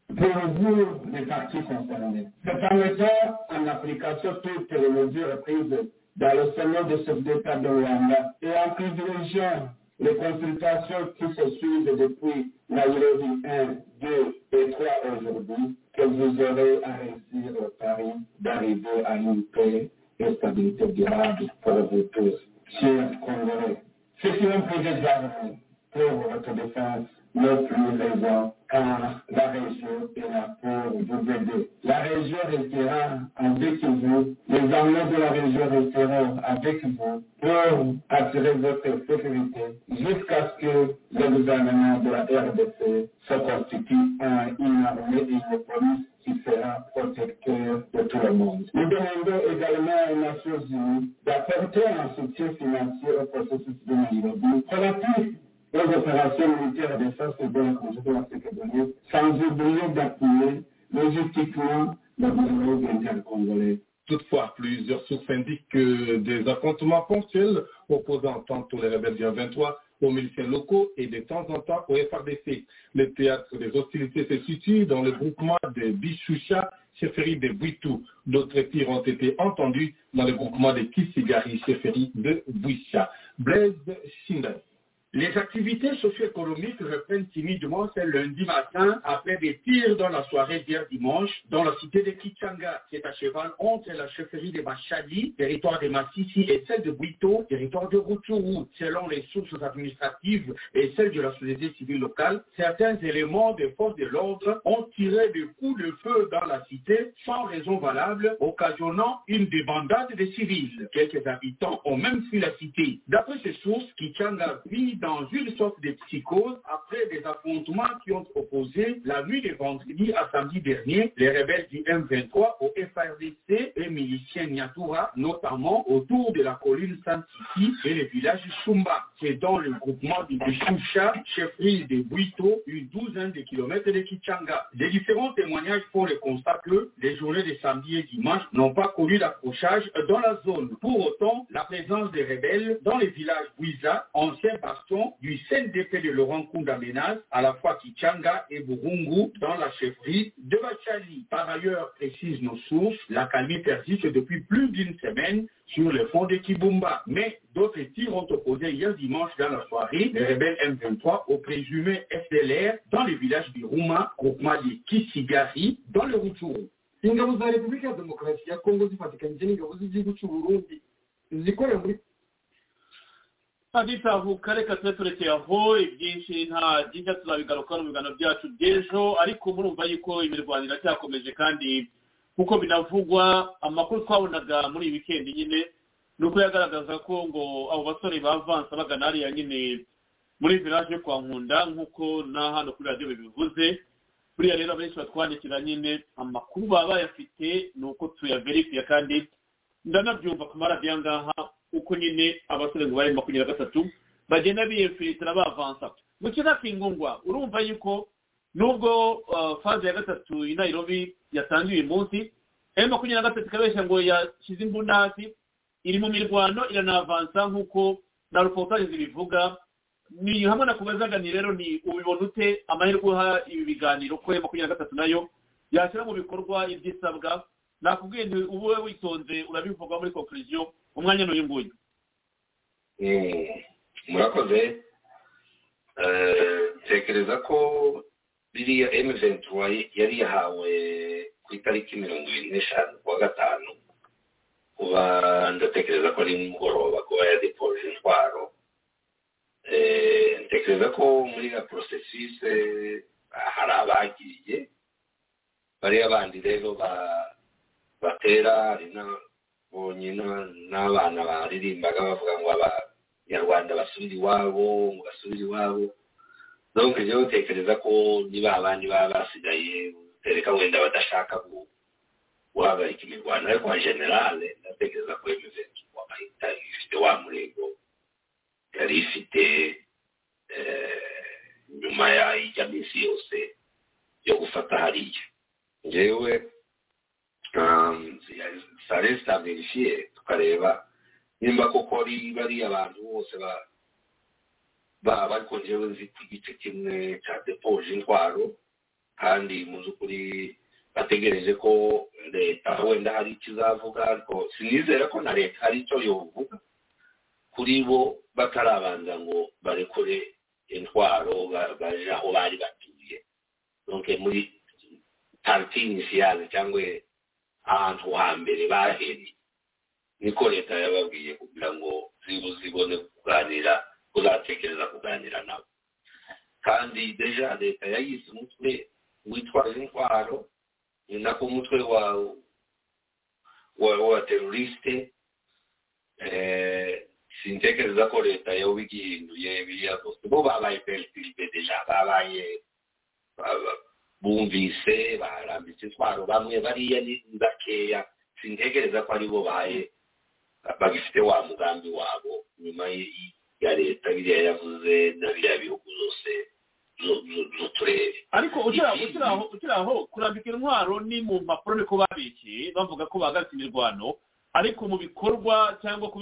vous, les partis concernés, c'est en mettant en application toutes les mesures prises dans le sommet de chef d'État de Rwanda et en privilégiant les consultations qui se suivent depuis Nairobi 1, 2 et 3 aujourd'hui, que vous aurez à réussir le pari d'arriver à une paix et stabilité durable pour vous tous. Chers Congolais, c'est un projet d'armée pour votre défense n'est plus raison, car la région est là pour vous aider. La région restera avec vous, les armées de la région resteront avec vous pour assurer votre sécurité jusqu'à ce que le gouvernement de la RDC se constitue en une armée et une police qui sera protecteur de tout le monde. Nous demandons également aux Nations Unies d'apporter un soutien financier au processus de Nairobi aux opérations militaires de force de la de l'Ouest, sans oublier d'appuyer logistiquement le dialogue intercongolais. Toutefois, plusieurs sources indiquent que des affrontements ponctuels opposant tantôt les rebelles du 23 aux miliciens locaux et de temps en temps au FRDC. Le théâtre des hostilités se situe dans le groupement de Bichoucha, chefferie de Buitou. D'autres tirs ont été entendus dans le groupement de Kisigari, chefferie de Buisha. Blaise Shindai. Les activités socio-économiques reprennent timidement ce lundi matin après des tirs dans la soirée d'hier dimanche dans la cité de Kichanga, qui est à cheval entre la chefferie de Machadi, territoire de Massissi, et celle de Buito, territoire de Rutshuru. Selon les sources administratives et celles de la société civile locale, certains éléments des forces de l'ordre ont tiré des coups de feu dans la cité sans raison valable, occasionnant une débandade de civils. Quelques habitants ont même fui la cité. D'après ces sources, Kichanga vit dans une sorte de psychose après des affrontements qui ont opposé la nuit de vendredi à samedi dernier les rebelles du M23 au FRDC et miliciens Nyatura, notamment autour de la colline Santiki et le village Shumba. C'est dans le groupement de Choucha, chefferie de Buito, une douzaine de kilomètres de Kichanga. Les différents témoignages font le constat que les journées de samedi et dimanche n'ont pas connu d'accrochage dans la zone. Pour autant, la présence des rebelles dans les villages Buiza, ancien bastion du CNDP de Laurent Kunda menace à la fois Kichanga et Burungu dans la chefferie de Bachali. Par ailleurs, précisent nos sources, la calmie persiste depuis plus d'une semaine sur le fond de Kibumba. Mais d'autres tirs ont opposé hier dimanche dans la soirée les rebelles M23 au présumé FDLR dans le village du Rouma, groupement de Kisigari, dans le Rutshuru. Haditahuka reka tube turekeye aho ibyinshi nta byinshi tuzabigarukaho mu biganiro byacu by'ejo ariko murumva yuko imirwano iracyakomeje kandi nk'uko binavugwa amakuru twabonaga muri iyi wikendi nyine ni uko yagaragaza ko ngo abo basore bavansa bagana hariya nyine muri village kwa nkunda nk'uko na hano kuri radiyo bibivuze. Buriya rero abenshi batwandikira nyine amakuru baba bayafite ni uko tuyaverifiye kandi ndanabyumva ku maradiyo ngaha uko nyine abasore ngo bari makumyabiri na gatatu bagenda biyefilitira bavansa mu kinakingungwa urumva yuko nubwo faze ya gatatu i nairobi yatangiye uyu munsi ayo makumyabiri na gatatu ikabeshya ngo yashyize imbunda hasi iri mu mirwano iranavansa nk'uko na reportage zibivuga. Ni hamwe na kubazagani rero ni ubibona ute amahirwe uha ibi biganiro ko makumyabiri na gatatu na yo yashyira mu bikorwa ibyisabwa? Nakubwiye ubu witonze urabivuga muri conclusion. Umwanya n'uyu nguyu. Murakoze. Tekereza ko biriya emuventura yari yahawe ku itariki mirongo irindwi n'eshanu kuwa gatanu kuba ndatekereza ko ari nimugoroba kuba yadepoje intwaro. Ntekereza ko muri la porosesise hari abagiye bariya bandi rero batera hari n'abonye n'abana baririmbaga bavuga ngo abanyarwanda basubire iwabo ngo basubire iwabo. Donc rero utekereza ko niba abandi baba basigaye tereka wenda badashaka guhagarika imirwano. Ariko wa generale ndatekereza ko emuventu wahita ifite wa murego yari ifite nyuma y'ijya minsi yose yo gufata hariya. Ngewe sare zitabirifiye tukareba nimba koko ari bariya abantu bose baba ariko ngewe nzi ku gice kimwe cya depoje intwaro kandi mu by'ukuri bategereje ko leta wenda hari icyo izavuga ariko sinizera ko na leta hari icyo yovuga kuri bo batarabanza ngo barekure intwaro baje aho bari batuye muri parti initiale cyangwa ahantu hambere bahereye niko leta yababwiye kugira ngo zibone kuganira kuzatekereza kuganira nabo. Kandi deja leta yayise umutwe witwaje intwaro ni nako umutwe wa wa wa teroriste sintekereza ko leta yoba igihinduye biriya bose bo babaye perezida deja babaye bumvise barambitse intwaro bamwe bariya ni bakeya sintegereza ko ari bo baye bagifite wa mugambi wabo nyuma ya leta biriya yavuze na biriya bihugu zose zo- zo- z'uturere ariko ukiri aho- kurambika intwaro ni mu mpapuro niko babeshye bavuga ko bahagaritse imirwano ariko mu bikorwa cyangwa ku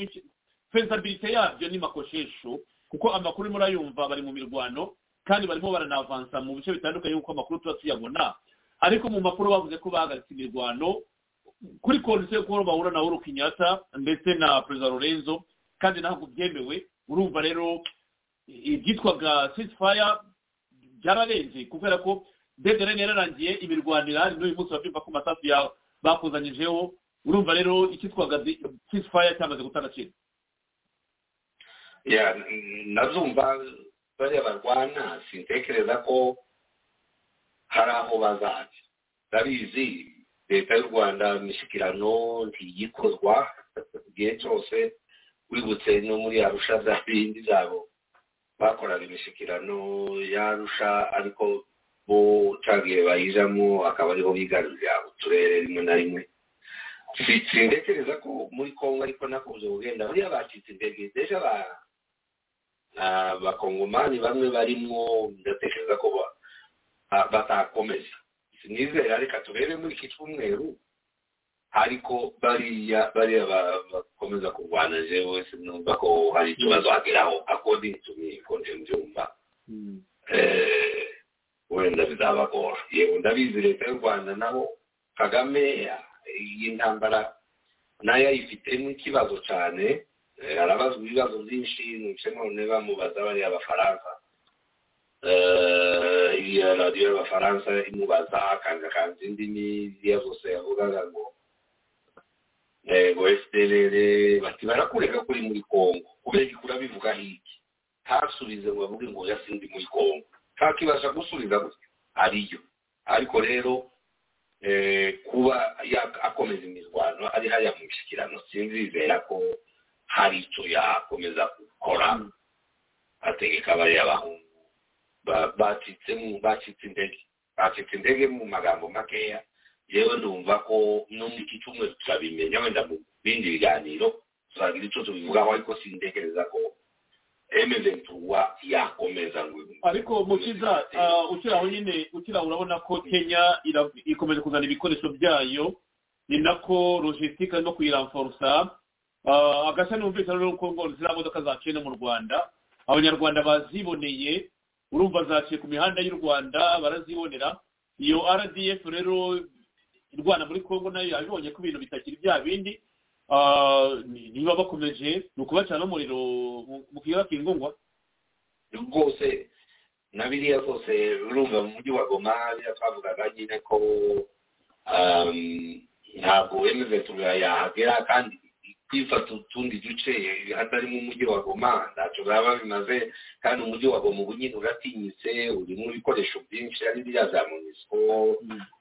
fezabilite yabyo ni makoshesho kuko amakuru urimo urayumva bari mu mirwano kandi barimo baranavansa mu bice bitandukanye nk'uko amakuru tuba tuyabona ariko mu mpapuro bavuze ko bahagaritse imirwano kuri kondisiyo y'uko bahura na uhuru kenyatta ndetse na perezida lorenzo kandi ntabwo byemewe. Urumva rero ibyitwaga ceasefire byararenze kubera ko deadline yararangiye imirwano irahari n'uyu munsi babyumva ko amasasu ya bakuzanyijeho urumva rero icyitwaga ceasefire cyamaze guta agaciro nazumva bariya barwana sintekereza ko hari aho bazaza ndabizi leta y'u rwanda imishyikirano ntiyikozwa igihe cyose wibutse no muri arusha za bindi zabo bakoraga imishyikirano y'arusha ariko bo cagiye bayijamo akaba ariho bigarurira uturere rimwe na rimwe. Si- sintekereza ko muri kongo ariko nakunze kugenda. Buriya bacitse intege deja ba abakongomani bamwe barimo ndatekereza ko ba- ba- batakomeza. Sinizera reka turebe muri iki cyumweru ariko bariya bariya ba- bakomeza kurwana jewe sinumva ko hari icyo bazageraho according to me ko nje mbyumva. Eh, wenda bizabagora. Yewe ndabizi leta y'u rwanda nabo kagame iyi ntambara na yo ayifitemo ikibazo cyane arabazwa ibibazo byinshi nuce none bamubaza bariya abafaransa iya radiyo y'abafaransa imubaza akanga kanza indimi ziriya zose yavugaga ngo ngo fdrr bati barakureka kuri muri kongo kubera iki urabivuga hiki ntasubize ngo avuge ngo oya sindi muri kongo ntakibasha gusubiza gutya ariyo ariko rero kuba akomeza imirwano ari hariya mu mishyikirano sinzizera ko hari icyo yakomeza gukora ategeka bariya bahungu. Ba- bacitsemo bacitse intege bacitse intege mu magambo makeya yewe ndumva ko no mu iki cyumweru turabimenya wenda mu bindi biganiro tuzagira icyo tubivugaho ariko sintekereza ko emeventuwa yakomeza ngo ariko mukiza ukiraho nyine ukiri urabona ko kenya ikomeje kuzana ibikoresho byayo ni nako logisitike no kuyiramforusa Ah, agashya numvise rero ko ngo ziriya modoka zaciye no mu rwanda abanyarwanda baziboneye urumva zaciye ku mihanda y'u rwanda barazibonera. Iyo rdf rero irwana muri congo na yo yabibonye ko ibintu bitakiri bya bindi ni- niba bakomeje ni ukubacana umuriro mu- kiyaga kingungwa rwose na biriya zose urumva mu mujyi wa goma biriya twavugaga nyine ko um, ntabwo emeventura yahagera kandi kwifata utundi duce hatarimo umujyi wa goma ntacyo baba bimaze kandi umujyi wa goma ubu nyine uratinyitse urimo ibikoresho byinshi ari biriya za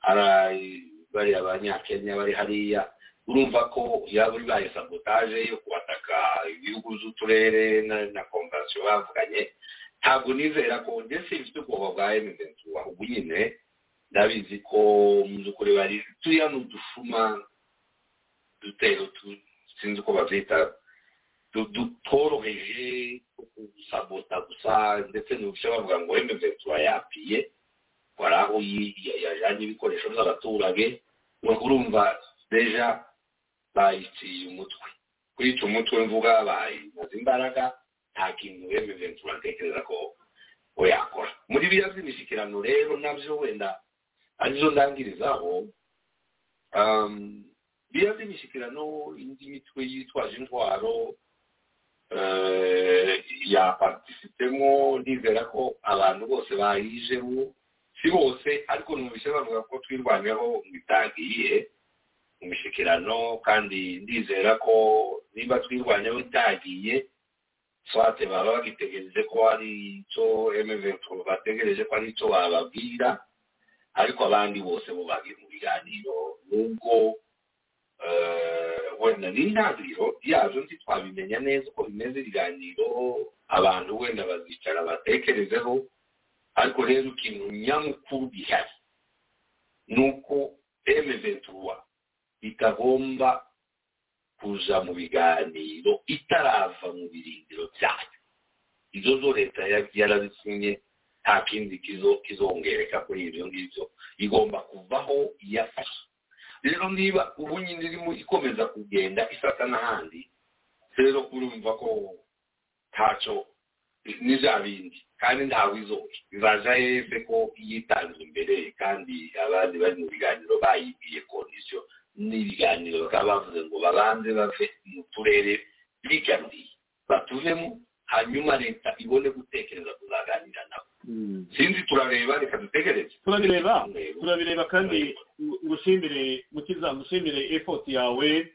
ari bariya abanyakenya bari hariya. Urumva ko yaba bibaye sabotaje yo kubataka ibihugu z'uturere na, konvansiyo bavuganye. Ntabwo nizera ko ndetse ifite ubwoba bwa emeventura ubu nyine ndabizi ko mu by'ukuri bari turiya ni udushuma dutero sinzi uko babyita du- dutoroheje gusabota gusa ndetse n'ubushya bavuga ngo emeventura yapiye wari aho yajyanye ibikoresho by'abaturage urumva deja bayiciye umutwe kwica umutwe mvuga bayimaze imbaraga nta kintu emeventura ntekereza ko we yakora muri biriya by'imishyikirano rero na byo wenda ari zo ndangirizaho biriya by'imishyikirano indi mitwe yitwaje intwaro yapartisipemo ndizera ko abantu bose bayijemo si bose ariko numvise bavuga ko twirwanyeho ngo itagiye mu mishyikirano kandi ndizera ko niba twirwanyeho itagiye swate baba bagitegereje ko hari icyo emeventu bategereje ko hari icyo bababwira ariko abandi bose bo bagiye mu biganiro nubwo wenda n'intangiriro yazo ntitwabimenya neza uko bimeze ibiganiro abantu wenda bazicara batekerezeho ariko rero ikintu nyamukuru gihari ni uko emeventura itagomba kuja mu biganiro itarava mu birindiro byayo. Izo zo leta yarabisinye nta kindi kizongereka kuri ibyo ngibyo. Igomba kuvaho iyafasha rero niba ubu nyine irimo ikomeza kugenda ifata n'ahandi rero urumva ko ntacyo ni za bindi kandi ntawe izoca izaja heze ko yitanze imbere kandi abandi bari mu biganiro bayibwiye kondisiyo n'ibiganiro bakaba bavuze ngo babanze bave mu turere bigaruriye batuvemo hanyuma leta ibone gutekereza kuzaganira nabo. Sinzi turareba reka dutegereze turabireba turabireba kandi ngushimire mukiza ngushimire effort yawe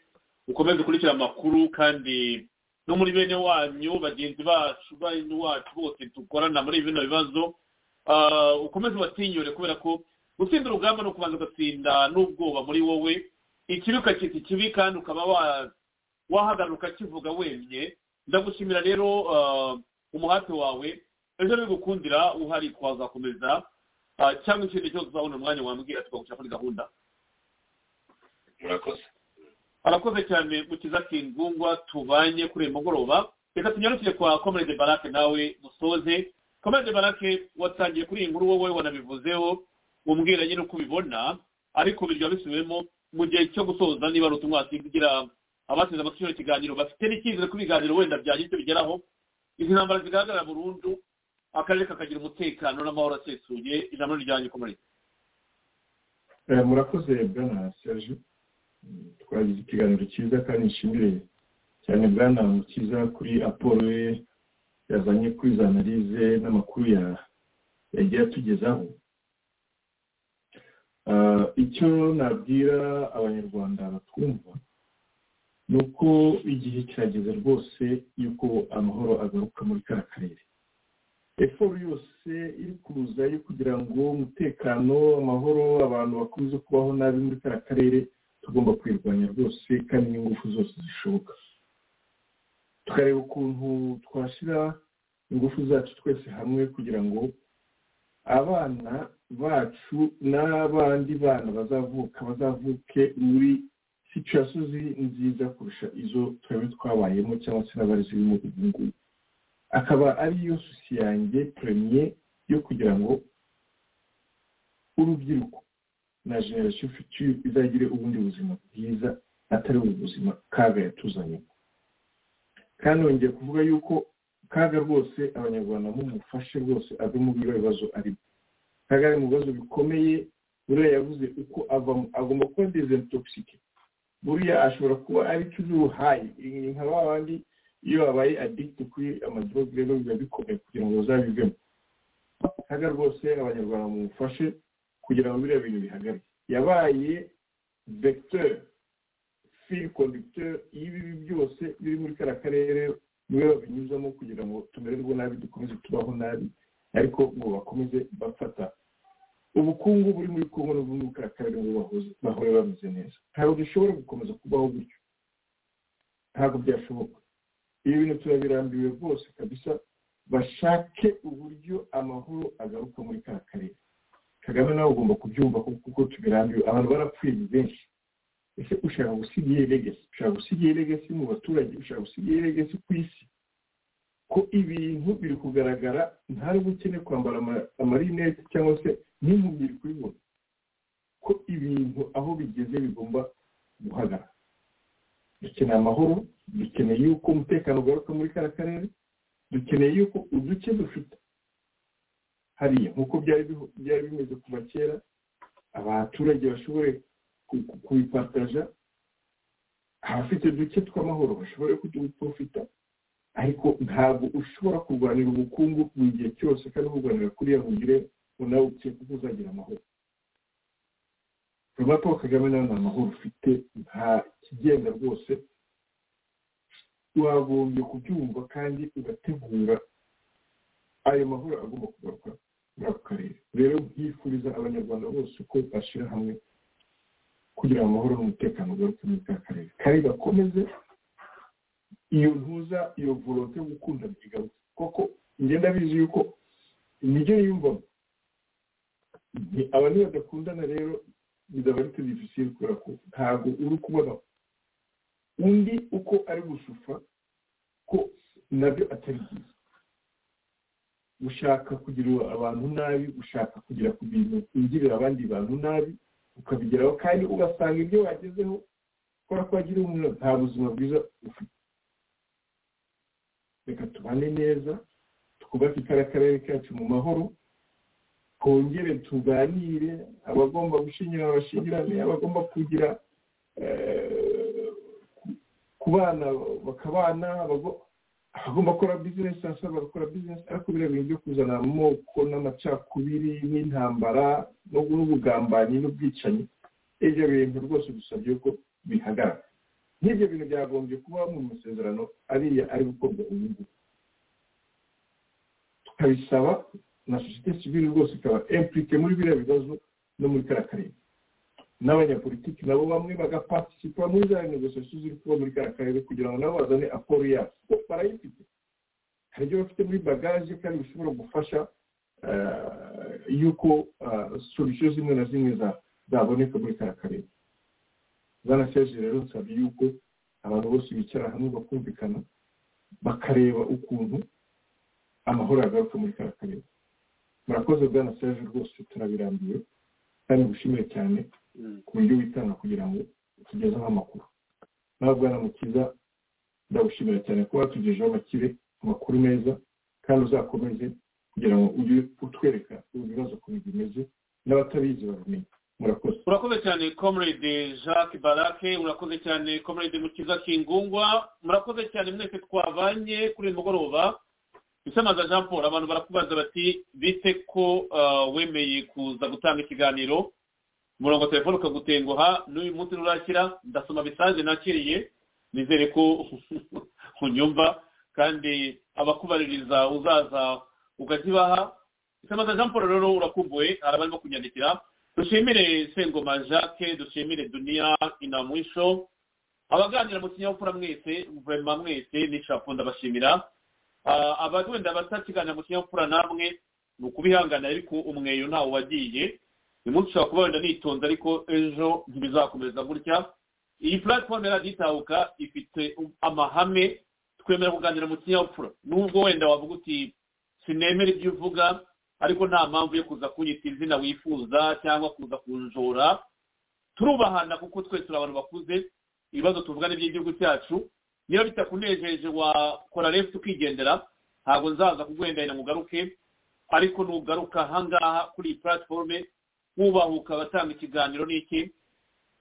ukomeze ukurikira amakuru kandi no muri bene wanyu bagenzi bacu bene wacu bose dukorana muri bino bibazo ukomeze ubatinyure kubera ko gutsinda urugamba ni ukubanza ugatsinda n'ubwoba muri wowe ikibi ukakita ikibi kandi ukaba wahagarara ukakivuga wemye ndagushimira rero umuhate wawe ejo bigukundira uhari twazakomeza cyangwa ikindi cyose uzabona umwanya wambwira tukagushyira kuri gahunda. Murakoze. Arakoze cyane mukiza kingungwa tubanye kuri uyu mugoroba. Reka tunyarukire kwa komerede barake nawe musoze. Komerede barake watangiye kuri iyi nkuru wowe wanabivuzeho umbwira nyine uko ubibona ariko birya bisubiwemo mu gihe cyo gusoza niba ari ubutumwa wasigira abasize amatwi ikiganiro bafite n'icyizere ko ibiganiro wenda byagira icyo bigeraho. Izi ntambara zigaragara burundu akarere kakagira umutekano n'amahoro asesuye ijambo ryanjye komerede murakoze bwana serge. Twagize ikiganiro cyiza kandi nshimire cyane bwana mukiza kuri aporo ye yazanye kuri za analize n'amakuru yagiye atugezaho. Icyo nabwira abanyarwanda batwumva ni uko igihe kirageze rwose yuko amahoro agaruka muri kariya karere. Eforo yose iri kuza yo kugira ngo umutekano amahoro abantu bakomeze kubaho nabi muri kariya karere tugomba kwirwanya rwose kandi n'ingufu zose zishoboka. Tukareba ukuntu twashyira ingufu zacu twese hamwe kugira ngo abana bacu n'abandi bana bazavuka bazavuke muri situwasiyo nziza kurusha izo twebwe twabayemo cyangwa se n'abari zirimo ubu ngubu akaba ariyo susi yanjye premiye yo kugira ngo urubyiruko na generasiyo future izagire ubundi buzima bwiza atari ubu buzima kaga yatuzanye. Kandi wongeye kuvuga yuko kaga rwose abanyarwanda mumufashe rwose ave mu biro bibazo arimo kaga ari mu bibazo bikomeye buriya yavuze uko avamo agomba kuba dezintoxike buriya ashobora kuba ari cy'uruhayi nka ba bandi iyo babaye adikiti kuri amadroge rero biba bikomeye kugira ngo bazabivemo kaga rwose abanyarwanda mumufashe kugira ngo biriya bintu bihagarike yabaye vecteur fil conducteur y'ibibi byose biri muri kariya karere ni we babinyuzamo kugira ngo tumererwe nabi dukomeze tubaho nabi ariko ngo bakomeze bafata ubukungu buri muri kongo n'ubwo muri kariya karere ngo bahore bameze neza. Ntabwo dushobora gukomeza kubaho gutyo. Ntabwo byashoboka. Ibi bintu turabirambiwe rwose kabisa. Bashake uburyo amahoro agaruka muri kariya karere. Kagame nawe ugomba kubyumva kuko tubirambiwe. Abantu barapfuye benshi. Ese ushaka gusiga iyi legasi ushaka gusiga iyi legasi mu baturage? Ushaka gusiga iyi legasi ku isi? Ko ibintu biri kugaragara nta nubwo ukeneye kwambara amarinete cyangwa se n'impumyi iri kubibona ko ibintu aho bigeze bigomba guhagarara? Dukeneye amahoro dukeneye yuko umutekano ugaruka muri kariya karere dukeneye yuko uduce dufite. Hariya nk'uko byari bimeze kuva kera abaturage bashobore kubipataja abafite uduce tw'amahoro bashobore kuduprofita ariko ntabwo ushobora kurwanira ubukungu buri gihe cyose kandi kurwanira kuriya ngo nawe ukeke ko uzagira amahoro. Reba paul kagame nawe nta mahoro ufite nta kigenda rwose wagombye kubyumva kandi ugategura ayo mahoro agomba kugaruka muri ako karere. Rero nkifuriza abanyarwanda bose ko bashyira hamwe kugira ngo amahoro n'umutekano ugaruke muri ka karere. Kandi gakomeze iyo ntuza iyo volote yo gukunda bigaruke. Koko ngenda bizi yuko ni byo yiyumvamo abantu badakundana rero bizaba ari difficile kubera ko ntabwo uri kubona undi uko ari gusufa ko na byo atari byiza. Gushaka kugirira abantu nabi gushaka kugera ku bintu ugirira abandi bantu nabi ukabigeraho. Kandi ugasanga ibyo wagezeho kubera ko wagira umuntu nta buzima bwiza ufite. Reka tubane neza twubake kariya karere kacu mu mahoro twongere tuganire abagomba gushinyira bashinyirane abagomba kugira kubana bakabana abagomba gukora bizinesi hasi bagakora bizinesi ariko biriya bintu byo kuzana amoko n'amacakubiri n'intambara n'ubugambanyi n'ubwicanyi ibyo bintu rwose dusabye ko bihagarara. Nk'ibyo bintu byagombye kuba mu masezerano ariya ari gukorwa ubu ngubu. Tukabisaba na sosiyete sivile rwose ikaba empurike muri biriya bibazo no muri kariya karere n'abanyapolitiki nabo bamwe bagaparticipa muri za negosiyasiyo ziri kuba muri kariya karere kugira ngo nabo bazane aporo yabo kuko barayifite hari ibyo bafite muri bagaje kandi bishobora gufasha yuko solisiyo zimwe na zimwe zaboneka muri kariya karere bwana serge rero nsabye yuko abantu bose bicara hamwe bakumvikana bakareba ukuntu amahoro yagaruka muri kariya karere murakoze bwana serge rwose turabirambiwe kandi gushimire cyane ku buryo witanga kugira ngo tugezeho amakuru. Nawe bwana mukiza ndagushimira cyane kuba watugejeho amakire amakuru meza kandi uzakomeze kugira ngo ujye utwereka ibibazo ukuntu bimeze n'abatabizi babimenye murakoze. Urakoze cyane comrade jacques barake urakoze cyane comrade mukiza kingungwa murakoze cyane mwese twabanye kuri uyu mugoroba. Isamaza jean paul abantu barakubaza bati bite ko wemeye kuza gutanga ikiganiro? Umurongo wa telefone ukagutenguha n'uyu munsi nturakira ndasoma bisanzwe nakiriye nizere ko unyumva kandi abakubaririza uzaza ukazibaha. Isamaza jean paul rero urakumbuwe hari abarimo kunyandikira. Dushimire sengoma jacques dushimire duniya inamwisho abaganira mu kinyabupfura mwese vurema mwese n'ishapu ndabashimira. Wenda batakiganira mu kinyabupfura namwe ni ukubihangana ariko umweyo ntawe wagiye. Uyu munsi ushobora kuba wenda nitonze ariko ejo ntibizakomeza gutya. Iyi puratifomu yaraditahuka ifite amahame twemera kuganira mu kinyabupfura nubwo wenda wavuga uti sinemera ibyo uvuga ariko nta mpamvu yo kuza kunyita izina wifuza cyangwa kuza kunjora. Turubahana kuko twese turi abantu bakuze ibibazo tuvuga n'iby'igihugu cyacu. Niba bitakunejeje wakora refuti ukigendera ntabwo nzaza kuguhendahina ngo ugaruke ariko nugaruka ahangaha kuri iyi puratiforume wubahuka abatanga ikiganiro n'iki?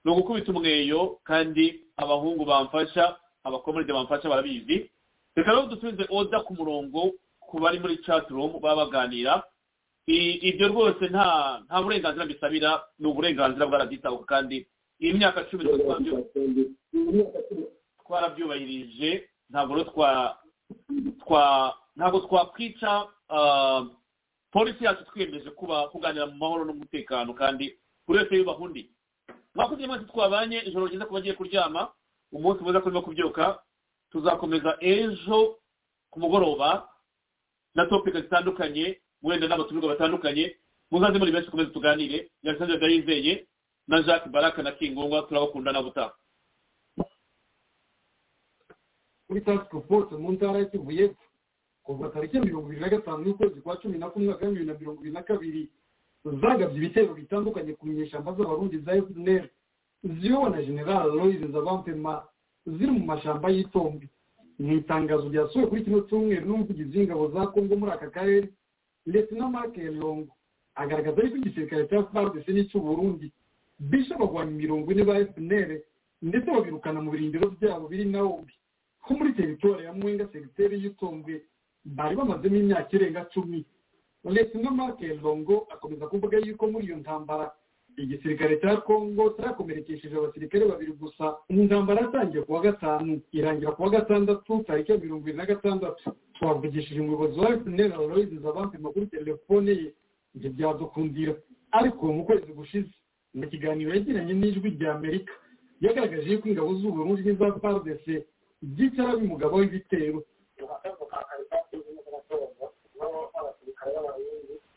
Ni ugukubita umweyo kandi abahungu bamfasha abakomeride bamfasha barabizi. Reka rero dusubize oda ku murongo ku bari muri catirumu baba baganira. Ibyo rwose nta nta burenganzira mbisabira ni uburenganzira bwaraditabuka kandi iyi myaka cumi twarabyubahirije ntabwo ntabwo twakwica polisi yacu twiyemeje kuba kuganira mu mahoro n'umutekano kandi buri wese yubaha undi. Mwakoze mwese twabanye ijoro ryiza kuba agiye kuryama umunsi mwiza kurimo kubyuka tuzakomeza ejo ku mugoroba na topika zitandukanye wenda n'abatumirwa batandukanye muzaze muri benshi tukomeze tuganire. Yabisanzwe ndayizeye na jacques baraka na kingungwa turabakunda na butaha kuri tasike force mu ntara y'ikivu y'epfo kuva tariki mirongo ibiri na gatanu y'ukwezi kwa cumi na kumwe mwaka bibiri na mirongo ibiri na kabiri zagabye ibitero bitandukanye ku nyeshyamba z'abarundi za fpr ziyobowe na general loise nzabampema ziri mu mashyamba y'itombi mu itangazo ryasohowe kuri kino cyumweru n'umuvugizi w'ingabo za kongo muri aka karere ndetse na mark longo. Agaragaza yuko igisirikare cya fardc n'icy'uburundi bishe abagwanyi mirongo ine ba fpr ndetse babirukana mu birindiro byabo biri nawobi ko muri teritwari ya mwenga segiteri y'itombwe bari bamazemo imyaka irenga cumi. Ndetse na mark longo akomeza kuvuga yuko muri iyo ntambara igisirikare cya kongo cyakomerekesheje abasirikare babiri gusa. Intambara yatangiye kuwa gatanu irangira kuwa gatandatu tariki ya mirongo irindwi na gatandatu. Twavugishije umuyobozi wa fpr aloyizi zabampima kuri telefone ye ibyo byadukundira. Ariko mu kwezi gushize mu kiganiro yagiranye n'ijwi rya amerika yagaragaje yuko ingabo z'uburundi n'iza fardc byicara umugabo w'ibitero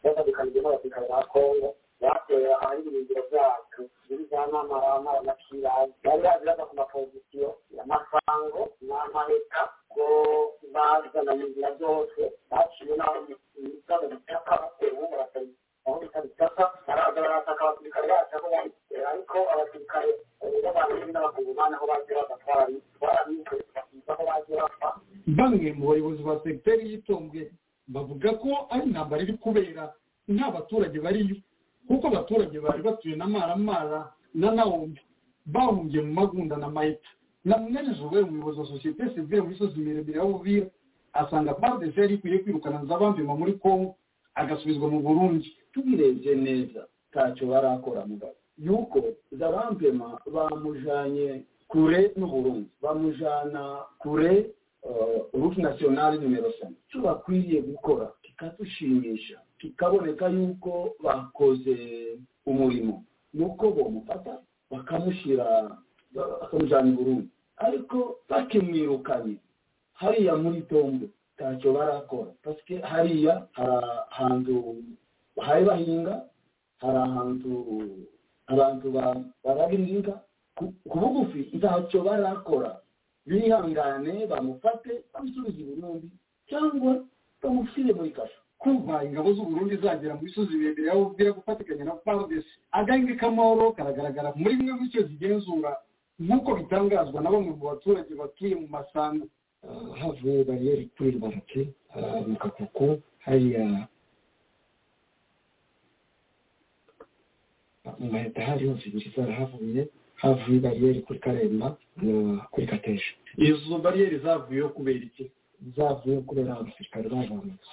bafatikanyije n'abasirikare bamwe mu bayobozi ba segiteri y'itombwe bavuga ko ari intambara iri kubera nta baturage bariyo kuko abaturage bari batuye na maramara na nawombi bahungiye mu magunda na mayita na mwenejuwe umuyobozi wa sosiyete sivire mu misozi miremire ya buvira asanga pardesi yari ikwiye kwirukana nzabambima muri kongo agasubizwa mu burundi. Tubirebye neza ntacyo barakora mugabo yuko zabampema bamujanye kure n'uburundi bamujana kure ruti nasiyonali nimero sena icyo bakwiriye gukora kikadushimisha kikaboneka yuko bakoze umurimo. Ni uko bomufata bakamushyira bakamujyana i burundi. Ariko bakimwirukanye hariya muri tombo ntacyo barakora pasike hariya hari ahantu bahaye bahinga hari ahantu abantu barahinga ku bugufi ntacyo barakora. Bihangane bamufate bamusubize i burundi cyangwa bamushyire muri kasho kuva ingabo z'uburundi zagera mu misozi miremire ya buvira gufatikanya na pardesi agahinga k'amahoro karagaragara muri bimwe bice zigenzura nk'uko bitangazwa na bamwe mu baturage batuye mu masango havuye bariyeri kuri barake mu kakuku hariya mu maheta hari hose ibiri zarahavuye havuye bariyeri kuri karemba kuri kateje izo bariyeri zavuyeho kubera iki? Zavuye kubera abasirikare bavamutse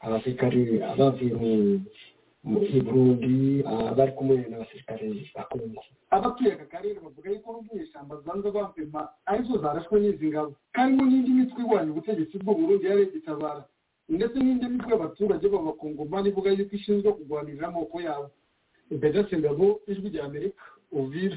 abasirikare bavuye mu burundi bari kumwe n'abasirikare ba kongo abatuye aka karere bavuga yuko n'ubwishyamba zanze bampema ari zo zarashwe n'izi ngabo. Karimo n'indi mitwe irwanya ubutegetsi bw'uburundi yari igitabara. Ndetse n'indi mitwe y'abaturage b'abakongomani ivuga yuko ishinzwe kurwanirira amoko yabo. Imbere ngabo ijwi rya amerika uvira